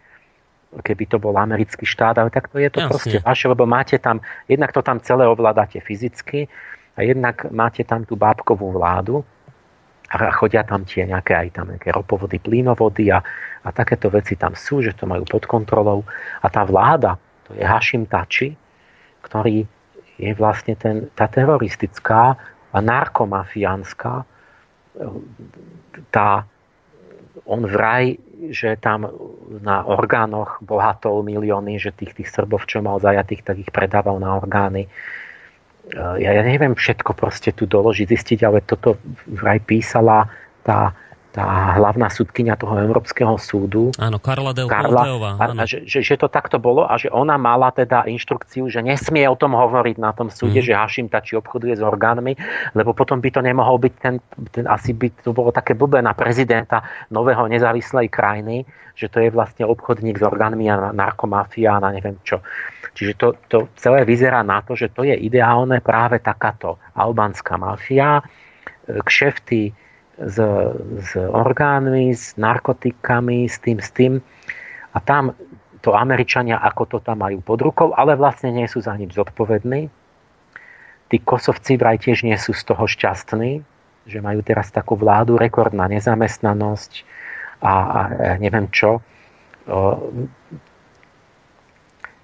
keby to bol americký štát, ale tak to je to Jasne. proste vaše, lebo máte tam, jednak to tam celé ovládate fyzicky a jednak máte tam tú bábkovú vládu a chodia tam tie nejaké aj tam nejaké ropovody, plynovody a, a takéto veci tam sú, že to majú pod kontrolou. A tá vláda, to je Hashim Tači, ktorý je vlastne ten, tá teroristická a narkomafiánska tá on vraj, že tam na orgánoch bohatol milióny, že tých, tých Srbov, čo mal zajatých, tak ich predával na orgány. Ja, ja neviem všetko proste tu doložiť, zistiť, ale toto vraj písala tá tá hlavná súdkynia toho Európskeho súdu. Áno, Karla Del Karla, áno. Že, že, že to takto bolo a že ona mala teda inštrukciu, že nesmie o tom hovoriť na tom súde, mm. že Hašim Tači obchoduje s orgánmi, lebo potom by to nemohol byť ten, ten asi by to bolo také blbé na prezidenta nového nezávislej krajiny, že to je vlastne obchodník s orgánmi a narkomafia a neviem čo. Čiže to, to celé vyzerá na to, že to je ideálne práve takáto albánska mafia, kšefty, s, s orgánmi, s narkotikami, s tým, s tým. A tam to Američania ako to tam majú pod rukou, ale vlastne nie sú za nič zodpovední. Tí kosovci vraj tiež nie sú z toho šťastní, že majú teraz takú vládu, rekordná nezamestnanosť a, a neviem čo.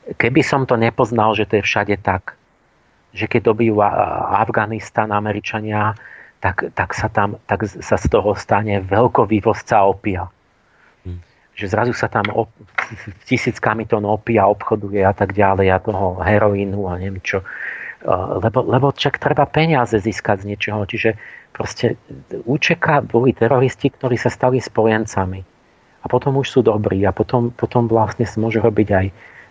Keby som to nepoznal, že to je všade tak, že keď dobijú Afganistan Američania, tak, tak, sa tam, tak sa z toho stane veľkovývozca opia. Hmm. Že zrazu sa tam op, tisíckami tón opia obchoduje a tak ďalej a toho heroínu a neviem čo. Lebo, lebo čak treba peniaze získať z niečoho. Čiže proste účeka boli teroristi, ktorí sa stali spojencami. A potom už sú dobrí a potom, potom vlastne sa môže robiť aj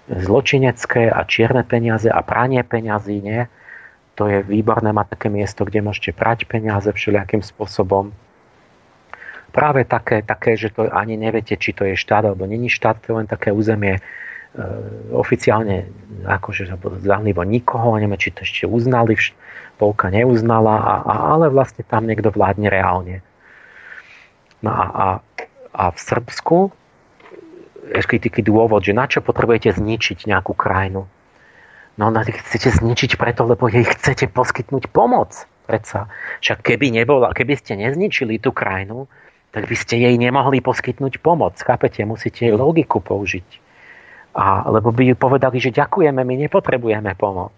zločinecké a čierne peniaze a pranie peňazí, nie? To je výborné mať také miesto, kde môžete prať peniaze všelijakým spôsobom. Práve také, také, že to ani neviete, či to je štát alebo není štát, to je len také územie e, oficiálne akože zanlivo nikoho, neviem, či to ešte uznali, polka neuznala, a, a, ale vlastne tam niekto vládne reálne. No a, a, a v Srbsku je taký dôvod, že na čo potrebujete zničiť nejakú krajinu. No ona chcete zničiť preto, lebo jej chcete poskytnúť pomoc. Predsa. Však keby, nebola, keby ste nezničili tú krajinu, tak by ste jej nemohli poskytnúť pomoc. Chápete? Musíte jej logiku použiť. A, lebo by povedali, že ďakujeme, my nepotrebujeme pomoc.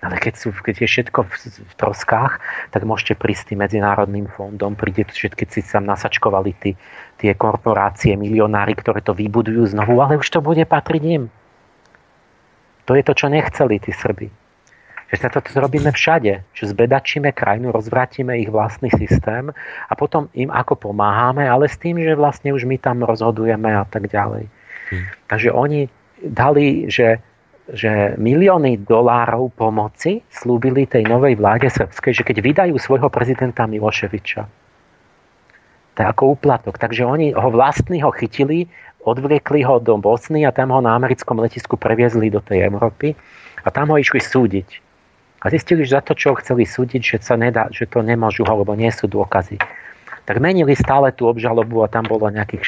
Ale keď, sú, keď je všetko v, v troskách, tak môžete prísť tým medzinárodným fondom, príde všetky si sa nasačkovali tí, tie korporácie, milionári, ktoré to vybudujú znovu, ale už to bude patriť im. To je to, čo nechceli tí Srby. Že sa to robíme všade, že zbedačíme krajinu, rozvrátime ich vlastný systém a potom im ako pomáhame, ale s tým, že vlastne už my tam rozhodujeme a tak ďalej. Hmm. Takže oni dali, že že milióny dolárov pomoci slúbili tej novej vláde srbskej, že keď vydajú svojho prezidenta Miloševiča, to je ako úplatok. Takže oni ho vlastní ho chytili, odvliekli ho do Bosny a tam ho na americkom letisku previezli do tej Európy a tam ho išli súdiť. A zistili, že za to, čo chceli súdiť, že, sa nedá, že to nemôžu ho, lebo nie sú dôkazy. Tak menili stále tú obžalobu a tam bolo nejakých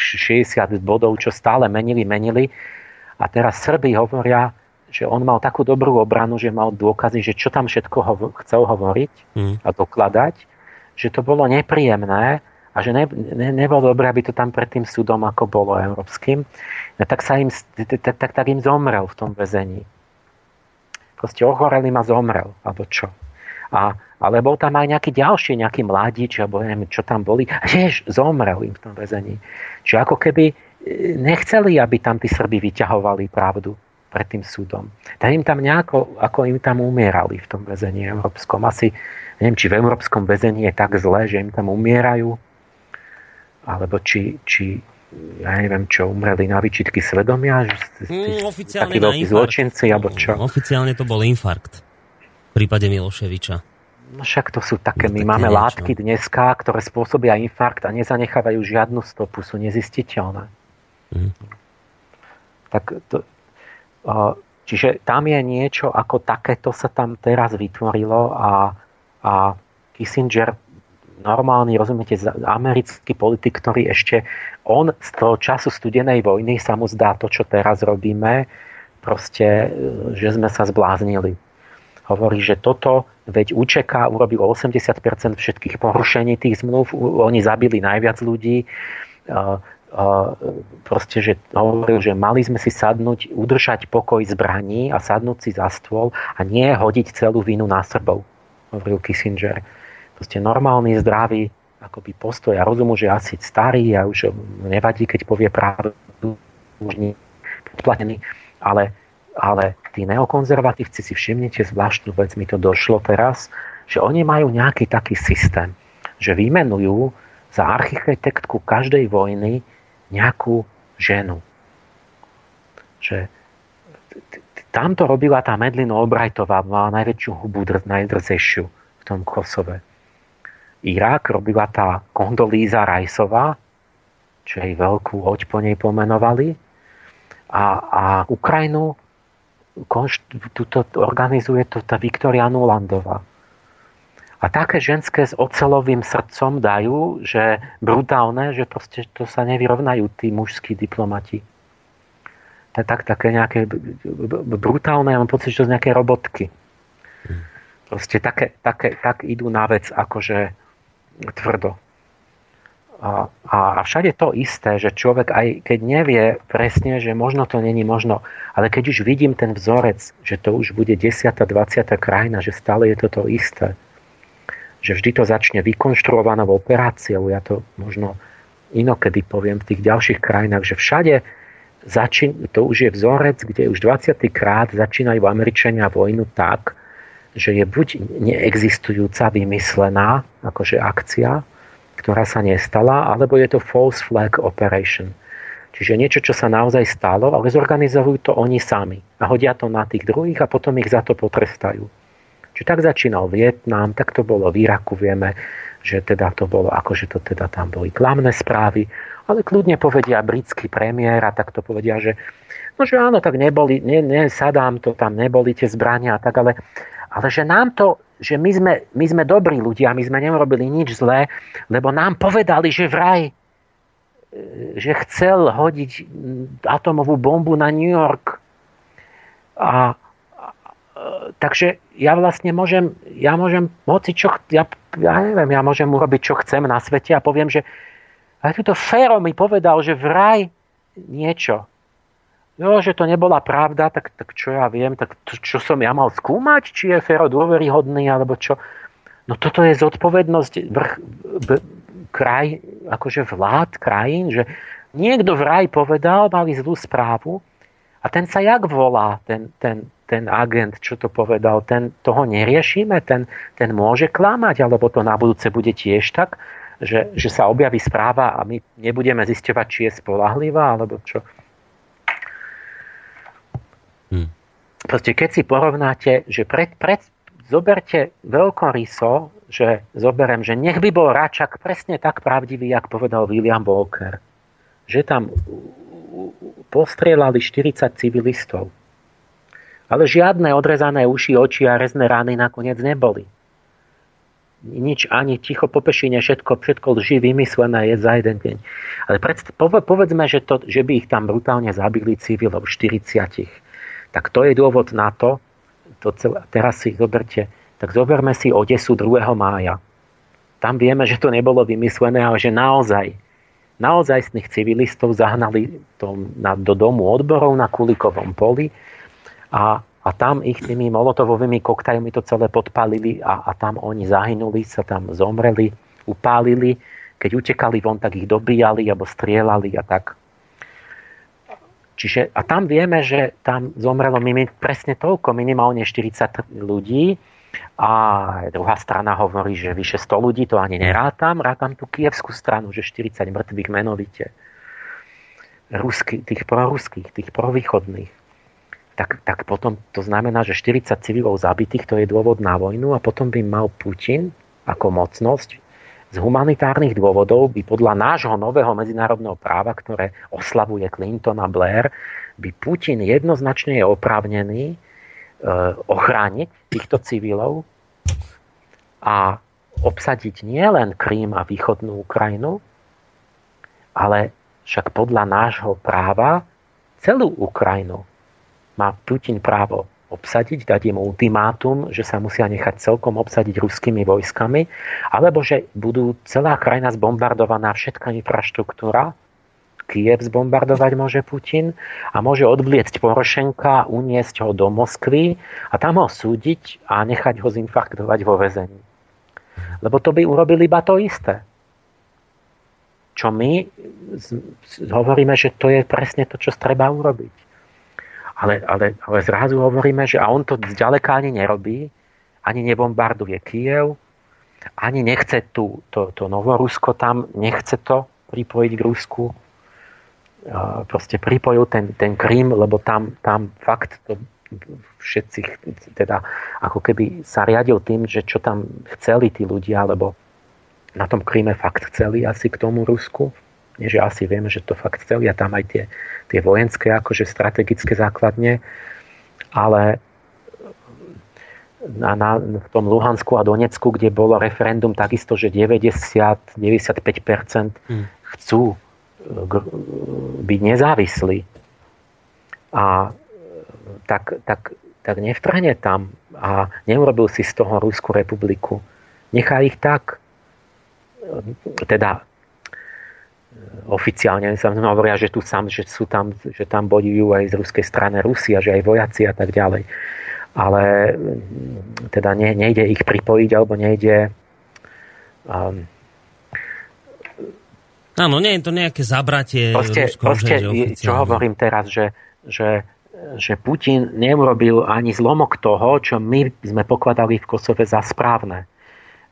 60 bodov, čo stále menili, menili. A teraz Srby hovoria, že on mal takú dobrú obranu, že mal dôkazy, že čo tam všetko ho, chcel hovoriť mm. a dokladať, že to bolo nepríjemné a že ne, ne, nebolo dobré, aby to tam pred tým súdom ako bolo európskym. No, tak, sa im, tak, tak, tak im zomrel v tom väzení proste ochorelý ma zomrel, alebo čo. A, ale bol tam aj nejaký ďalší, nejaký mladíč, alebo neviem, čo tam boli. A tiež zomrel im v tom väzení. Čiže ako keby e, nechceli, aby tam tí Srby vyťahovali pravdu pred tým súdom. Tak im tam nejako, ako im tam umierali v tom väzení európskom. Asi, neviem, či v európskom väzení je tak zlé, že im tam umierajú, alebo či, či ja neviem čo, umreli na výčitky svedomia, že mm, oficiálne takí veľkí zločinci, alebo čo? Oficiálne to bol infarkt v prípade Miloševiča. No však to sú také, no, my máme niečo. látky dneska, ktoré spôsobia infarkt a nezanechávajú žiadnu stopu, sú nezistiteľné. Mm. Tak to, čiže tam je niečo ako takéto sa tam teraz vytvorilo a, a Kissinger normálny, rozumiete, americký politik, ktorý ešte on z toho času studenej vojny sa mu zdá to, čo teraz robíme, proste, e, že sme sa zbláznili. Hovorí, že toto, veď UČK urobil 80% všetkých porušení tých zmluv, oni zabili najviac ľudí, proste, že hovoril, že mali sme si sadnúť, udržať pokoj zbraní a sadnúť si za stôl a nie hodiť celú vinu na Srbov, hovoril Kissinger proste normálny, zdravý akoby postoj a rozumu, že asi starý a už nevadí, keď povie pravdu, už nie podplatený, ale, ale tí neokonzervatívci si všimnite zvláštnu vec, mi to došlo teraz, že oni majú nejaký taký systém, že vymenujú za architektku každej vojny nejakú ženu. Že tam to robila tá Medlin Albrightová, mala najväčšiu hubu, najdrzejšiu v tom Kosove. Irak robila tá Kondolíza Rajsová, čo jej veľkú hoď po nej pomenovali. A, a Ukrajinu tuto organizuje to tá Viktoria Nulandová. A také ženské s ocelovým srdcom dajú, že brutálne, že proste to sa nevyrovnajú tí mužskí diplomati. Tak, tak také nejaké brutálne, mám pocit, že to z nejaké robotky. Hm. Proste také, také, tak idú na vec, akože tvrdo. A, a všade to isté, že človek aj keď nevie presne, že možno to není možno, ale keď už vidím ten vzorec, že to už bude 10. 20. krajina, že stále je to to isté, že vždy to začne vykonštruovanou operáciou, ja to možno inokedy poviem v tých ďalších krajinách, že všade začín, to už je vzorec, kde už 20. krát začínajú Američania vojnu tak, že je buď neexistujúca, vymyslená, akože akcia, ktorá sa nestala, alebo je to false flag operation. Čiže niečo, čo sa naozaj stalo, ale zorganizujú to oni sami. A hodia to na tých druhých a potom ich za to potrestajú. Čiže tak začínal Vietnam, tak to bolo v Iraku, vieme, že teda to bolo, akože to teda tam boli klamné správy, ale kľudne povedia britský premiér a tak to povedia, že no že áno, tak neboli, ne, ne, Sadám to tam neboli tie zbrania a tak, ale ale že nám to, že my sme, my sme dobrí ľudia, my sme nerobili nič zlé, lebo nám povedali, že vraj e, že chcel hodiť atomovú bombu na New York. A, a takže ja vlastne môžem, ja môžem moci, čo, ja, ja neviem, ja môžem urobiť, čo chcem na svete a poviem, že ale túto Fero mi povedal, že vraj niečo jo, že to nebola pravda, tak, tak čo ja viem, tak to, čo som ja mal skúmať, či je Fero dôveryhodný, alebo čo. No toto je zodpovednosť vrch, b, kraj, akože vlád krajín, že niekto vraj povedal, mali zlú správu a ten sa jak volá, ten, ten, ten agent, čo to povedal, ten, toho neriešime, ten, ten môže klamať, alebo to na budúce bude tiež tak, že, že sa objaví správa a my nebudeme zisťovať, či je spolahlivá, alebo čo. Proste keď si porovnáte, že pred, pred, zoberte veľkoryso, že zoberem, že nech by bol Račak presne tak pravdivý, jak povedal William Walker. Že tam postrieľali 40 civilistov. Ale žiadne odrezané uši, oči a rezné rány nakoniec neboli. Nič, ani ticho po pešine, všetko, všetko lži vymyslené je za jeden deň. Ale predst- povedzme, že, to, že by ich tam brutálne zabili civilov 40. Tak to je dôvod na to, to celé, teraz si zoberte, tak zoberme si Odesu 2. mája. Tam vieme, že to nebolo vymyslené, ale že naozaj naozajstných civilistov zahnali to, na, do domu odborov na Kulikovom poli a, a tam ich tými molotovovými koktajmi to celé podpalili a, a tam oni zahynuli, sa tam zomreli, upálili. Keď utekali von, tak ich dobíjali alebo strieľali a tak. Čiže, a tam vieme, že tam zomrelo presne toľko, minimálne 40 ľudí, a druhá strana hovorí, že vyše 100 ľudí, to ani nerátam, rátam tú kievskú stranu, že 40 mŕtvych menovite. Rusky, tých proruských, tých provýchodných. Tak, tak potom to znamená, že 40 civilov zabitých, to je dôvod na vojnu a potom by mal Putin ako mocnosť z humanitárnych dôvodov by podľa nášho nového medzinárodného práva, ktoré oslavuje Clinton a Blair, by Putin jednoznačne je oprávnený Eh, ochrániť týchto civilov a obsadiť nielen Krím a východnú Ukrajinu, ale však podľa nášho práva celú Ukrajinu má Putin právo obsadiť, dať im ultimátum, že sa musia nechať celkom obsadiť ruskými vojskami, alebo že budú celá krajina zbombardovaná, všetká infraštruktúra Kiev zbombardovať môže Putin a môže odvliecť Porošenka, uniesť ho do Moskvy a tam ho súdiť a nechať ho zinfarktovať vo väzení. Lebo to by urobili iba to isté. Čo my hovoríme, že to je presne to, čo treba urobiť. Ale, ale, ale zrazu hovoríme, že a on to zďaleka ani nerobí, ani nebombarduje Kiev, ani nechce tu, to, to Novorusko tam, nechce to pripojiť k Rusku proste pripojil ten, ten Krím, lebo tam, tam fakt to všetci, teda ako keby sa riadil tým, že čo tam chceli tí ľudia, lebo na tom Kríme fakt chceli asi k tomu Rusku. Nie, že asi vieme, že to fakt chceli a tam aj tie, tie vojenské, akože strategické základne, ale na, na, v tom Luhansku a Donecku, kde bolo referendum takisto, že 90-95% hmm. chcú byť nezávislý. A tak, tak, tak nevtrhne tam a neurobil si z toho Rusku republiku. Nechá ich tak. Teda oficiálne sa hovoria, že, tu sam, že, sú tam, že tam bojujú aj z ruskej strany Rusia, že aj vojaci a tak ďalej. Ale teda ne, nejde ich pripojiť, alebo nejde um, Áno, nie je to nejaké zabratie. Proste, Ruskom, proste že čo hovorím teraz, že, že, že Putin neurobil ani zlomok toho, čo my sme pokladali v Kosove za správne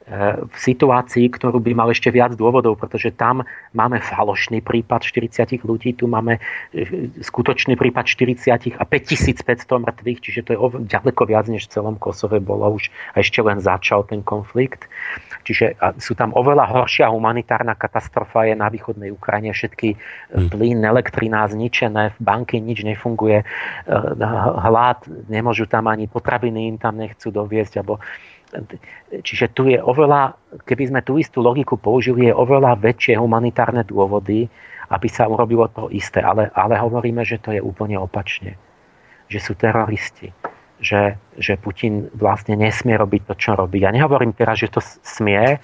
v situácii, ktorú by mal ešte viac dôvodov, pretože tam máme falošný prípad 40 ľudí, tu máme e, skutočný prípad 40 a 5500 mŕtvych, čiže to je ďaleko viac, než v celom Kosove bolo už a ešte len začal ten konflikt. Čiže sú tam oveľa horšia humanitárna katastrofa je na východnej Ukrajine. Všetky hm. plyn, elektrina zničené, v banky nič nefunguje, e, hlad, nemôžu tam ani potraviny im tam nechcú doviesť, alebo Čiže tu je oveľa, keby sme tú istú logiku použili, je oveľa väčšie humanitárne dôvody, aby sa urobilo to isté. Ale, ale hovoríme, že to je úplne opačne. Že sú teroristi. Že, že Putin vlastne nesmie robiť to, čo robí. Ja nehovorím teraz, že to smie,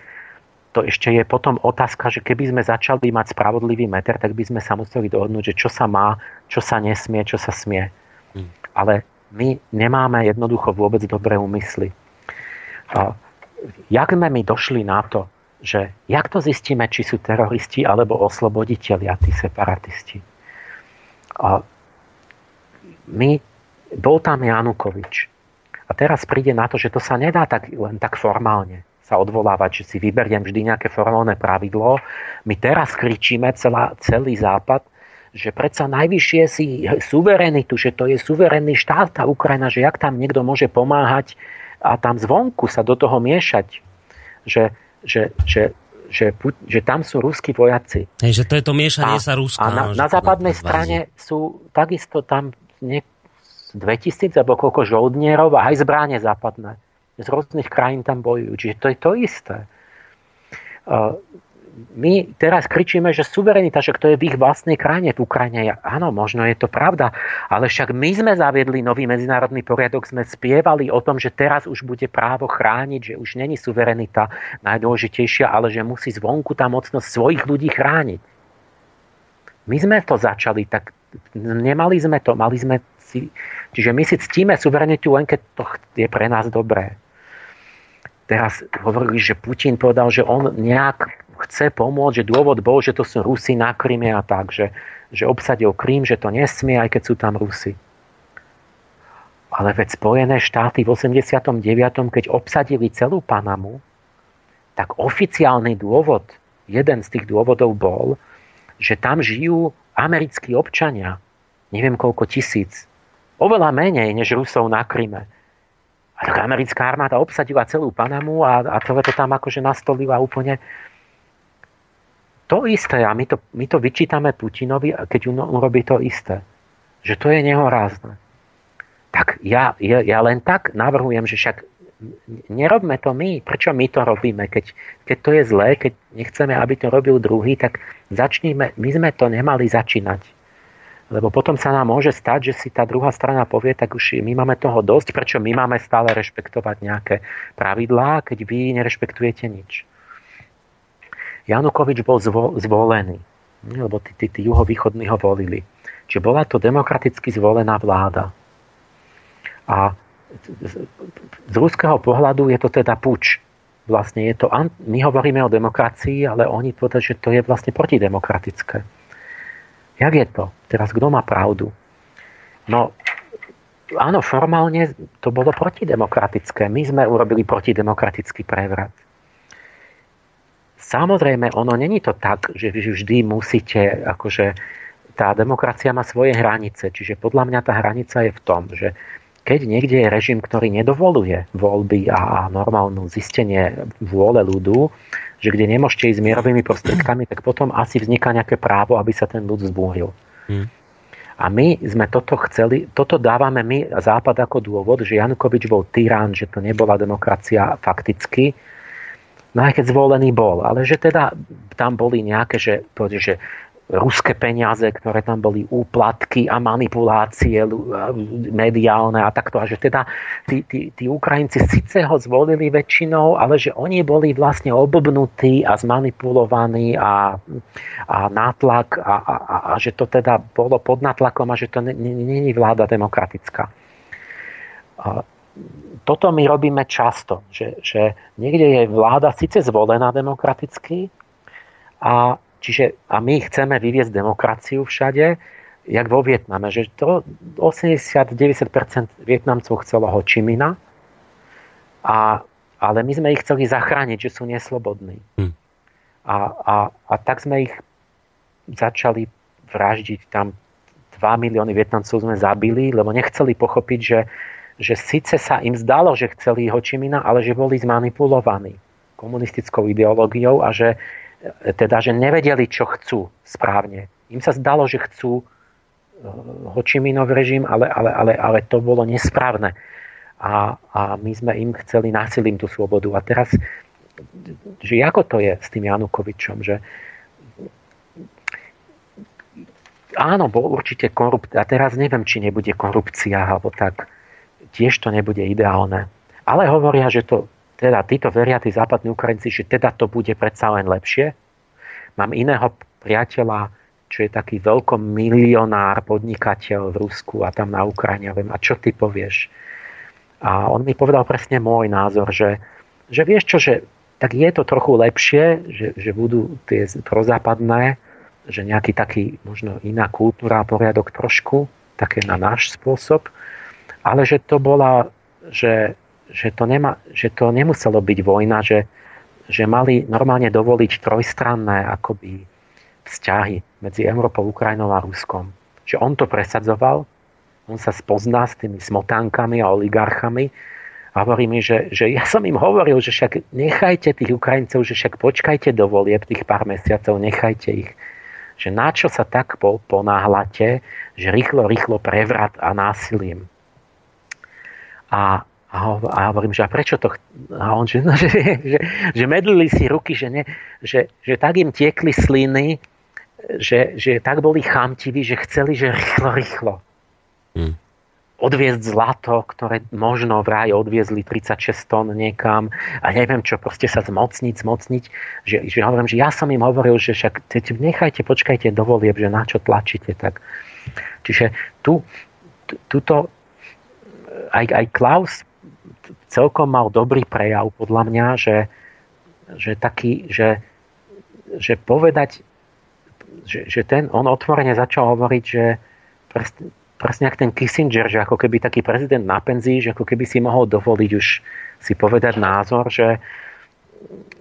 to ešte je potom otázka, že keby sme začali mať spravodlivý meter, tak by sme sa museli dohodnúť, že čo sa má, čo sa nesmie, čo sa smie. Hmm. Ale my nemáme jednoducho vôbec dobré úmysly jak sme my došli na to, že jak to zistíme, či sú teroristi alebo osloboditeľia, tí separatisti. A my, bol tam Janukovič. A teraz príde na to, že to sa nedá tak, len tak formálne sa odvolávať, že si vyberiem vždy nejaké formálne pravidlo. My teraz kričíme celá, celý západ, že predsa najvyššie si suverenitu, že to je suverénny štát tá Ukrajina, že jak tam niekto môže pomáhať a tam zvonku sa do toho miešať. Že, že, že, že, že tam sú ruskí vojaci. Hej, že to je to miešanie a, sa Ruska. A na, no, na západnej strane sú takisto tam nie, 2000 alebo koľko žoldnierov a aj zbráne západné. Z rôznych krajín tam bojujú. Čiže to je to isté. My teraz kričíme, že suverenita, že to je v ich vlastnej krajine, v Ukrajine. Áno, možno je to pravda, ale však my sme zaviedli nový medzinárodný poriadok, sme spievali o tom, že teraz už bude právo chrániť, že už není suverenita najdôležitejšia, ale že musí zvonku tá mocnosť svojich ľudí chrániť. My sme to začali, tak nemali sme to, mali sme si... Čiže my si ctíme suverenitu len keď to je pre nás dobré. Teraz hovorili, že Putin povedal, že on nejak chce pomôcť, že dôvod bol, že to sú Rusi na Kryme a tak, že, že obsadil Krym, že to nesmie, aj keď sú tam Rusi. Ale veď Spojené štáty v 89. keď obsadili celú Panamu, tak oficiálny dôvod, jeden z tých dôvodov bol, že tam žijú americkí občania, neviem koľko tisíc, oveľa menej než Rusov na Kryme. A tak americká armáda obsadila celú Panamu a, a to tam akože nastolila úplne to isté a my to, my to vyčítame Putinovi, keď urobí to isté. Že to je nehorázne. Tak ja, ja, ja len tak navrhujem, že však nerobme to my. Prečo my to robíme? Keď, keď to je zlé, keď nechceme, aby to robil druhý, tak začníme, my sme to nemali začínať. Lebo potom sa nám môže stať, že si tá druhá strana povie, tak už my máme toho dosť, prečo my máme stále rešpektovať nejaké pravidlá, keď vy nerešpektujete nič. Janukovič bol zvolený, lebo tí, tí, tí juhovýchodní ho volili. Čiže bola to demokraticky zvolená vláda. A z ruského pohľadu je to teda puč. Vlastne je to, my hovoríme o demokracii, ale oni povedali, že to je vlastne protidemokratické. Jak je to? Teraz kto má pravdu? No, áno, formálne to bolo protidemokratické. My sme urobili protidemokratický prevrat. Samozrejme, ono není to tak, že vy vždy musíte, akože tá demokracia má svoje hranice, čiže podľa mňa tá hranica je v tom, že keď niekde je režim, ktorý nedovoluje voľby a, a normálnu zistenie vôle ľudu, že kde nemôžete ísť mierovými prostriedkami, tak potom asi vzniká nejaké právo, aby sa ten ľud zbúril. Hmm. A my sme toto chceli, toto dávame my Západ ako dôvod, že Janukovič bol tyrán, že to nebola demokracia fakticky, No aj keď zvolený bol, ale že teda tam boli nejaké, že, že ruské peniaze, ktoré tam boli úplatky a manipulácie mediálne a takto. A že teda tí, tí, tí Ukrajinci síce ho zvolili väčšinou, ale že oni boli vlastne obobnutí a zmanipulovaní a, a nátlak a, a, a, a že to teda bolo pod nátlakom a že to není vláda demokratická. A toto my robíme často, že, že niekde je vláda síce zvolená demokraticky, a, čiže, a my chceme vyviesť demokraciu všade, jak vo Vietname, že to 80-90% Vietnamcov chcelo Ho Chi Mina, a, ale my sme ich chceli zachrániť, že sú neslobodní. Hm. A, a, a tak sme ich začali vraždiť tam 2 milióny Vietnamcov sme zabili, lebo nechceli pochopiť, že že síce sa im zdalo, že chceli Hočimina, ale že boli zmanipulovaní komunistickou ideológiou a že, e, teda, že nevedeli, čo chcú správne. Im sa zdalo, že chcú e, Hočiminov režim, ale, ale, ale, ale to bolo nesprávne. A, a my sme im chceli násilím tú slobodu. A teraz, že ako to je s tým Janukovičom, že áno, bol určite korupcia. A teraz neviem, či nebude korupcia, alebo tak tiež to nebude ideálne. Ale hovoria, že to, teda títo veria, tí západní Ukrajinci, že teda to bude predsa len lepšie. Mám iného priateľa, čo je taký veľkomilionár, podnikateľ v Rusku a tam na Ukrajine. Viem, a čo ty povieš? A on mi povedal presne môj názor, že, že vieš čo, že tak je to trochu lepšie, že, že budú tie prozápadné, že nejaký taký možno iná kultúra a poriadok trošku, také na náš spôsob, ale že to bola, že, že, to, nema, že to nemuselo byť vojna, že, že mali normálne dovoliť trojstranné akoby vzťahy medzi Európou, Ukrajinou a Ruskom. Že on to presadzoval, on sa spozná s tými smotánkami a oligarchami a hovorí mi, že, že ja som im hovoril, že však nechajte tých Ukrajincov, že však počkajte do volieb tých pár mesiacov, nechajte ich. Že na čo sa tak ponáhľate, že rýchlo, rýchlo prevrat a násilím. A a, ho, a hovorím, že a prečo to... A on, že, no, že, že, že medlili si ruky, že, ne, že, že tak im tiekli sliny, že, že tak boli chamtiví, že chceli, že rýchlo, rýchlo. Hmm. Odviezť zlato, ktoré možno vraj odviezli 36 tón niekam a neviem čo, proste sa zmocniť, zmocniť. Že, že hovorím, že ja som im hovoril, že však nechajte, počkajte do volieb, že na čo tlačíte. Tak. Čiže tu, tuto aj, aj Klaus celkom mal dobrý prejav podľa mňa, že, že taký, že, že povedať, že, že ten, on otvorene začal hovoriť, že presne, presne ako ten Kissinger, že ako keby taký prezident na penzii, že ako keby si mohol dovoliť už si povedať názor, že,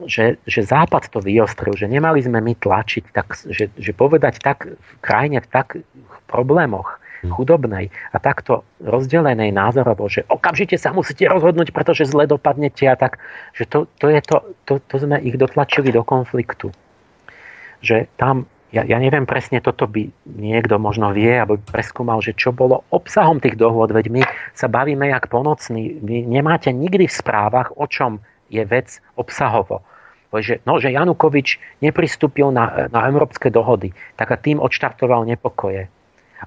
že, že Západ to vyostril, že nemali sme my tlačiť, tak, že, že povedať tak v krajine v tak problémoch, chudobnej a takto rozdelenej názorovo, že okamžite sa musíte rozhodnúť, pretože zle dopadnete a tak, že to, to, je to, to, to sme ich dotlačili do konfliktu. Že tam, ja, ja neviem presne, toto by niekto možno vie, alebo preskúmal, že čo bolo obsahom tých dohôd, veď my sa bavíme jak ponocný, vy nemáte nikdy v správach, o čom je vec obsahovo. Že, no, že Janukovič nepristúpil na, na európske dohody, tak a tým odštartoval nepokoje.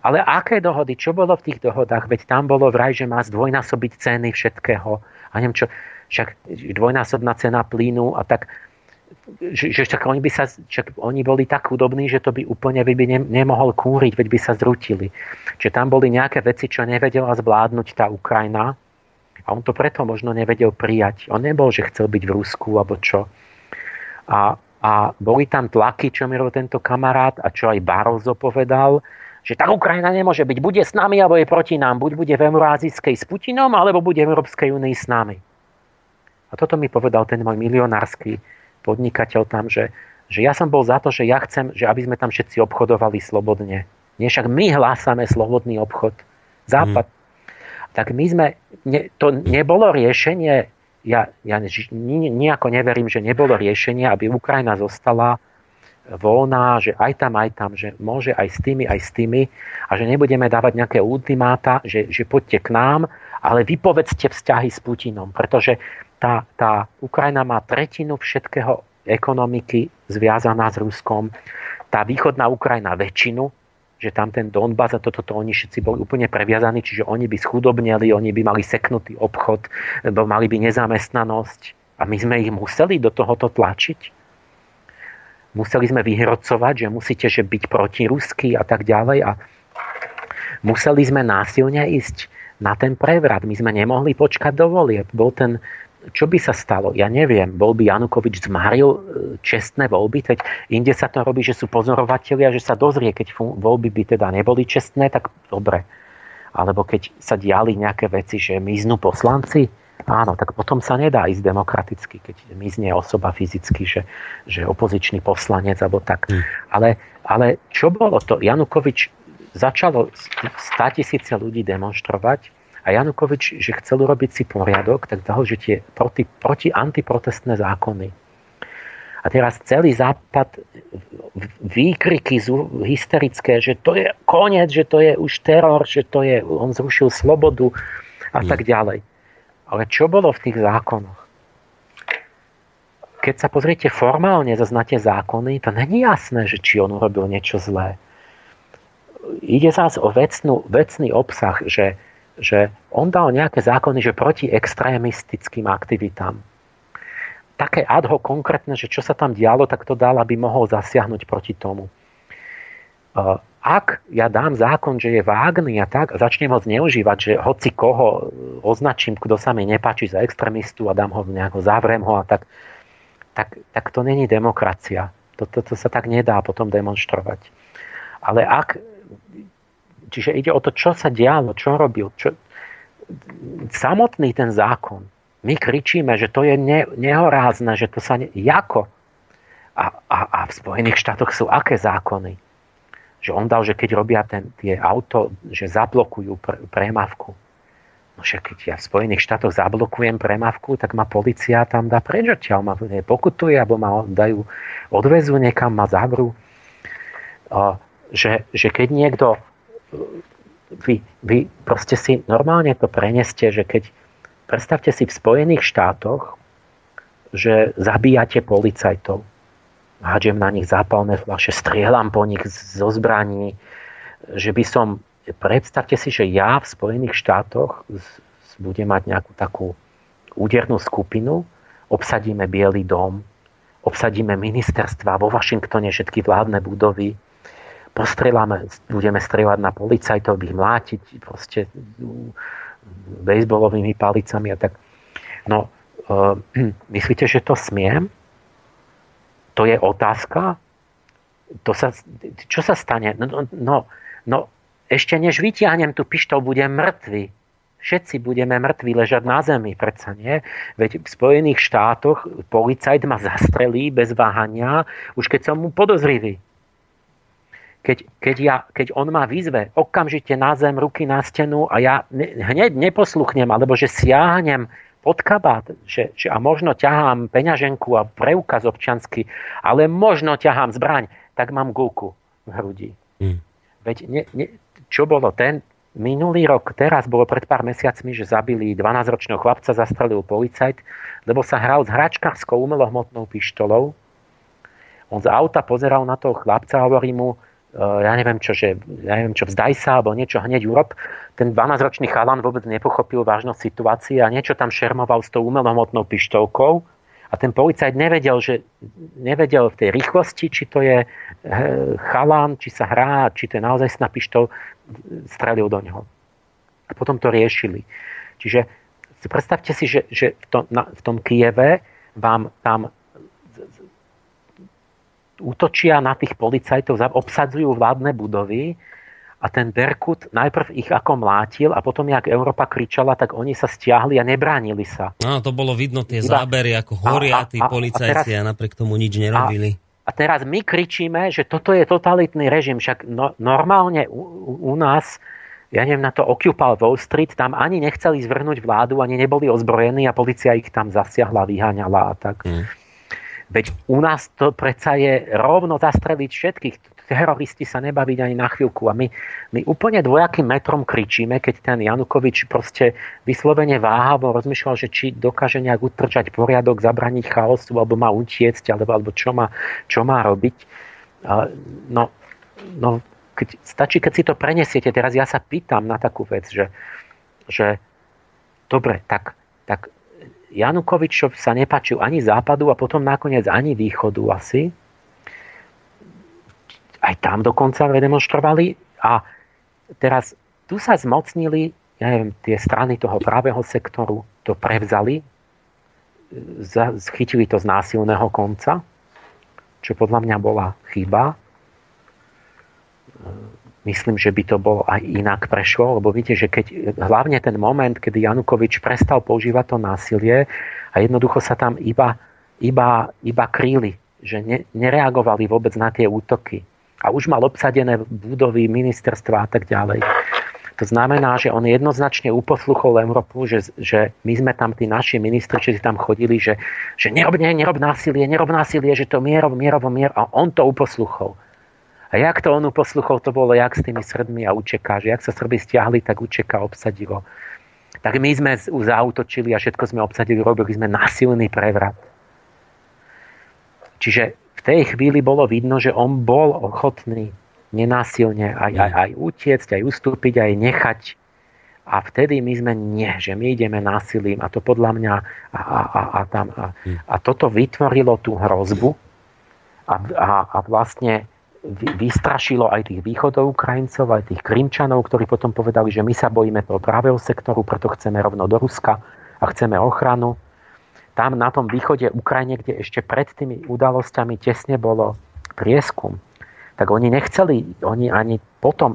Ale aké dohody? Čo bolo v tých dohodách? Veď tam bolo vraj, že má zdvojnásobiť ceny všetkého. A neviem čo, však dvojnásobná cena plynu a tak že, že oni, by sa, však oni boli tak chudobní, že to by úplne by, by ne, nemohol kúriť, veď by sa zrutili. Čiže tam boli nejaké veci, čo nevedela zvládnuť tá Ukrajina a on to preto možno nevedel prijať. On nebol, že chcel byť v Rusku alebo čo. A, a boli tam tlaky, čo mi tento kamarát a čo aj Barroso povedal, že tá Ukrajina nemôže byť, bude s nami alebo je proti nám. Buď bude v Eurázijskej s Putinom, alebo bude v Európskej únii s nami. A toto mi povedal ten môj milionársky podnikateľ tam, že, že ja som bol za to, že ja chcem, že aby sme tam všetci obchodovali slobodne. Nie však my hlásame slobodný obchod. Západ. Hmm. Tak my sme, ne, to nebolo riešenie, ja, ja nejako neverím, že nebolo riešenie, aby Ukrajina zostala voľná, že aj tam, aj tam, že môže aj s tými, aj s tými a že nebudeme dávať nejaké ultimáta, že, že poďte k nám, ale vypovedzte vzťahy s Putinom, pretože tá, tá Ukrajina má tretinu všetkého ekonomiky zviazaná s Ruskom, tá východná Ukrajina väčšinu, že tam ten Donbass a toto to, oni všetci boli úplne previazaní, čiže oni by schudobneli, oni by mali seknutý obchod, mali by nezamestnanosť a my sme ich museli do tohoto tlačiť museli sme vyhrocovať, že musíte že byť protirusky a tak ďalej a museli sme násilne ísť na ten prevrat. My sme nemohli počkať do volieb. Bol ten, čo by sa stalo? Ja neviem. Bol by Janukovič zmaril e, čestné voľby? Teď inde sa to robí, že sú pozorovatelia, že sa dozrie, keď voľby by teda neboli čestné, tak dobre. Alebo keď sa diali nejaké veci, že miznú poslanci, Áno, tak potom sa nedá ísť demokraticky, keď mizne osoba fyzicky, že, že opozičný poslanec alebo tak. Hmm. Ale, ale čo bolo to? Janukovič začalo 100 tisíce ľudí demonstrovať a Janukovič, že chcel urobiť si poriadok, tak dal, že tie proti, proti antiprotestné zákony. A teraz celý západ výkriky hysterické, že to je koniec, že to je už teror, že to je, on zrušil slobodu a hmm. tak ďalej. Ale čo bolo v tých zákonoch? Keď sa pozriete formálne tie zákony, to není jasné, že či on urobil niečo zlé. Ide zás o vecnú, vecný obsah, že, že on dal nejaké zákony, že proti extrémistickým aktivitám. Také ad hoc konkrétne, že čo sa tam dialo, tak to dal, aby mohol zasiahnuť proti tomu ak ja dám zákon, že je vágný a tak, a začnem ho zneužívať, že hoci koho označím, kto sa mi nepáči za extrémistu a dám ho nejako, zavrem ho a tak, tak, tak to není demokracia. Toto to, to sa tak nedá potom demonstrovať. Ale ak, čiže ide o to, čo sa dialo, čo robil, čo, samotný ten zákon, my kričíme, že to je ne, nehorázne, že to sa ne, jako? A, a, a v Spojených štátoch sú aké zákony? Že on dal, že keď robia ten, tie auto, že zablokujú pr- premávku. No však keď ja v Spojených štátoch zablokujem premávku, tak ma policia tam dá preč odtiaľ, ma pokutuje, alebo ma dajú, odvezú niekam, ma zavrú. Že, že keď niekto vy, vy proste si normálne to preneste, že keď predstavte si v Spojených štátoch, že zabíjate policajtov, hádžem na nich zápalné flaše, strieľam po nich zo zbraní, že by som predstavte si, že ja v Spojených štátoch budem mať nejakú takú údernú skupinu, obsadíme Bielý dom, obsadíme ministerstva vo Washingtone, všetky vládne budovy, postreláme, budeme strieľať na policajtov, ich mlátiť proste bejsbolovými palicami a tak. No, uh, myslíte, že to smiem? To je otázka? To sa, čo sa stane? No, no, no ešte než vytiahnem tú pištol, budem mŕtvy. Všetci budeme mŕtvi ležať na zemi, predsa nie? Veď v Spojených štátoch policajt ma zastrelí bez váhania, už keď som mu podozrivý. Keď, keď, ja, keď on ma vyzve okamžite na zem, ruky na stenu a ja ne, hneď neposluchnem, alebo že siahnem pod kabát, že, že a možno ťahám peňaženku a preukaz občansky, ale možno ťahám zbraň, tak mám gulku v hrudi. Mm. Veď ne, ne, čo bolo ten minulý rok, teraz bolo pred pár mesiacmi, že zabili 12-ročného chlapca, zastrelil policajt, lebo sa hral s hračkárskou umelohmotnou pištolou. On z auta pozeral na toho chlapca a hovorí mu, ja neviem čo, že, ja neviem čo, vzdaj sa, alebo niečo hneď urob. Ten 12-ročný chalan vôbec nepochopil vážnosť situácie a niečo tam šermoval s tou umelohmotnou pištolkou a ten policajt nevedel, že, nevedel v tej rýchlosti, či to je chalán, či sa hrá, či to je naozaj sná pištol, strelil do neho. A potom to riešili. Čiže predstavte si, že, že v, tom, na, v tom Kieve vám tam útočia na tých policajtov, obsadzujú vládne budovy a ten Berkut najprv ich ako mlátil a potom, jak Európa kričala, tak oni sa stiahli a nebránili sa. No, to bolo vidno tie Iba... zábery, ako horia a, a, tí policajci a, teraz, a napriek tomu nič nerobili. A, a teraz my kričíme, že toto je totalitný režim, však no, normálne u, u nás ja neviem, na to Occupy Wall Street, tam ani nechceli zvrhnúť vládu, ani neboli ozbrojení a policia ich tam zasiahla, vyháňala a tak. Mm. Veď u nás to predsa je rovno zastreliť všetkých teroristi sa nebaviť ani na chvíľku. A my, my úplne dvojakým metrom kričíme, keď ten Janukovič proste vyslovene váhavo rozmýšľal, že či dokáže nejak utržať poriadok, zabraniť chaosu, alebo má utiecť, alebo, alebo čo, má, čo má robiť. No, no keď, stačí, keď si to prenesiete. Teraz ja sa pýtam na takú vec, že, že dobre, tak, tak Janukovič sa nepačil ani západu a potom nakoniec ani východu asi, aj tam dokonca demonstrovali. A teraz tu sa zmocnili, ja neviem, tie strany toho pravého sektoru to prevzali, schytili to z násilného konca, čo podľa mňa bola chyba. Myslím, že by to bolo aj inak prešlo, lebo viete, že keď hlavne ten moment, kedy Janukovič prestal používať to násilie a jednoducho sa tam iba, iba, iba kríli, že ne, nereagovali vôbec na tie útoky a už mal obsadené budovy, ministerstva a tak ďalej. To znamená, že on jednoznačne uposluchol Európu, že, že my sme tam, tí naši ministri, či tam chodili, že, že nerob, ne, nerob násilie, nerob násilie, že to mierov, mierov, mier. A on to uposluchol. A jak to on uposluchol, to bolo jak s tými Srbmi a Učeka, že jak sa Srby stiahli, tak Učeka obsadilo. Tak my sme zautočili a všetko sme obsadili, robili sme násilný prevrat. Čiže tej chvíli bolo vidno, že on bol ochotný nenásilne aj, aj, aj utiecť, aj ustúpiť, aj nechať. A vtedy my sme nie, že my ideme násilím a to podľa mňa a, a, a, a, tam, a, a toto vytvorilo tú hrozbu a, a, a vlastne vystrašilo aj tých východov Ukrajincov, aj tých Krimčanov, ktorí potom povedali, že my sa bojíme toho pravého sektoru, preto chceme rovno do Ruska a chceme ochranu tam na tom východe Ukrajine, kde ešte pred tými udalosťami tesne bolo prieskum, tak oni nechceli, oni ani potom,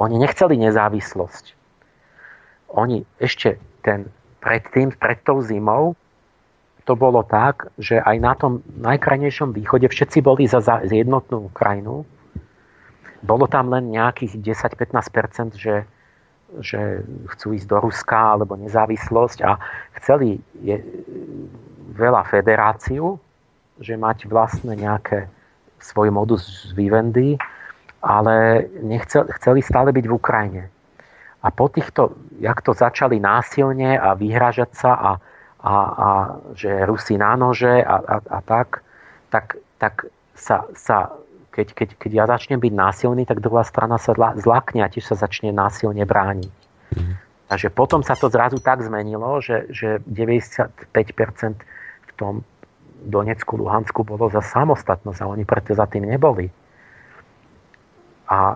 oni nechceli nezávislosť. Oni ešte ten predtým, pred tou zimou, to bolo tak, že aj na tom najkrajnejšom východe všetci boli za, za jednotnú Ukrajinu. Bolo tam len nejakých 10-15%, že, že chcú ísť do Ruska alebo nezávislosť a chceli je, veľa federáciu, že mať vlastne nejaké svoj modus vivendi, ale nechcel, chceli stále byť v Ukrajine. A po týchto, jak to začali násilne a vyhražať sa a a, a že Rusi na nože a, a, a tak, tak, tak sa, sa keď, keď, keď ja začnem byť násilný, tak druhá strana sa zlakne a tiež sa začne násilne brániť. Mm. Takže potom sa to zrazu tak zmenilo, že, že 95% v tom Donecku, Luhansku bolo za samostatnosť a oni preto za tým neboli. A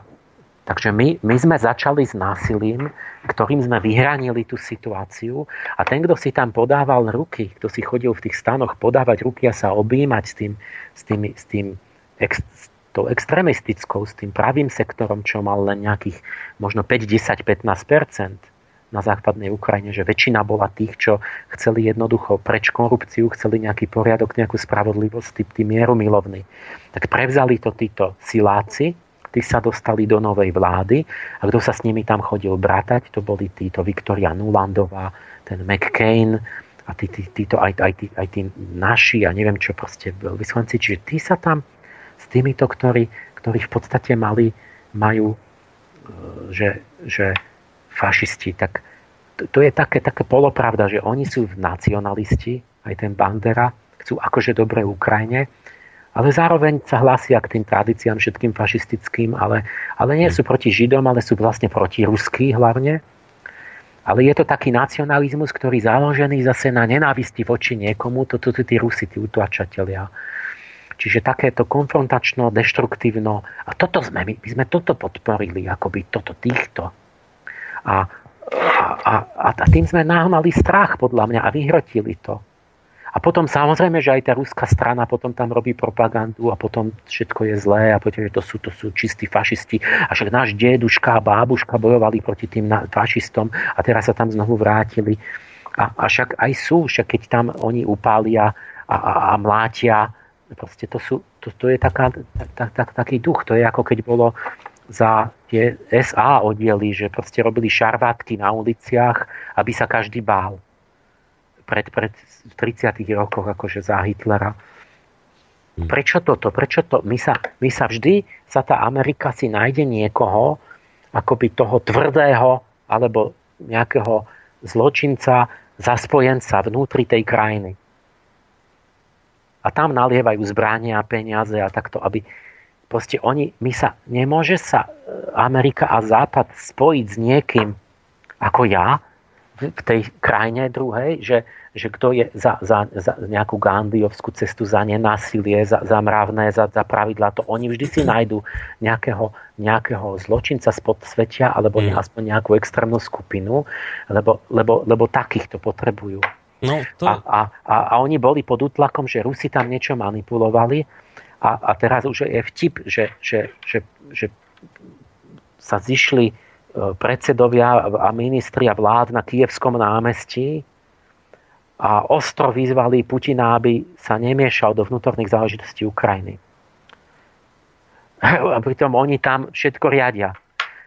Takže my, my sme začali s násilím, ktorým sme vyhranili tú situáciu a ten, kto si tam podával ruky, kto si chodil v tých stanoch podávať ruky a sa objímať s tým, s tým, s tým ex, s tou extremistickou, s tým pravým sektorom, čo mal len nejakých možno 5, 10, 15% na západnej Ukrajine, že väčšina bola tých, čo chceli jednoducho preč korupciu, chceli nejaký poriadok, nejakú spravodlivosť, tí, tí mierumilovní. Tak prevzali to títo siláci, tí sa dostali do novej vlády a kto sa s nimi tam chodil brátať, to boli títo Viktoria Nulandová, ten McCain a tí, tí, títo aj, aj, tí, aj tí naši a neviem čo proste vyslanci. Čiže tí sa tam s týmito, ktorí, ktorí v podstate mali, majú, e, že, že fašisti, tak to, to je také, také polopravda, že oni sú nacionalisti, aj ten Bandera, chcú akože dobre Ukrajine, ale zároveň sa hlásia k tým tradíciám všetkým fašistickým, ale, ale nie sú proti Židom, ale sú vlastne proti ruský hlavne. Ale je to taký nacionalizmus, ktorý založený zase na nenávisti voči niekomu, to sú tí Rusi, tí utlačatelia. Čiže takéto konfrontačno, deštruktívno. A toto sme, my, my sme toto podporili, akoby toto, týchto. A, a, a, a tým sme nahnali strach, podľa mňa, a vyhrotili to. A potom samozrejme, že aj tá ruská strana potom tam robí propagandu a potom všetko je zlé a potom, že to sú, to sú čistí fašisti. A však náš deduška a bábuška bojovali proti tým fašistom a teraz sa tam znovu vrátili. A, a však aj sú, však keď tam oni upália a, a, a mlátia, proste to, sú, to, to je taká, tak, tak, taký duch. To je ako keď bolo za tie SA oddiely, že proste robili šarvátky na uliciach, aby sa každý bál pred, pred 30 rokoch akože za Hitlera. Hm. Prečo toto? Prečo to? My sa, my sa vždy, sa tá Amerika si nájde niekoho, akoby toho tvrdého, alebo nejakého zločinca, zaspojenca vnútri tej krajiny. A tam nalievajú zbrania a peniaze a takto, aby proste oni, my sa, nemôže sa Amerika a Západ spojiť s niekým ako ja, v tej krajine druhej, že, že kto je za, za, za nejakú Gandhiovskú cestu, za nenásilie, za, za mravné, za, za pravidla, to oni vždy si nájdu nejakého, nejakého zločinca spod svetia alebo mm. aspoň nejakú extrémnu skupinu, lebo, lebo, lebo takýchto potrebujú. No, to... a, a, a, a oni boli pod útlakom, že Rusi tam niečo manipulovali a, a teraz už je vtip, že, že, že, že sa zišli predsedovia a ministri a vlád na Kievskom námestí a ostro vyzvali Putina, aby sa nemiešal do vnútorných záležitostí Ukrajiny. A pritom oni tam všetko riadia.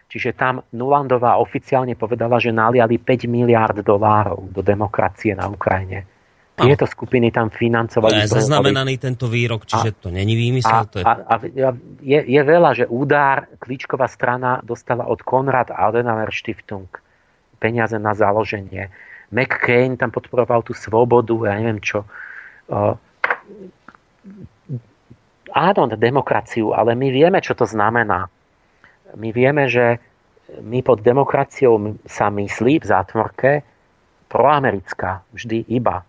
Čiže tam Nulandová oficiálne povedala, že naliali 5 miliard dolárov do demokracie na Ukrajine tieto skupiny tam financovali. Je zaznamenaný tento výrok, čiže a, to není výmysel. A, to je... A, a, je, je veľa, že údar Kličková strana dostala od Konrad Adenauer Stiftung peniaze na založenie. McCain tam podporoval tú svobodu, ja neviem čo. Uh, áno, demokraciu, ale my vieme, čo to znamená. My vieme, že my pod demokraciou sa myslí v zátvorke proamerická, vždy iba.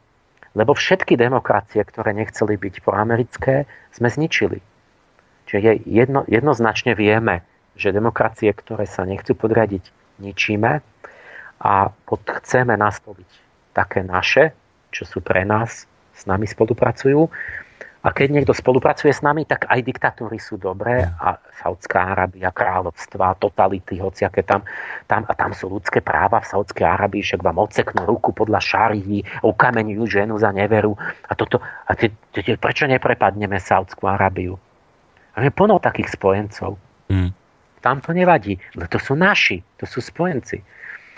Lebo všetky demokracie, ktoré nechceli byť proamerické, sme zničili. Čiže je jedno, jednoznačne vieme, že demokracie, ktoré sa nechcú podradiť, ničíme a pod, chceme nastoliť také naše, čo sú pre nás, s nami spolupracujú. A keď niekto spolupracuje s nami, tak aj diktatúry sú dobré a Saudská Arábia, kráľovstva, totality, hociaké tam, tam, a tam sú ľudské práva v Saudskej Arábii, však vám odseknú ruku podľa šarí, ukameňujú ženu za neveru. A, toto, a te, te, te, prečo neprepadneme Saudskú Arábiu? Je plno takých spojencov. Mm. Tam to nevadí, lebo to sú naši, to sú spojenci.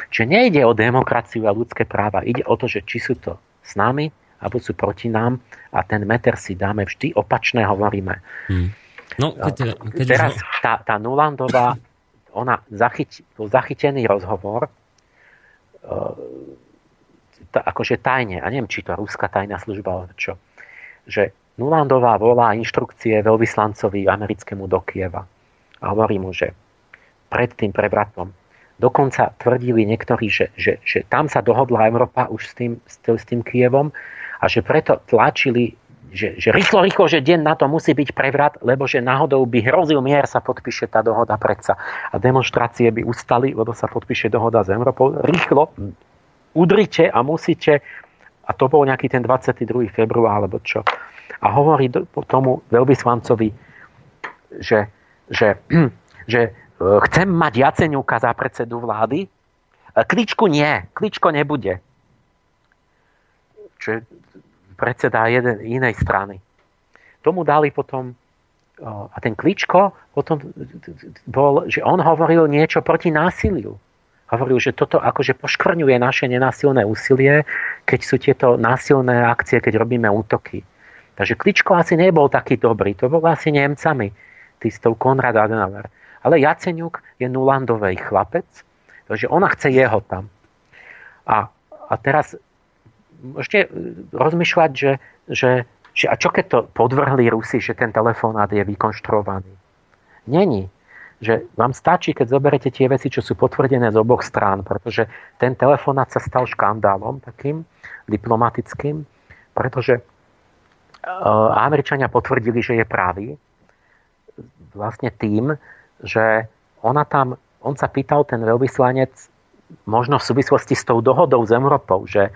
Čiže nejde o demokraciu a ľudské práva, ide o to, že či sú to s nami, alebo sú proti nám a ten meter si dáme vždy opačné, hovoríme. Hmm. No, keď, keď Teraz už... tá, tá Nulandová, ona zachyt, zachytený rozhovor, uh, tá, akože tajne, a neviem, či to ruská tajná služba, alebo čo, že Nulandová volá inštrukcie veľvyslancovi americkému do Kieva a hovorí mu, že pred tým prevratom dokonca tvrdili niektorí, že, že, že tam sa dohodla Európa už s tým, s tým, s tým Kievom a že preto tlačili, že, že rýchlo, rýchlo, že deň na to musí byť prevrat, lebo že náhodou by hrozil mier, sa podpíše tá dohoda predsa. A demonstrácie by ustali, lebo sa podpíše dohoda s Európou. Rýchlo, udrite a musíte, a to bol nejaký ten 22. február, alebo čo. A hovorí tomu veľvyslancovi, že, že, že e, chcem mať Jaceňuka za predsedu vlády, Kličku nie, kličko nebude. Čo je predseda jeden, inej strany. Tomu dali potom a ten Kličko potom bol, že on hovoril niečo proti násiliu. Hovoril, že toto akože poškvrňuje naše nenásilné úsilie, keď sú tieto násilné akcie, keď robíme útoky. Takže Kličko asi nebol taký dobrý. To bol asi Nemcami, tý s tou Konrad Adenauer. Ale Jaceňuk je Nulandovej chlapec, takže ona chce jeho tam. A, a teraz môžete rozmýšľať, že, že, že a čo keď to podvrhli Rusi, že ten telefonát je vykonštruovaný? Není. Že vám stačí, keď zoberete tie veci, čo sú potvrdené z oboch strán, pretože ten telefonát sa stal škandálom takým diplomatickým, pretože uh, Američania potvrdili, že je pravý vlastne tým, že ona tam, on sa pýtal, ten veľvyslanec, možno v súvislosti s tou dohodou s Európou, že,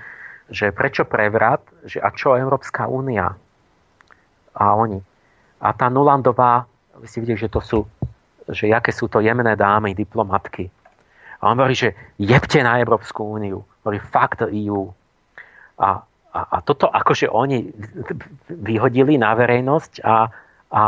že prečo prevrat, že a čo Európska únia a oni. A tá Nulandová, vy si vidíte, že to sú, že jaké sú to jemné dámy, diplomatky. A on hovorí, že jebte na Európsku úniu. Hovorí, fakt EU. A, a, a toto akože oni vyhodili na verejnosť a, a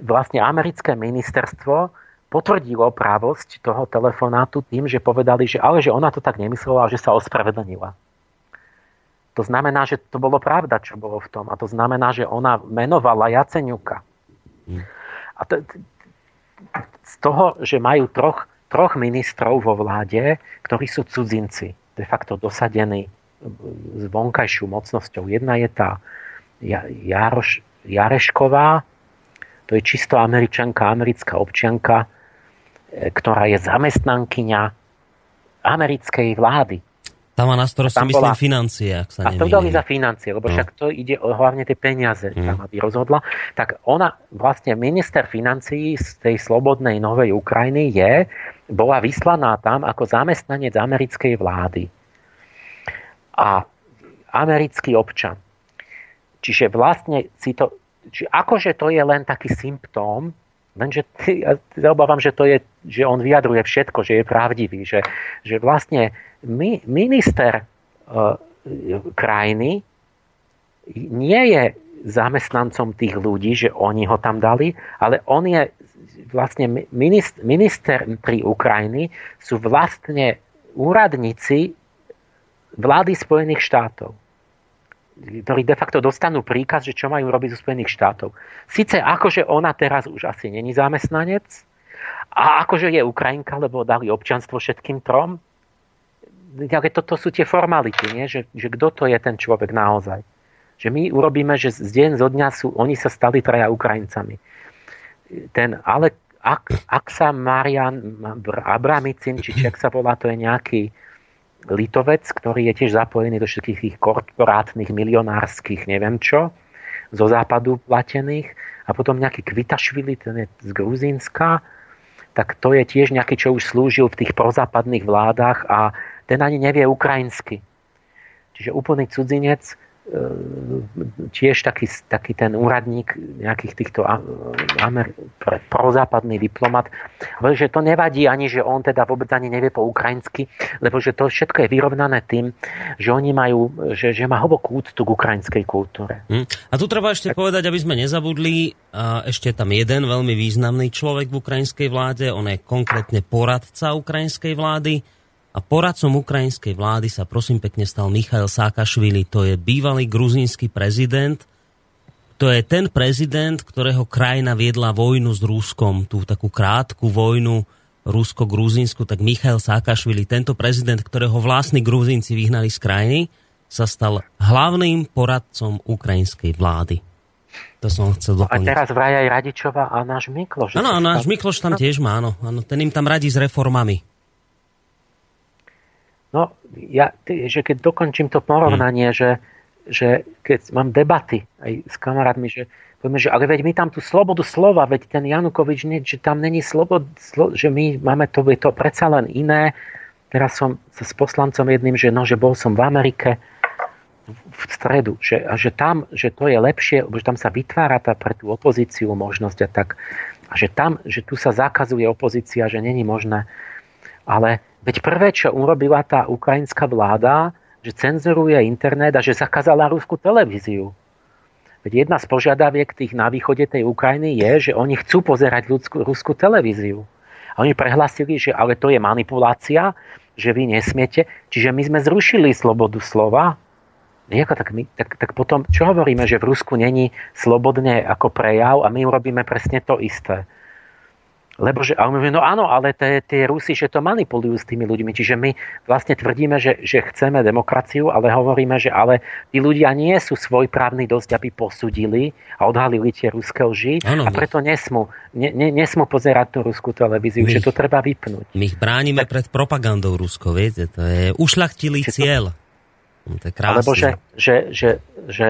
vlastne americké ministerstvo potvrdilo právosť toho telefonátu tým, že povedali, že ale že ona to tak nemyslela že sa ospravedlnila. To znamená, že to bolo pravda, čo bolo v tom. A to znamená, že ona menovala Jaceňuka. Hmm. A to, z toho, že majú troch, troch ministrov vo vláde, ktorí sú cudzinci, de facto dosadení s vonkajšou mocnosťou. Jedna je tá Jaroš, Jarešková, to je čisto američanka, americká občianka, ktorá je zamestnankyňa americkej vlády. Tam má na starosti, myslím, bola, financie, ak sa A to dali za financie, lebo no. však to ide o hlavne tie peniaze, mm. tam aby rozhodla. Tak ona, vlastne minister financií z tej slobodnej novej Ukrajiny je, bola vyslaná tam ako zamestnanec americkej vlády. A americký občan. Čiže vlastne si to, či akože to je len taký symptóm, Lenže ja obávam, že, to je, že on vyjadruje všetko, že je pravdivý, že, že vlastne my, minister uh, krajiny nie je zamestnancom tých ľudí, že oni ho tam dali, ale on je vlastne minister, minister pri Ukrajiny sú vlastne úradníci vlády Spojených štátov ktorí de facto dostanú príkaz, že čo majú robiť zo Spojených štátov. Sice akože ona teraz už asi není zamestnanec, a akože je Ukrajinka, lebo dali občanstvo všetkým trom, ale toto sú tie formality, nie? že, že kto to je ten človek naozaj. Že my urobíme, že z deň zo dňa sú, oni sa stali traja Ukrajincami. Ten, ale ak, ak sa Marian Abramicin, či či sa volá, to je nejaký Litovec, ktorý je tiež zapojený do všetkých tých korporátnych, milionárskych, neviem čo, zo západu platených. A potom nejaký Kvitašvili, ten je z Gruzínska, tak to je tiež nejaký, čo už slúžil v tých prozápadných vládach a ten ani nevie ukrajinsky. Čiže úplný cudzinec tiež taký, taký ten úradník nejakých týchto Amer, prozápadný diplomat, hovorí, že to nevadí ani, že on teda vôbec ani nevie po ukrajinsky, lebo že to všetko je vyrovnané tým, že oni majú, že, že má hlbokú úctu k ukrajinskej kultúre. Hm. A tu treba ešte tak... povedať, aby sme nezabudli, a ešte tam jeden veľmi významný človek v ukrajinskej vláde, on je konkrétne poradca ukrajinskej vlády, a poradcom ukrajinskej vlády sa prosím pekne stal Michail Sákašvili. To je bývalý gruzínsky prezident. To je ten prezident, ktorého krajina viedla vojnu s Ruskom, tú takú krátku vojnu Rusko-Gruzínsku, tak Michail Sákašvili, tento prezident, ktorého vlastní Gruzínci vyhnali z krajiny, sa stal hlavným poradcom ukrajinskej vlády. To som chcel doplniť. A teraz vraj aj Radičova a náš Mikloš. Áno, náš Mikloš tam tiež má, áno. Ten im tam radí s reformami. No, ja, že keď dokončím to porovnanie, hmm. že, že keď mám debaty aj s kamarátmi, že povieme, že ale veď my tam tú slobodu slova, veď ten Janukovič, nie, že tam není slobod, slo, že my máme to, je to predsa len iné. Teraz som sa s poslancom jedným, že no, že bol som v Amerike v stredu, že, a že tam, že to je lepšie, že tam sa vytvára tá pre tú opozíciu možnosť a tak. A že tam, že tu sa zakazuje opozícia, že není možné. Ale Veď prvé, čo urobila tá ukrajinská vláda, že cenzuruje internet a že zakázala ruskú televíziu. Veď jedna z požiadaviek tých na východe tej Ukrajiny je, že oni chcú pozerať ľudskú, ruskú televíziu. A oni prehlasili, že ale to je manipulácia, že vy nesmiete. Čiže my sme zrušili slobodu slova. Nejako tak, my, tak, tak potom, čo hovoríme, že v Rusku není slobodne ako prejav a my urobíme presne to isté. Lebo že, a my no áno, ale tie, Rusi, že to manipulujú s tými ľuďmi. Čiže my vlastne tvrdíme, že, že chceme demokraciu, ale hovoríme, že ale tí ľudia nie sú svojprávni dosť, aby posudili a odhalili tie ruské lži ano, a preto nesmú, ne, ne, nesmú pozerať tú ruskú televíziu, my, že to treba vypnúť. My ich bránime tak, pred propagandou Rusko, viete, to je ušlachtilý cieľ. To, to je krásne. Alebo že, že, že, že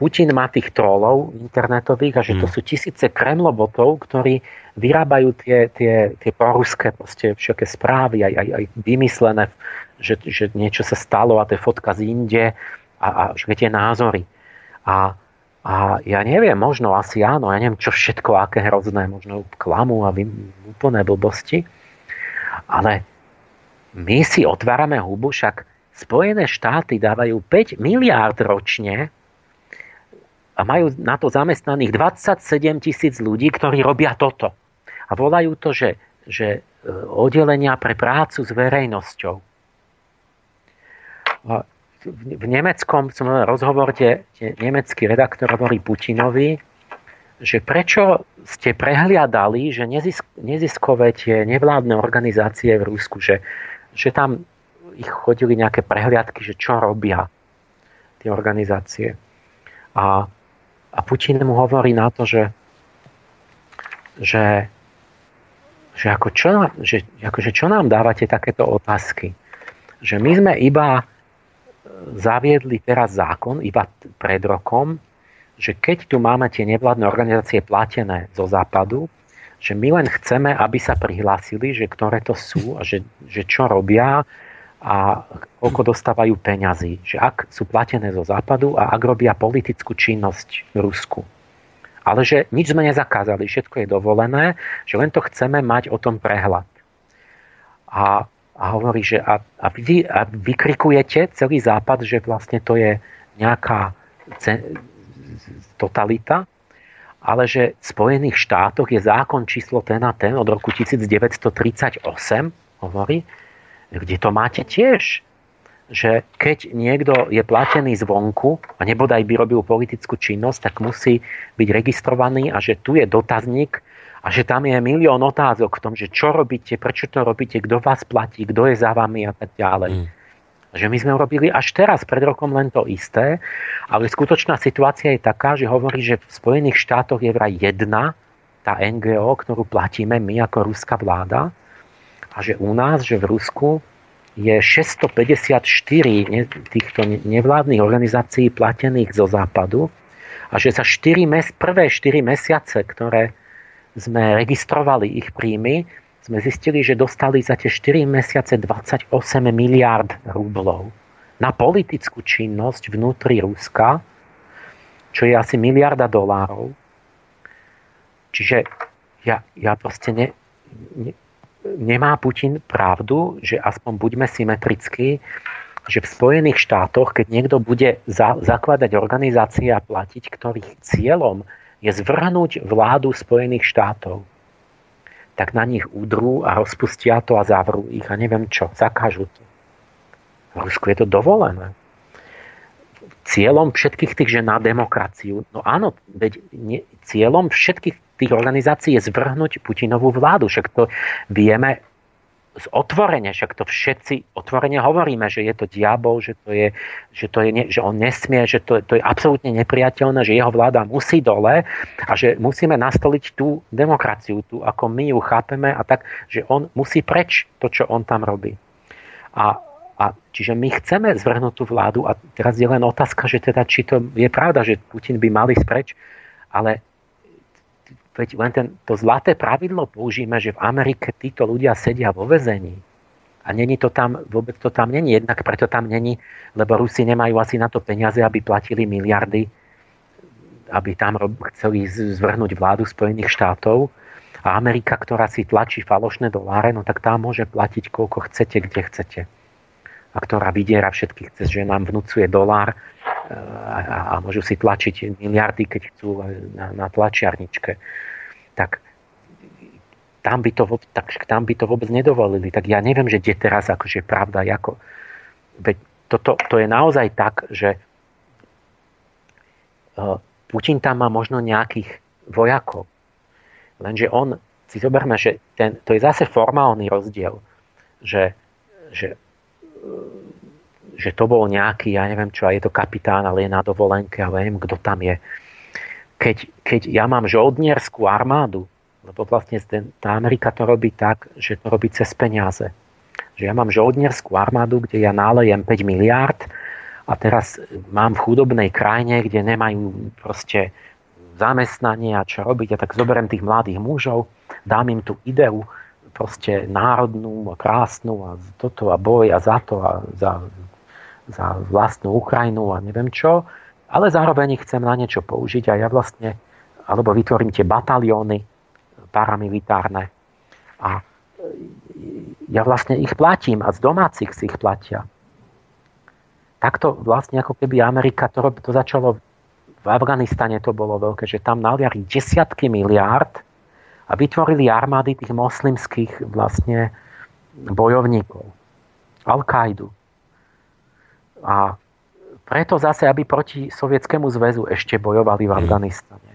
Putin má tých trolov internetových a že mm. to sú tisíce kremlobotov, ktorí vyrábajú tie, tie, tie proruské proste všetké správy, aj, aj, aj vymyslené, že, že niečo sa stalo a to je fotka z inde a, a všetky tie názory. A, a ja neviem, možno asi áno, ja neviem, čo všetko, aké hrozné, možno klamu a vy, úplné blbosti, ale my si otvárame hubu, však Spojené štáty dávajú 5 miliárd ročne a majú na to zamestnaných 27 tisíc ľudí, ktorí robia toto. A volajú to, že, že e, oddelenia pre prácu s verejnosťou. A v nemeckom som rozhovorte nemecký redaktor hovorí Putinovi, že prečo ste prehliadali, že nezisk, neziskové tie nevládne organizácie v Rusku, že, že tam ich chodili nejaké prehliadky, že čo robia tie organizácie. A, a Putin mu hovorí na to, že, že, že, ako čo, že akože čo nám dávate takéto otázky? Že my sme iba zaviedli teraz zákon, iba pred rokom, že keď tu máme tie nevládne organizácie platené zo západu, že my len chceme, aby sa prihlásili, že ktoré to sú a že, že čo robia, a koľko dostávajú peňazí. Že ak sú platené zo západu a ak robia politickú činnosť v Rusku. Ale že nič sme nezakázali, všetko je dovolené, že len to chceme mať o tom prehľad. A, a hovorí, že a, a, vy, a vykrikujete celý západ, že vlastne to je nejaká totalita, ale že v Spojených štátoch je zákon číslo ten a ten od roku 1938, hovorí, kde to máte tiež, že keď niekto je platený zvonku a nebodaj by robil politickú činnosť, tak musí byť registrovaný a že tu je dotazník a že tam je milión otázok v tom, že čo robíte, prečo to robíte, kto vás platí, kto je za vami a tak ďalej. Mm. Že my sme urobili až teraz, pred rokom len to isté, ale skutočná situácia je taká, že hovorí, že v Spojených štátoch je vraj jedna tá NGO, ktorú platíme my ako ruská vláda a že u nás, že v Rusku je 654 týchto nevládnych organizácií platených zo západu a že za 4 mes, prvé 4 mesiace, ktoré sme registrovali ich príjmy, sme zistili, že dostali za tie 4 mesiace 28 miliard rublov na politickú činnosť vnútri Ruska, čo je asi miliarda dolárov. Čiže ja, ja proste ne, ne, nemá Putin pravdu, že aspoň buďme symetrickí, že v Spojených štátoch, keď niekto bude za, zakladať organizácie a platiť, ktorých cieľom je zvrhnúť vládu Spojených štátov, tak na nich udrú a rozpustia to a zavrú ich a neviem čo, zakážu to. V Rusku je to dovolené. Cieľom všetkých tých, že na demokraciu, no áno, veď nie, cieľom všetkých tých organizácií je zvrhnúť Putinovú vládu. Však to vieme otvorene, však to všetci otvorene hovoríme, že je to diabol, že, to je, že, to je, že on nesmie, že to, to je absolútne nepriateľné, že jeho vláda musí dole a že musíme nastoliť tú demokraciu, tú, ako my ju chápeme a tak, že on musí preč to, čo on tam robí. A a čiže my chceme zvrhnúť tú vládu a teraz je len otázka, že teda, či to je pravda, že Putin by mal ísť preč, ale veď len ten, to zlaté pravidlo použijeme, že v Amerike títo ľudia sedia vo vezení. A není to tam, vôbec to tam není. Jednak preto tam není, lebo Rusi nemajú asi na to peniaze, aby platili miliardy, aby tam chceli zvrhnúť vládu Spojených štátov. A Amerika, ktorá si tlačí falošné doláre, no tak tá môže platiť koľko chcete, kde chcete a ktorá vydiera všetkých cez, že nám vnúcuje dolár e, a, a môžu si tlačiť miliardy, keď chcú na, na tlačiarničke. Tak tam by, to, tak tam by to vôbec nedovolili. Tak ja neviem, že kde teraz akože pravda, ako... Veď toto, to je naozaj tak, že e, Putin tam má možno nejakých vojakov. Lenže on, si zoberme, že ten, to je zase formálny rozdiel, že, že že to bol nejaký, ja neviem čo, a je to kapitán, ale je na dovolenke, ale neviem, kto tam je. Keď, keď ja mám žoldnierskú armádu, lebo vlastne tá Amerika to robí tak, že to robí cez peniaze. Že ja mám žoldnierskú armádu, kde ja nálejem 5 miliárd a teraz mám v chudobnej krajine, kde nemajú proste zamestnanie a čo robiť. A tak zoberiem tých mladých mužov, dám im tú ideu, proste národnú a krásnu a toto a boj a za to a za, za vlastnú Ukrajinu a neviem čo, ale zároveň ich chcem na niečo použiť a ja vlastne, alebo vytvorím tie batalióny paramilitárne a ja vlastne ich platím a z domácich si ich platia. Takto vlastne ako keby Amerika, to, to začalo v Afganistane to bolo veľké, že tam naliali desiatky miliárd a vytvorili armády tých moslimských vlastne bojovníkov. Al-Kaidu. A preto zase, aby proti Sovietskému zväzu ešte bojovali v. Afganistane.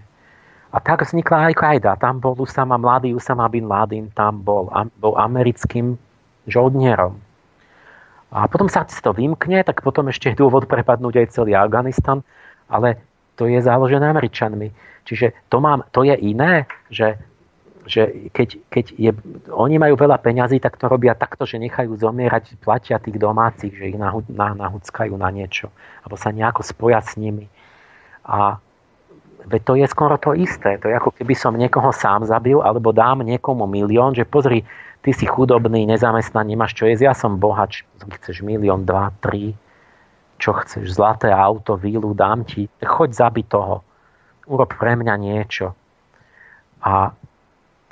A tak vznikla aj Kajda. Tam bol Usama, mladý Usama bin Laden, tam bol, bol americkým žoldnierom. A potom sa to vymkne, tak potom ešte je dôvod prepadnúť aj celý Afganistan, ale to je založené Američanmi. Čiže to, mám, to je iné, že že keď, keď je, oni majú veľa peňazí, tak to robia takto, že nechajú zomierať, platia tých domácich, že ich nahu, na, niečo, alebo sa nejako spoja s nimi. A veď to je skoro to isté. To je ako keby som niekoho sám zabil, alebo dám niekomu milión, že pozri, ty si chudobný, nezamestnaný, nemáš čo jesť, ja som bohač, chceš milión, dva, tri, čo chceš, zlaté auto, vílu, dám ti, choď zabiť toho, urob pre mňa niečo. A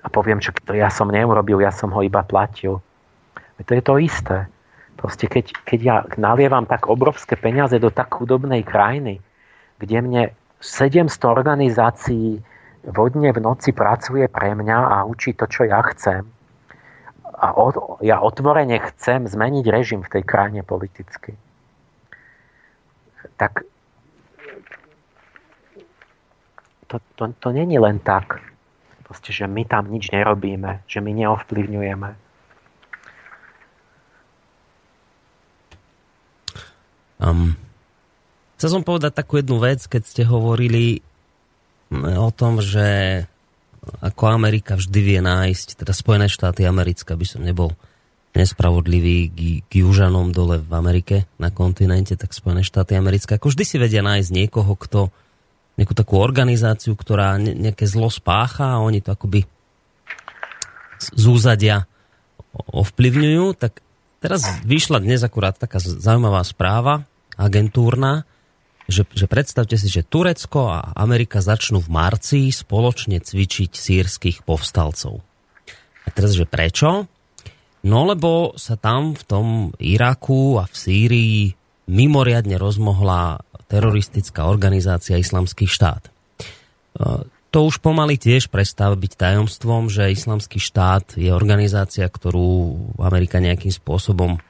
a poviem, čo to ja som neurobil, ja som ho iba platil. To je to isté. Proste keď, keď ja nalievam tak obrovské peniaze do tak chudobnej krajiny, kde mne 700 organizácií vodne v noci pracuje pre mňa a učí to, čo ja chcem, a od, ja otvorene chcem zmeniť režim v tej krajine politicky, tak to, to, to není len tak Proste, že my tam nič nerobíme, že my neovplyvňujeme. Um, chcel som povedať takú jednu vec, keď ste hovorili o tom, že ako Amerika vždy vie nájsť, teda Spojené štáty Americká, by som nebol nespravodlivý k, k južanom dole v Amerike, na kontinente, tak Spojené štáty Americké, ako vždy si vedia nájsť niekoho, kto nejakú takú organizáciu, ktorá nejaké zlo spácha a oni to akoby z úzadia ovplyvňujú, tak, teraz vyšla dnes akurát taká zaujímavá správa, agentúrna, že, že predstavte si, že Turecko a Amerika začnú v marci spoločne cvičiť sírskych povstalcov. A teraz, že prečo? No lebo sa tam v tom Iraku a v Sýrii mimoriadne rozmohla teroristická organizácia Islamský štát. E, to už pomaly tiež prestáva byť tajomstvom, že Islamský štát je organizácia, ktorú Amerika nejakým spôsobom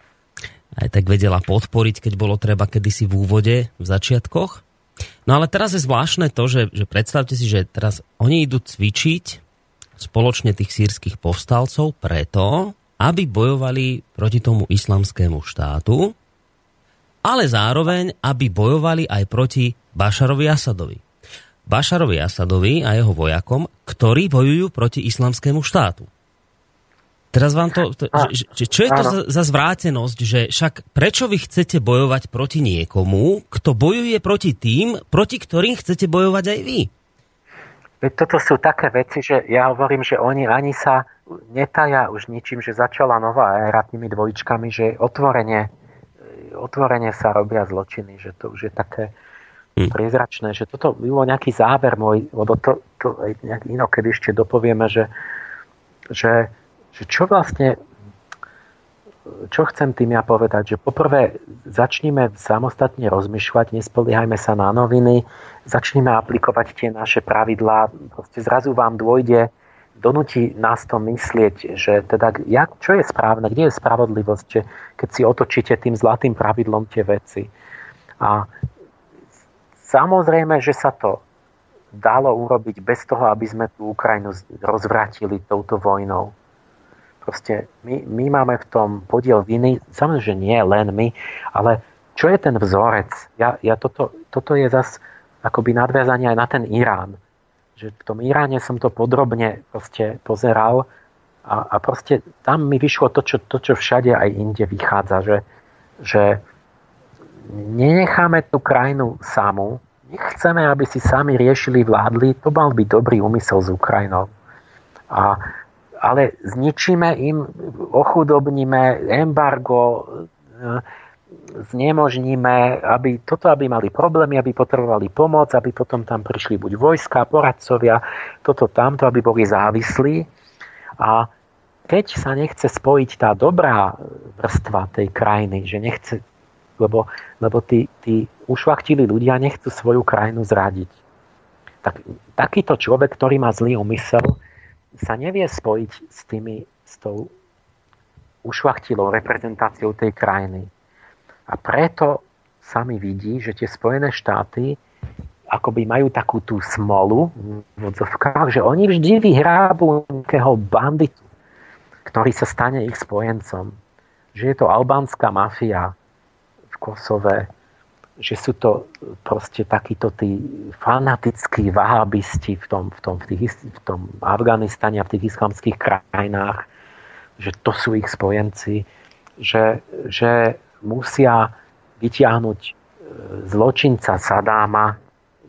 aj tak vedela podporiť, keď bolo treba kedysi v úvode, v začiatkoch. No ale teraz je zvláštne to, že, že predstavte si, že teraz oni idú cvičiť spoločne tých sírskych povstalcov preto, aby bojovali proti tomu islamskému štátu, ale zároveň, aby bojovali aj proti Bašarovi Asadovi. Bašarovi Asadovi a jeho vojakom, ktorí bojujú proti islamskému štátu. Teraz vám to, to že, že, čo je to za, za zvrátenosť, že však prečo vy chcete bojovať proti niekomu, kto bojuje proti tým, proti ktorým chcete bojovať aj vy? Toto sú také veci, že ja hovorím, že oni ani sa netaja už ničím, že začala nová éra tými dvojičkami, že otvorene, otvorene sa robia zločiny, že to už je také hm. priezračné, že toto bylo nejaký záver môj, lebo to, to nejak inokedy ešte dopovieme, že, že že čo vlastne, čo chcem tým ja povedať, že poprvé začníme samostatne rozmýšľať, nespoliehajme sa na noviny, začneme aplikovať tie naše pravidlá, proste zrazu vám dôjde, donúti nás to myslieť, že teda, jak, čo je správne, kde je spravodlivosť, že keď si otočíte tým zlatým pravidlom tie veci. A samozrejme, že sa to dalo urobiť bez toho, aby sme tú Ukrajinu rozvrátili touto vojnou. Proste my, my máme v tom podiel viny, samozrejme, že nie len my, ale čo je ten vzorec? Ja, ja toto, toto je zas akoby nadviazanie aj na ten Irán. Že v tom Iráne som to podrobne proste pozeral a, a proste tam mi vyšlo to čo, to, čo všade aj inde vychádza, že, že nenecháme tú krajinu samú, nechceme, aby si sami riešili, vládli, to mal byť dobrý úmysel s Ukrajinou. A ale zničíme im, ochudobníme, embargo, znemožníme, aby toto, aby mali problémy, aby potrebovali pomoc, aby potom tam prišli buď vojska, poradcovia, toto tamto, aby boli závislí. A keď sa nechce spojiť tá dobrá vrstva tej krajiny, že nechce, lebo, lebo tí, tí ušlachtili ľudia nechcú svoju krajinu zradiť. Tak, takýto človek, ktorý má zlý úmysel, sa nevie spojiť s, tými, s tou ušlachtilou reprezentáciou tej krajiny. A preto sa mi vidí, že tie Spojené štáty akoby majú takú tú smolu v odzovkách, že oni vždy vyhrábu nejakého banditu, ktorý sa stane ich spojencom. Že je to albánska mafia v Kosove, že sú to proste takíto tí fanatickí vahabisti v tom, v tom, v tých, v tom Afganistane a v tých islamských krajinách, že to sú ich spojenci, že, že musia vytiahnuť e, zločinca Sadáma,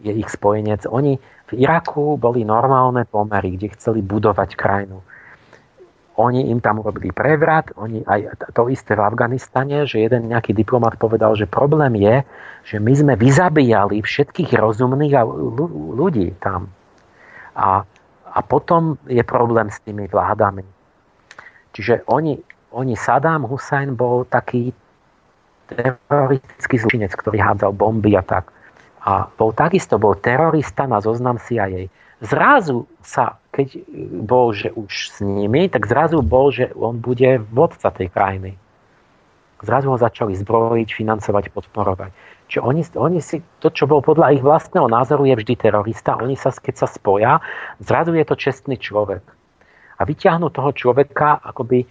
je ich spojenec. Oni v Iraku boli normálne pomery, kde chceli budovať krajinu oni im tam urobili prevrat, oni aj to isté v Afganistane, že jeden nejaký diplomat povedal, že problém je, že my sme vyzabíjali všetkých rozumných ľudí tam. A, a potom je problém s tými vládami. Čiže oni, oni Saddam Hussein bol taký teroristický zločinec, ktorý hádzal bomby a tak. A bol takisto bol terorista na zoznam CIA zrazu sa, keď bol, že už s nimi, tak zrazu bol, že on bude vodca tej krajiny. Zrazu ho začali zbrojiť, financovať, podporovať. Čiže oni, oni si, to, čo bol podľa ich vlastného názoru, je vždy terorista. Oni sa, keď sa spoja, zrazu je to čestný človek. A vyťahnú toho človeka akoby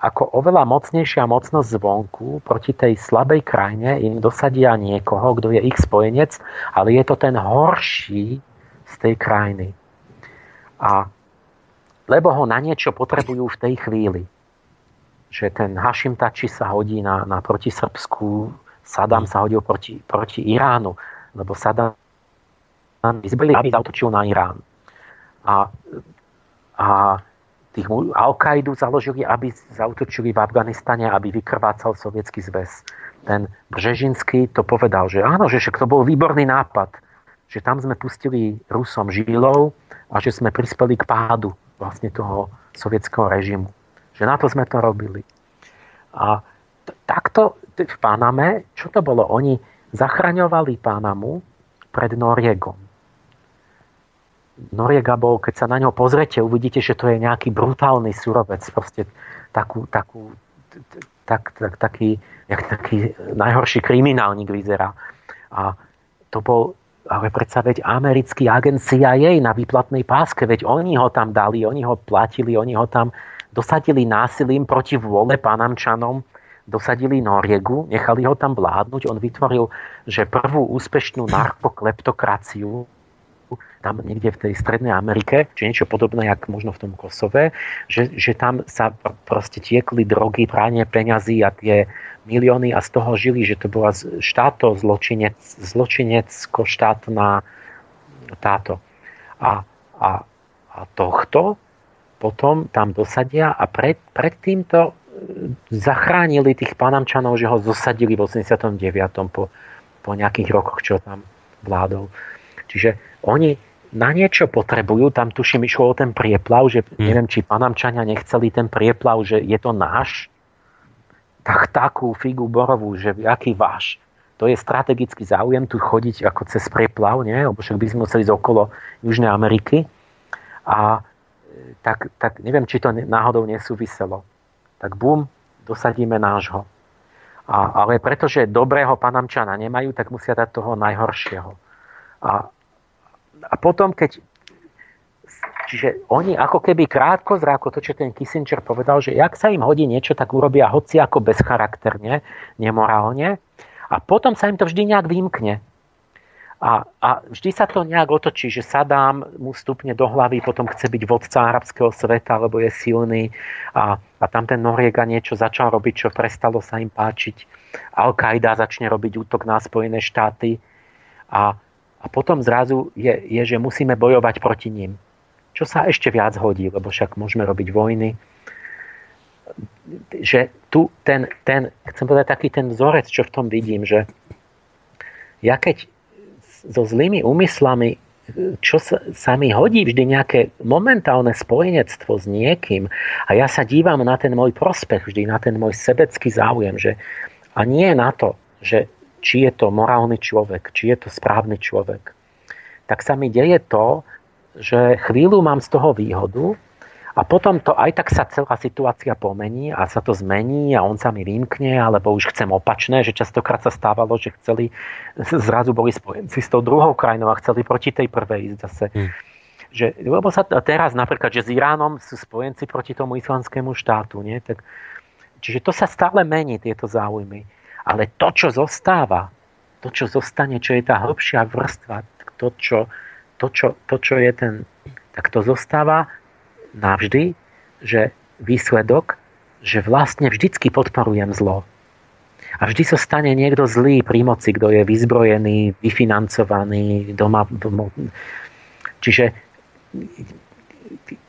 ako oveľa mocnejšia mocnosť zvonku proti tej slabej krajine im dosadia niekoho, kto je ich spojenec, ale je to ten horší z tej krajiny. A lebo ho na niečo potrebujú v tej chvíli. Že ten Hašim Tači sa hodí na, na protisrbskú, Saddam sa hodil proti, proti Iránu, lebo Saddam vyzbrili, aby zautočil na Irán. A, a tých Al-Kaidu založili, aby zautočili v Afganistane, aby vykrvácal sovietský zväz. Ten Břežinský to povedal, že áno, že to bol výborný nápad, že tam sme pustili Rusom žilov a že sme prispeli k pádu vlastne toho sovietského režimu. Že na to sme to robili. A t- takto v Paname, čo to bolo? Oni zachraňovali Panamu pred Noriegom Noriega bol, keď sa na ňo pozrete, uvidíte, že to je nejaký brutálny surovec, proste takú, takú, tak, tak, taký, jak taký najhorší kriminálnik vyzerá. A to bol, ale predsa veď americký agent CIA na výplatnej páske, veď oni ho tam dali, oni ho platili, oni ho tam dosadili násilím proti vôle panamčanom, dosadili Noriegu, nechali ho tam vládnuť, on vytvoril, že prvú úspešnú narkokleptokraciu tam niekde v tej Strednej Amerike, či niečo podobné, jak možno v tom Kosove, že, že tam sa proste tiekli drogy, pranie peňazí a tie milióny a z toho žili, že to bola štáto zločinec, zločinecko-štátna táto. A, a, a tohto potom tam dosadia a pred, pred týmto e, zachránili tých panamčanov, že ho zosadili v 89. po, po nejakých rokoch, čo tam vládol. Čiže oni na niečo potrebujú, tam tuším išlo o ten prieplav, že hmm. neviem, či panamčania nechceli ten prieplav, že je to náš, tak takú figu borovú, že aký váš. To je strategický záujem tu chodiť ako cez prieplav, nie? lebo však by sme museli ísť okolo Južnej Ameriky. A e, tak, tak neviem, či to náhodou nesúviselo. Tak bum, dosadíme nášho. A, ale pretože dobrého panamčana nemajú, tak musia dať toho najhoršieho. A a potom, keď Čiže oni ako keby krátko zráko, to čo ten Kissinger povedal, že jak sa im hodí niečo, tak urobia hoci ako bezcharakterne, nemorálne. A potom sa im to vždy nejak vymkne. A, a vždy sa to nejak otočí, že Sadám mu stupne do hlavy, potom chce byť vodca arabského sveta, lebo je silný. A, a tam ten Noriega niečo začal robiť, čo prestalo sa im páčiť. Al-Qaida začne robiť útok na Spojené štáty. A, a potom zrazu je, je, že musíme bojovať proti ním. Čo sa ešte viac hodí, lebo však môžeme robiť vojny. Že tu ten, ten, chcem povedať taký ten vzorec, čo v tom vidím, že ja keď so zlými úmyslami čo sa, sa mi hodí vždy nejaké momentálne spojenectvo s niekým a ja sa dívam na ten môj prospech, vždy na ten môj sebecký záujem, že a nie na to, že či je to morálny človek, či je to správny človek, tak sa mi deje to, že chvíľu mám z toho výhodu a potom to aj tak sa celá situácia pomení a sa to zmení a on sa mi vymkne, alebo už chcem opačné, že častokrát sa stávalo, že chceli, zrazu boli spojenci s tou druhou krajinou a chceli proti tej prvej ísť zase. Hmm. Že, lebo sa teraz napríklad, že s Iránom sú spojenci proti tomu islamskému štátu. Nie? Tak, čiže to sa stále mení, tieto záujmy. Ale to, čo zostáva, to, čo zostane, čo je tá hĺbšia vrstva, to, čo, to, čo, to, čo je ten, tak to zostáva navždy, že výsledok, že vlastne vždycky podporujem zlo. A vždy sa stane niekto zlý pri moci, kto je vyzbrojený, vyfinancovaný, doma. Čiže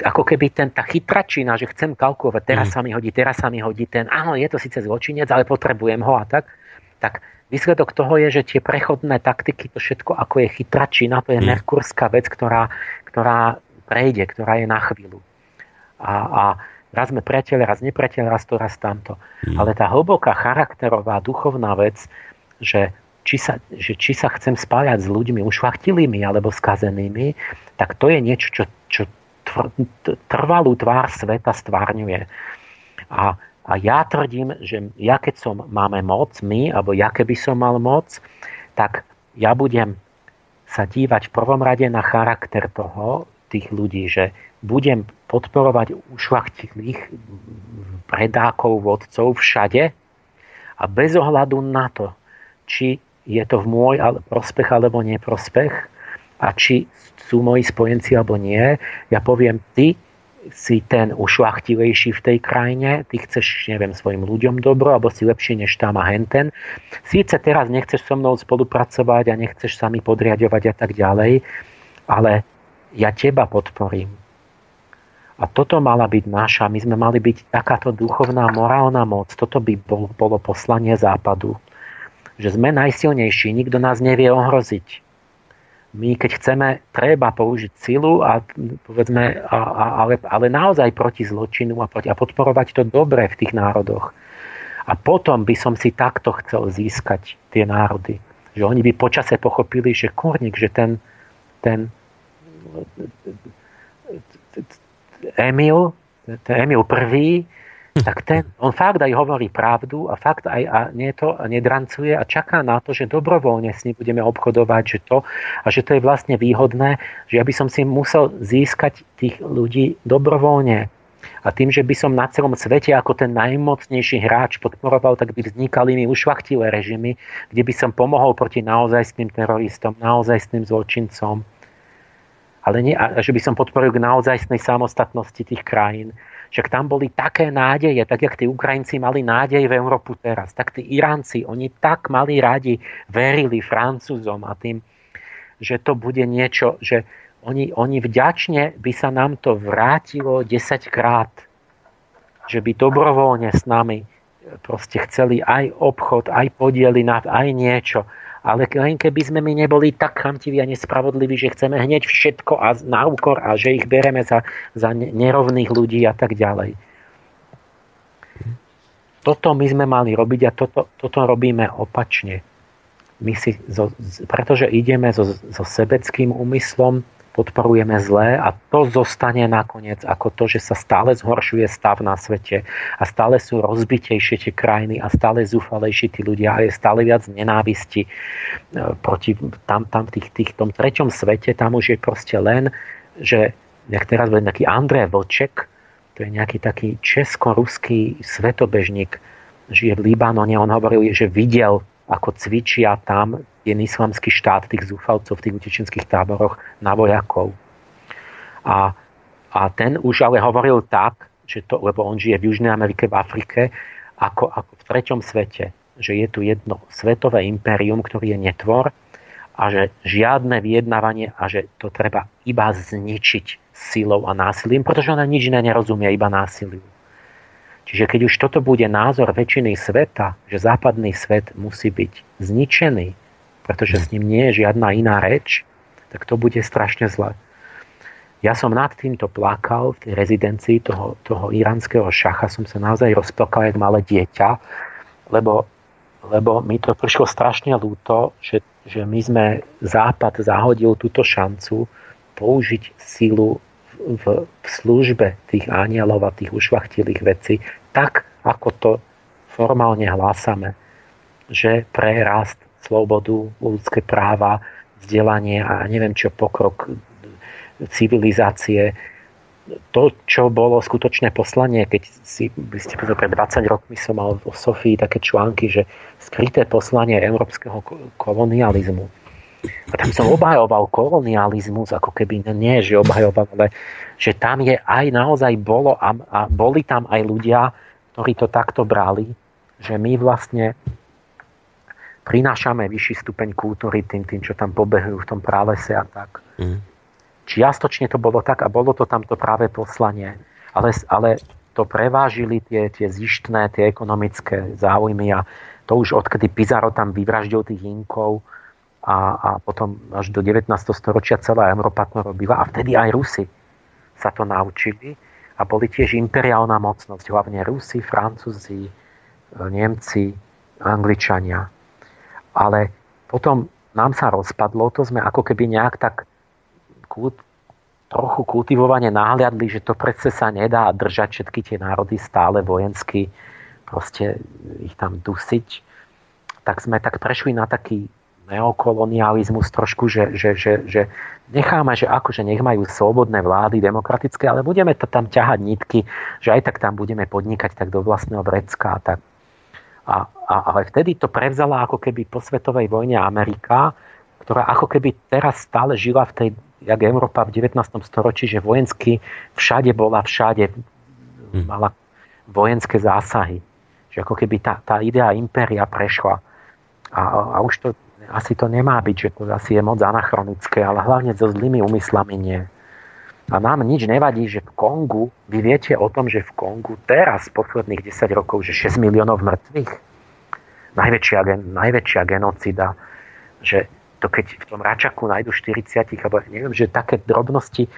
ako keby ten, tá chytračina, že chcem kalkulovať, teraz mm. sa mi hodí, teraz sa mi hodí ten, áno, je to síce zločinec, ale potrebujem ho a tak, tak výsledok toho je, že tie prechodné taktiky, to všetko ako je chytračina, to je mm. merkurská vec, ktorá, ktorá prejde, ktorá je na chvíľu. A, a raz sme priateľe, raz nepriateľe, raz to, raz tamto. Mm. Ale tá hlboká charakterová, duchovná vec, že či sa, že či sa chcem spájať s ľuďmi ušlachtilými alebo skazenými, tak to je niečo, čo, čo trvalú tvár sveta stvárňuje. A, a ja tvrdím, že ja keď som máme moc, my, alebo ja keby som mal moc, tak ja budem sa dívať v prvom rade na charakter toho, tých ľudí, že budem podporovať ušlachtilých predákov, vodcov všade a bez ohľadu na to, či je to v môj prospech alebo neprospech a či sú moji spojenci alebo nie. Ja poviem, ty si ten ušlachtilejší v tej krajine, ty chceš, neviem, svojim ľuďom dobro, alebo si lepšie než tam a henten. Síce teraz nechceš so mnou spolupracovať a nechceš sa mi podriadovať a tak ďalej, ale ja teba podporím. A toto mala byť naša, my sme mali byť takáto duchovná, morálna moc. Toto by bol, bolo poslanie západu. Že sme najsilnejší, nikto nás nevie ohroziť. My keď chceme, treba použiť silu a, povedzme, a, a, ale, ale naozaj proti zločinu a, proti, a podporovať to dobre v tých národoch. A potom by som si takto chcel získať tie národy. Že oni by počase pochopili, že kurník, že ten, ten Emil, ten Emil prvý, tak ten, on fakt aj hovorí pravdu a fakt aj a nie to a nedrancuje a čaká na to, že dobrovoľne s ním budeme obchodovať, že to, a že to je vlastne výhodné, že ja by som si musel získať tých ľudí dobrovoľne. A tým, že by som na celom svete ako ten najmocnejší hráč podporoval, tak by vznikali mi ušvachtilé režimy, kde by som pomohol proti naozajstným teroristom, naozajstným zločincom ale nie, a že by som podporil k naozajstnej samostatnosti tých krajín. Však tam boli také nádeje, tak jak tí Ukrajinci mali nádej v Európu teraz, tak tí Iránci, oni tak mali radi, verili Francúzom a tým, že to bude niečo, že oni, oni vďačne by sa nám to vrátilo 10 krát. Že by dobrovoľne s nami proste chceli aj obchod, aj podiely, aj niečo ale len keby sme my neboli tak chamtiví a nespravodliví, že chceme hneď všetko a na úkor a že ich bereme za, za nerovných ľudí a tak ďalej. Toto my sme mali robiť a toto, toto robíme opačne. My si, zo, pretože ideme so, so sebeckým úmyslom, podporujeme zlé a to zostane nakoniec ako to, že sa stále zhoršuje stav na svete a stále sú rozbitejšie tie krajiny a stále zúfalejší tí ľudia a je stále viac nenávisti e, proti tam, tam tých, tých, tom treťom svete, tam už je proste len, že jak teraz bude nejaký Andrej Vlček, to je nejaký taký česko-ruský svetobežník, žije v Libanone, on hovoril, že videl ako cvičia tam ten islamský štát tých zúfalcov v tých utečenských táboroch na vojakov. A, a ten už ale hovoril tak, že to, lebo on žije v Južnej Amerike, v Afrike, ako, ako v treťom svete, že je tu jedno svetové impérium, ktorý je netvor a že žiadne vyjednávanie a že to treba iba zničiť silou a násilím, pretože ona nič iné nerozumie, iba násiliu. Čiže keď už toto bude názor väčšiny sveta, že západný svet musí byť zničený, pretože s ním nie je žiadna iná reč, tak to bude strašne zle. Ja som nad týmto plakal v tej rezidencii toho, toho iránskeho šacha, som sa naozaj rozplakal jak malé dieťa, lebo, lebo mi to prišlo strašne ľúto, že, že my sme Západ zahodil túto šancu použiť sílu v, v službe tých anielov a tých ušvachtilých vecí tak, ako to formálne hlásame, že pre rast, slobodu, ľudské práva, vzdelanie a neviem čo, pokrok civilizácie, to, čo bolo skutočné poslanie, keď si, by ste pred 20 rokmi som mal o Sofii také články, že skryté poslanie európskeho kolonializmu. A tam som obhajoval kolonializmus, ako keby nie, že obhajoval, ale že tam je aj naozaj bolo a, a boli tam aj ľudia, ktorí to takto brali, že my vlastne prinášame vyšší stupeň kultúry tým, tým, čo tam pobehujú v tom pralese a tak. Mm. Čiastočne to bolo tak a bolo to tamto práve poslanie. Ale, ale to prevážili tie, tie zištné, tie ekonomické záujmy a to už odkedy Pizarro tam vyvraždil tých Inkov a, a potom až do 19. storočia celá Európa to robila a vtedy aj Rusy sa to naučili a boli tiež imperiálna mocnosť, hlavne Rusi, Francúzi, Nemci, Angličania. Ale potom nám sa rozpadlo, to sme ako keby nejak tak kult, trochu kultivovane náhľadli, že to predsa sa nedá držať všetky tie národy stále vojensky, proste ich tam dusiť. Tak sme tak prešli na taký neokolonializmus trošku, že, že, že, že necháme, že akože nech majú slobodné vlády, demokratické, ale budeme to tam ťahať nitky, že aj tak tam budeme podnikať tak do vlastného vrecka a tak. A, a, ale vtedy to prevzala ako keby po svetovej vojne Amerika, ktorá ako keby teraz stále žila v tej, jak Európa v 19. storočí, že vojensky všade bola, všade hm. mala vojenské zásahy. Že ako keby tá, tá idea impéria prešla. A, a už to asi to nemá byť, že to asi je moc anachronické, ale hlavne so zlými úmyslami nie. A nám nič nevadí, že v Kongu, vy viete o tom, že v Kongu teraz posledných 10 rokov, že 6 miliónov mŕtvych, najväčšia, najväčšia genocida, že to keď v tom Račaku nájdu 40, alebo neviem, že také drobnosti,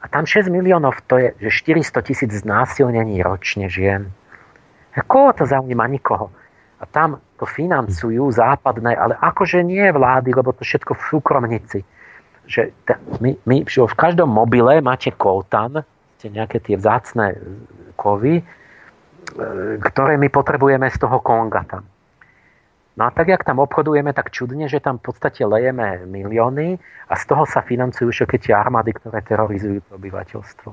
a tam 6 miliónov, to je, že 400 tisíc znásilnení ročne žien. A koho to zaujíma? Nikoho. A tam to financujú západné, ale akože nie vlády, lebo to všetko v súkromníci že t- my, my v každom mobile máte koltan, nejaké tie vzácne kovy, e, ktoré my potrebujeme z toho Konga tam. No a tak, jak tam obchodujeme, tak čudne, že tam v podstate lejeme milióny a z toho sa financujú všetky tie armády, ktoré terorizujú to obyvateľstvo.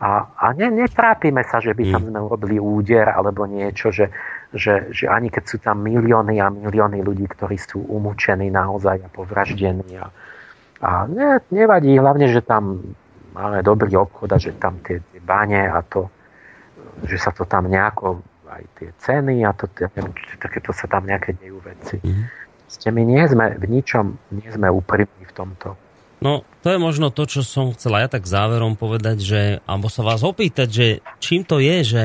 A, a ne, netrápime sa, že by tam mm. sme urobili úder alebo niečo, že, že, že ani keď sú tam milióny a milióny ľudí, ktorí sú umúčení naozaj a povraždení a, a ne, nevadí, hlavne, že tam máme dobrý obchod a že tam tie, tie bane a to, že sa to tam nejako, aj tie ceny a to, neviem, takéto sa tam nejaké dejú veci. Mm-hmm. Ste my nie sme v ničom, nie sme úprimní v tomto. No, to je možno to, čo som chcela ja tak záverom povedať, že, alebo sa vás opýtať, že čím to je, že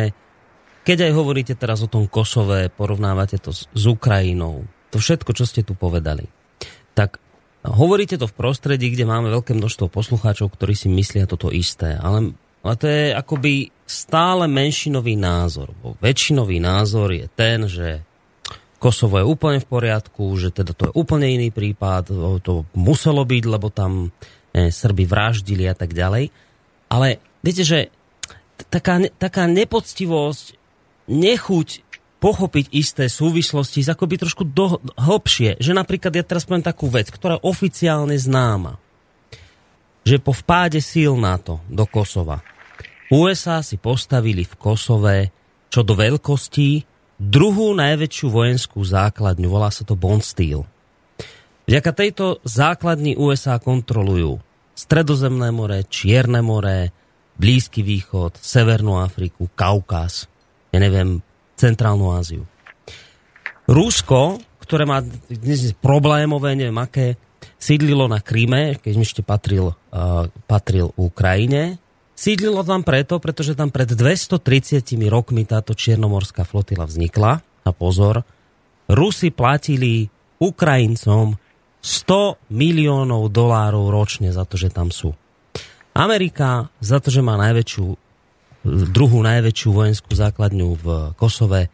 keď aj hovoríte teraz o tom Kosove, porovnávate to s, s Ukrajinou, to všetko, čo ste tu povedali, tak Hovoríte to v prostredí, kde máme veľké množstvo poslucháčov, ktorí si myslia toto isté, ale, ale to je akoby stále menšinový názor. Bo väčšinový názor je ten, že Kosovo je úplne v poriadku, že teda to je úplne iný prípad, to muselo byť, lebo tam ne, Srby vraždili a tak ďalej. Ale viete, že taká, taká nepoctivosť, nechuť pochopiť isté súvislosti, akoby trošku do, hlbšie. Že napríklad ja teraz poviem takú vec, ktorá oficiálne známa. Že po vpáde síl NATO do Kosova USA si postavili v Kosove čo do veľkosti druhú najväčšiu vojenskú základňu, volá sa to Bond Steel. Vďaka tejto základni USA kontrolujú Stredozemné more, Čierne more, Blízky východ, Severnú Afriku, Kaukaz, ja neviem, Centrálnu Áziu. Rusko, ktoré má dnes problémové, neviem aké, sídlilo na Kríme, keď ešte patril, uh, patril Ukrajine. Sídlilo tam preto, pretože tam pred 230 rokmi táto čiernomorská flotila vznikla. A pozor, Rusi platili Ukrajincom 100 miliónov dolárov ročne za to, že tam sú. Amerika za to, že má najväčšiu druhú najväčšiu vojenskú základňu v Kosove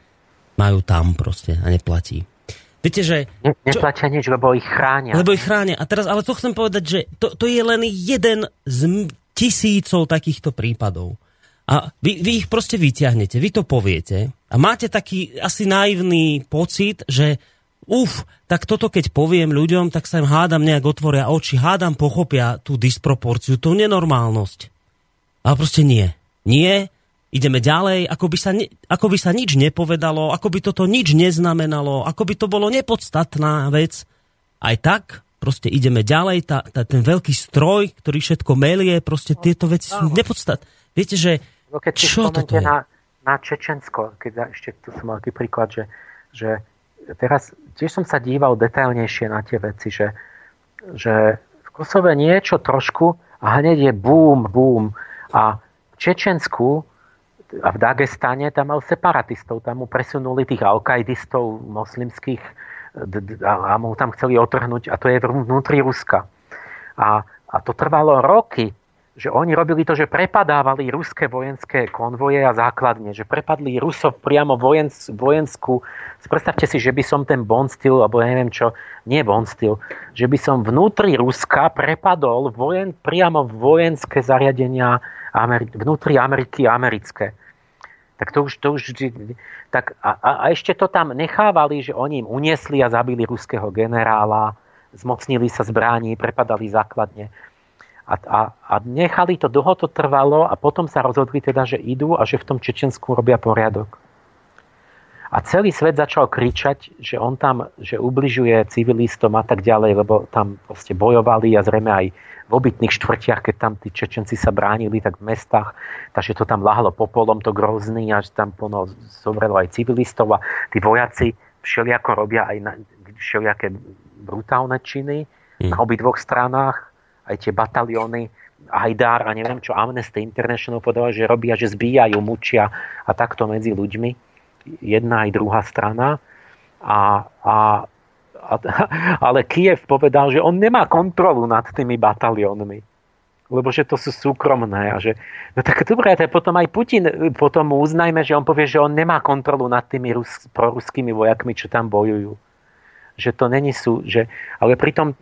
majú tam proste a neplatí. Viete, že... Ne, neplatia nič, lebo ich chránia. Lebo ich chránia. A teraz, ale to chcem povedať, že to, to je len jeden z tisícov takýchto prípadov. A vy, vy ich proste vyťahnete, vy to poviete a máte taký asi naivný pocit, že uf, tak toto keď poviem ľuďom, tak sa im hádam nejak otvoria oči, hádam pochopia tú disproporciu, tú nenormálnosť. Ale proste nie. Nie, ideme ďalej, ako by, sa, ako by sa nič nepovedalo, ako by toto nič neznamenalo, ako by to bolo nepodstatná vec. Aj tak proste ideme ďalej, tá, tá, ten veľký stroj, ktorý všetko melie, proste tieto veci sú nepodstatné. Viete, že no keď čo toto je? Na, na Čečensko, keď ešte tu som mal taký príklad, že, že teraz tiež som sa díval detailnejšie na tie veci, že, že v Kosove niečo trošku a hneď je boom, boom a Čečensku a v Dagestane tam mal separatistov, tam mu presunuli tých alkaidistov moslimských a mu tam chceli otrhnúť a to je vnútri Ruska. A, a to trvalo roky, že oni robili to, že prepadávali ruské vojenské konvoje a základne, že prepadli Rusov priamo vojens, vojenskú. Predstavte si, že by som ten Bonstil, alebo neviem čo, nie Bonstil, že by som vnútri Ruska prepadol vojen, priamo vojenské zariadenia Ameri- vnútri Ameriky americké. Tak to už, to už tak a, a ešte to tam nechávali, že oni im uniesli a zabili ruského generála, zmocnili sa zbraní, prepadali základne. A, a, a nechali to, dlho to trvalo a potom sa rozhodli teda, že idú a že v tom Čečensku robia poriadok. A celý svet začal kričať, že on tam, že ubližuje civilistom a tak ďalej, lebo tam proste bojovali a zrejme aj v obytných štvrtiach, keď tam tí Čečenci sa bránili, tak v mestách, takže to tam lahlo popolom, to grozný, až tam plno zomrelo aj civilistov a tí vojaci všelijako robia aj na, všelijaké brutálne činy mm. na obidvoch stranách, aj tie batalióny Hajdár a neviem čo, Amnesty International povedal, že robia, že zbíjajú, mučia a takto medzi ľuďmi. Jedna aj druhá strana. A, a, a, ale Kiev povedal, že on nemá kontrolu nad tými bataliónmi lebo že to sú súkromné a že, no tak dobre, tak potom aj Putin, potom uznajme, že on povie, že on nemá kontrolu nad tými rus, proruskými vojakmi, čo tam bojujú. Že to není sú, že, ale pritom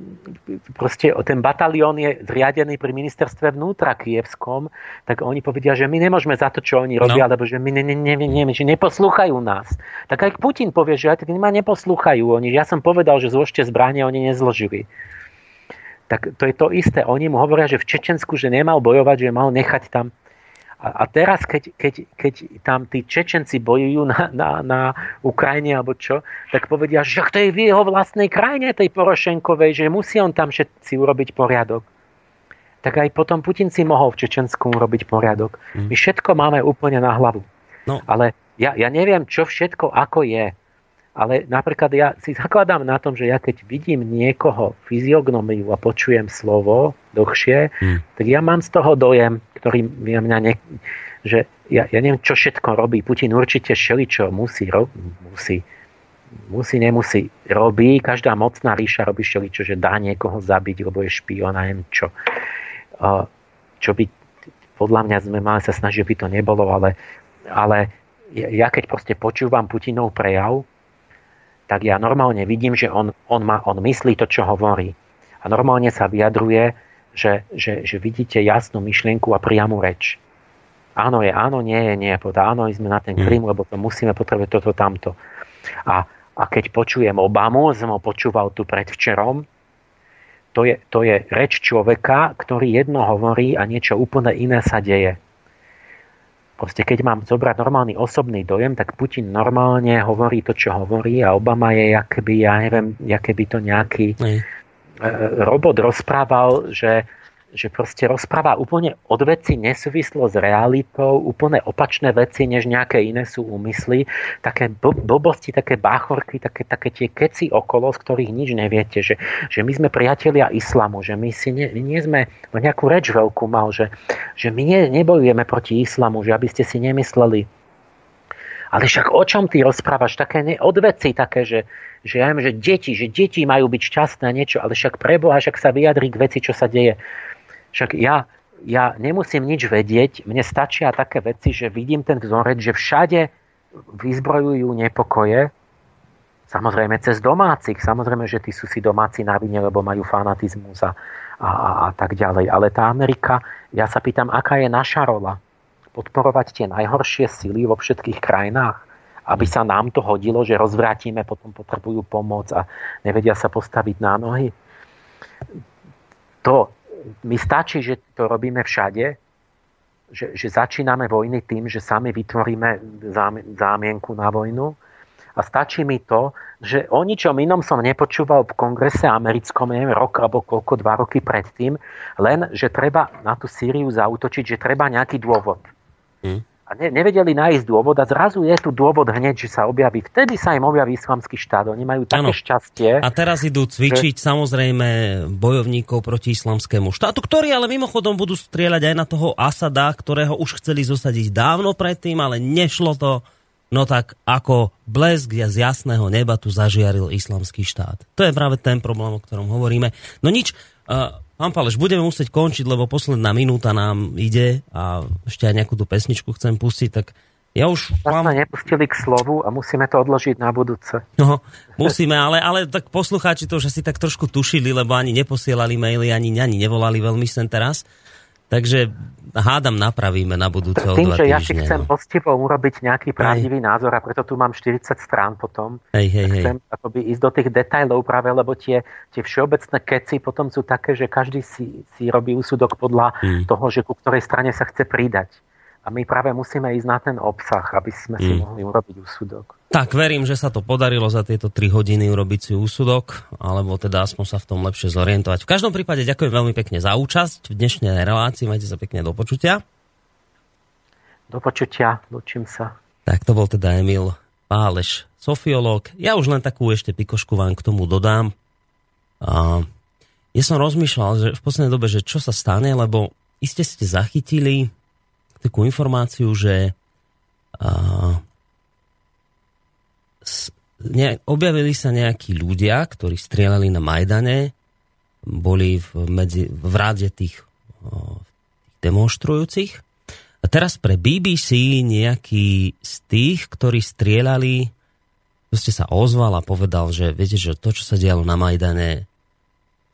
proste ten batalión je zriadený pri ministerstve vnútra kievskom, tak oni povedia, že my nemôžeme za to, čo oni robia, no. lebo že my ne, ne, ne, ne, že neposlúchajú nás. Tak aj Putin povie, že aj tak ma neposlúchajú. Oni, ja som povedal, že zložte zbranie, oni nezložili tak to je to isté. Oni mu hovoria, že v Čečensku, že nemal bojovať, že mal nechať tam. A, a teraz, keď, keď, keď tam tí Čečenci bojujú na, na, na Ukrajine alebo čo, tak povedia, že to je v jeho vlastnej krajine, tej Porošenkovej, že musí on tam všetci urobiť poriadok. Tak aj potom Putin si mohol v Čečensku urobiť poriadok. My mm. všetko máme úplne na hlavu. No. Ale ja, ja neviem, čo všetko ako je. Ale napríklad ja si zakladám na tom, že ja keď vidím niekoho fyziognomiu a počujem slovo dlhšie, hmm. tak ja mám z toho dojem, ktorý mňa ne, že ja, ja neviem, čo všetko robí. Putin určite čo musí, ro, musí, musí, nemusí, robí. Každá mocná ríša robí čo, že dá niekoho zabiť, lebo je špion a neviem čo. Čo by, podľa mňa sme mali sa snažiť, by to nebolo, ale, ale ja keď proste počúvam Putinov prejav, tak ja normálne vidím, že on, on, má, on myslí to, čo hovorí. A normálne sa vyjadruje, že, že, že vidíte jasnú myšlienku a priamu reč. Áno je áno, nie je nie. Povedá, áno, sme na ten mhm. Krym, lebo to musíme potrebovať toto, tamto. A, a keď počujem Obamu, som ho počúval tu predvčerom, to je, to je reč človeka, ktorý jedno hovorí a niečo úplne iné sa deje. Proste keď mám zobrať normálny osobný dojem, tak Putin normálne hovorí to, čo hovorí a Obama je, jakoby, ja neviem, by to nejaký Nie. robot rozprával, že že proste rozpráva úplne od veci nesúvislo s realitou, úplne opačné veci, než nejaké iné sú úmysly, také blbosti, také báchorky, také, také tie keci okolo, z ktorých nič neviete, že, že my sme priatelia islamu, že my si nie, nie sme, nejakú reč veľkú mal, že, že my nie, nebojujeme proti islamu, že aby ste si nemysleli, ale však o čom ty rozprávaš? Také ne, odveci také, že, že ja viem, že deti, že deti majú byť šťastné niečo, ale však preboha, však sa vyjadri k veci, čo sa deje. Však ja, ja nemusím nič vedieť, mne stačia také veci, že vidím ten vzorec, že všade vyzbrojujú nepokoje, samozrejme cez domácich, samozrejme, že tí sú si domáci na vine, lebo majú fanatizmus a, a, a, tak ďalej. Ale tá Amerika, ja sa pýtam, aká je naša rola? Podporovať tie najhoršie sily vo všetkých krajinách? Aby sa nám to hodilo, že rozvrátime, potom potrebujú pomoc a nevedia sa postaviť na nohy? To, mi stačí, že to robíme všade, že, že začíname vojny tým, že sami vytvoríme zámienku na vojnu. A stačí mi to, že o ničom inom som nepočúval v kongrese americkom, neviem, rok alebo koľko, dva roky predtým, len, že treba na tú Sýriu zautočiť, že treba nejaký dôvod. Hmm a ne, nevedeli nájsť dôvod a zrazu je tu dôvod hneď, že sa objaví. Vtedy sa im objaví islamský štát. Oni majú také ano. šťastie. A teraz idú cvičiť že... samozrejme bojovníkov proti islamskému štátu, ktorí ale mimochodom budú strieľať aj na toho Asada, ktorého už chceli zosadiť dávno predtým, ale nešlo to. No tak ako blesk z jasného neba tu zažiaril islamský štát. To je práve ten problém, o ktorom hovoríme. No nič, uh, Pán Paleš, budeme musieť končiť, lebo posledná minúta nám ide a ešte aj nejakú tú pesničku chcem pustiť, tak ja už... Vám... Sme nepustili k slovu a musíme to odložiť na budúce. No, musíme, ale, ale tak poslucháči to, že si tak trošku tušili, lebo ani neposielali maily, ani, ani nevolali veľmi sem teraz. Takže hádam napravíme na budúce Tým, že ja si chcem no. postivo urobiť nejaký pravdivý názor a preto tu mám 40 strán potom. Hej, hej, hej. Chcem akoby ísť do tých detajlov práve, lebo tie, tie všeobecné keci potom sú také, že každý si, si robí úsudok podľa hmm. toho, že ku ktorej strane sa chce pridať. A my práve musíme ísť na ten obsah, aby sme si hmm. mohli urobiť úsudok. Tak, verím, že sa to podarilo za tieto 3 hodiny urobiť si úsudok, alebo teda aspoň sa v tom lepšie zorientovať. V každom prípade ďakujem veľmi pekne za účasť v dnešnej relácii. Majte sa pekne do počutia. Do počutia, lučím sa. Tak to bol teda Emil Páleš, sofiológ. Ja už len takú ešte pikošku vám k tomu dodám. A ja som rozmýšľal, že v poslednej dobe, že čo sa stane, lebo iste ste zachytili takú informáciu, že ne, objavili sa nejakí ľudia, ktorí strieľali na Majdane, boli v, medzi, v ráde tých uh, demonstrujúcich. A teraz pre BBC nejaký z tých, ktorí strieľali, proste sa ozval a povedal, že viete, že to, čo sa dialo na Majdane,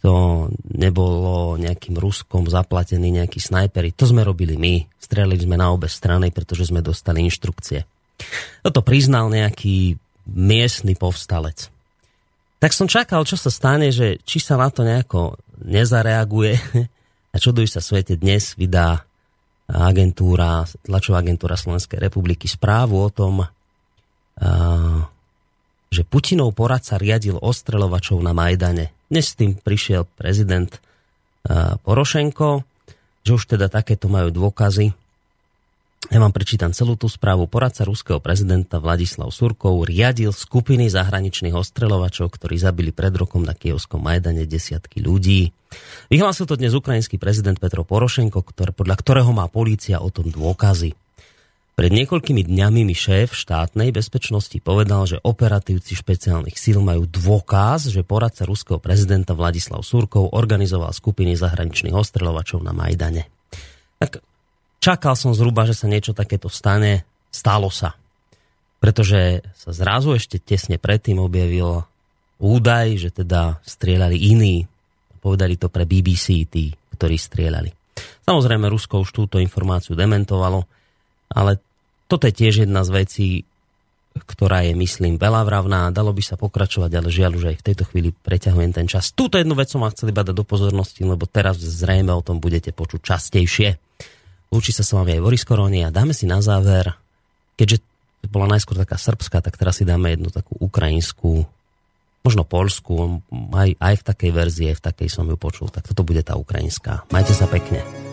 to nebolo nejakým Ruskom zaplatený nejaký snajpery. To sme robili my. Strelili sme na obe strany, pretože sme dostali inštrukcie. Toto priznal nejaký miestny povstalec. Tak som čakal, čo sa stane, že či sa na to nejako nezareaguje a čuduj sa svete dnes vydá agentúra, tlačová agentúra Slovenskej republiky správu o tom, že Putinov poradca riadil ostreľovačov na Majdane. Dnes s tým prišiel prezident Porošenko, že už teda takéto majú dôkazy. Ja vám prečítam celú tú správu. Poradca ruského prezidenta Vladislav Surkov riadil skupiny zahraničných ostreľovačov, ktorí zabili pred rokom na Kievskom Majdane desiatky ľudí. Vyhlásil to dnes ukrajinský prezident Petro Porošenko, ktoré, podľa ktorého má polícia o tom dôkazy. Pred niekoľkými dňami mi šéf štátnej bezpečnosti povedal, že operatívci špeciálnych síl majú dôkaz, že poradca ruského prezidenta Vladislav Surkov organizoval skupiny zahraničných ostreľovačov na Majdane. Tak čakal som zhruba, že sa niečo takéto stane. Stalo sa. Pretože sa zrazu ešte tesne predtým objavil údaj, že teda strieľali iní. Povedali to pre BBC tí, ktorí strieľali. Samozrejme, Rusko už túto informáciu dementovalo, ale toto je tiež jedna z vecí, ktorá je, myslím, veľa Dalo by sa pokračovať, ale žiaľ už aj v tejto chvíli preťahujem ten čas. Túto jednu vec som vám chcel iba dať do pozornosti, lebo teraz zrejme o tom budete počuť častejšie. Lúči sa s vami aj Boris Koroni a dáme si na záver, keďže bola najskôr taká srbská, tak teraz si dáme jednu takú ukrajinskú, možno polskú, aj, aj v takej verzii, aj v takej som ju počul. Tak toto bude tá ukrajinská. Majte sa pekne.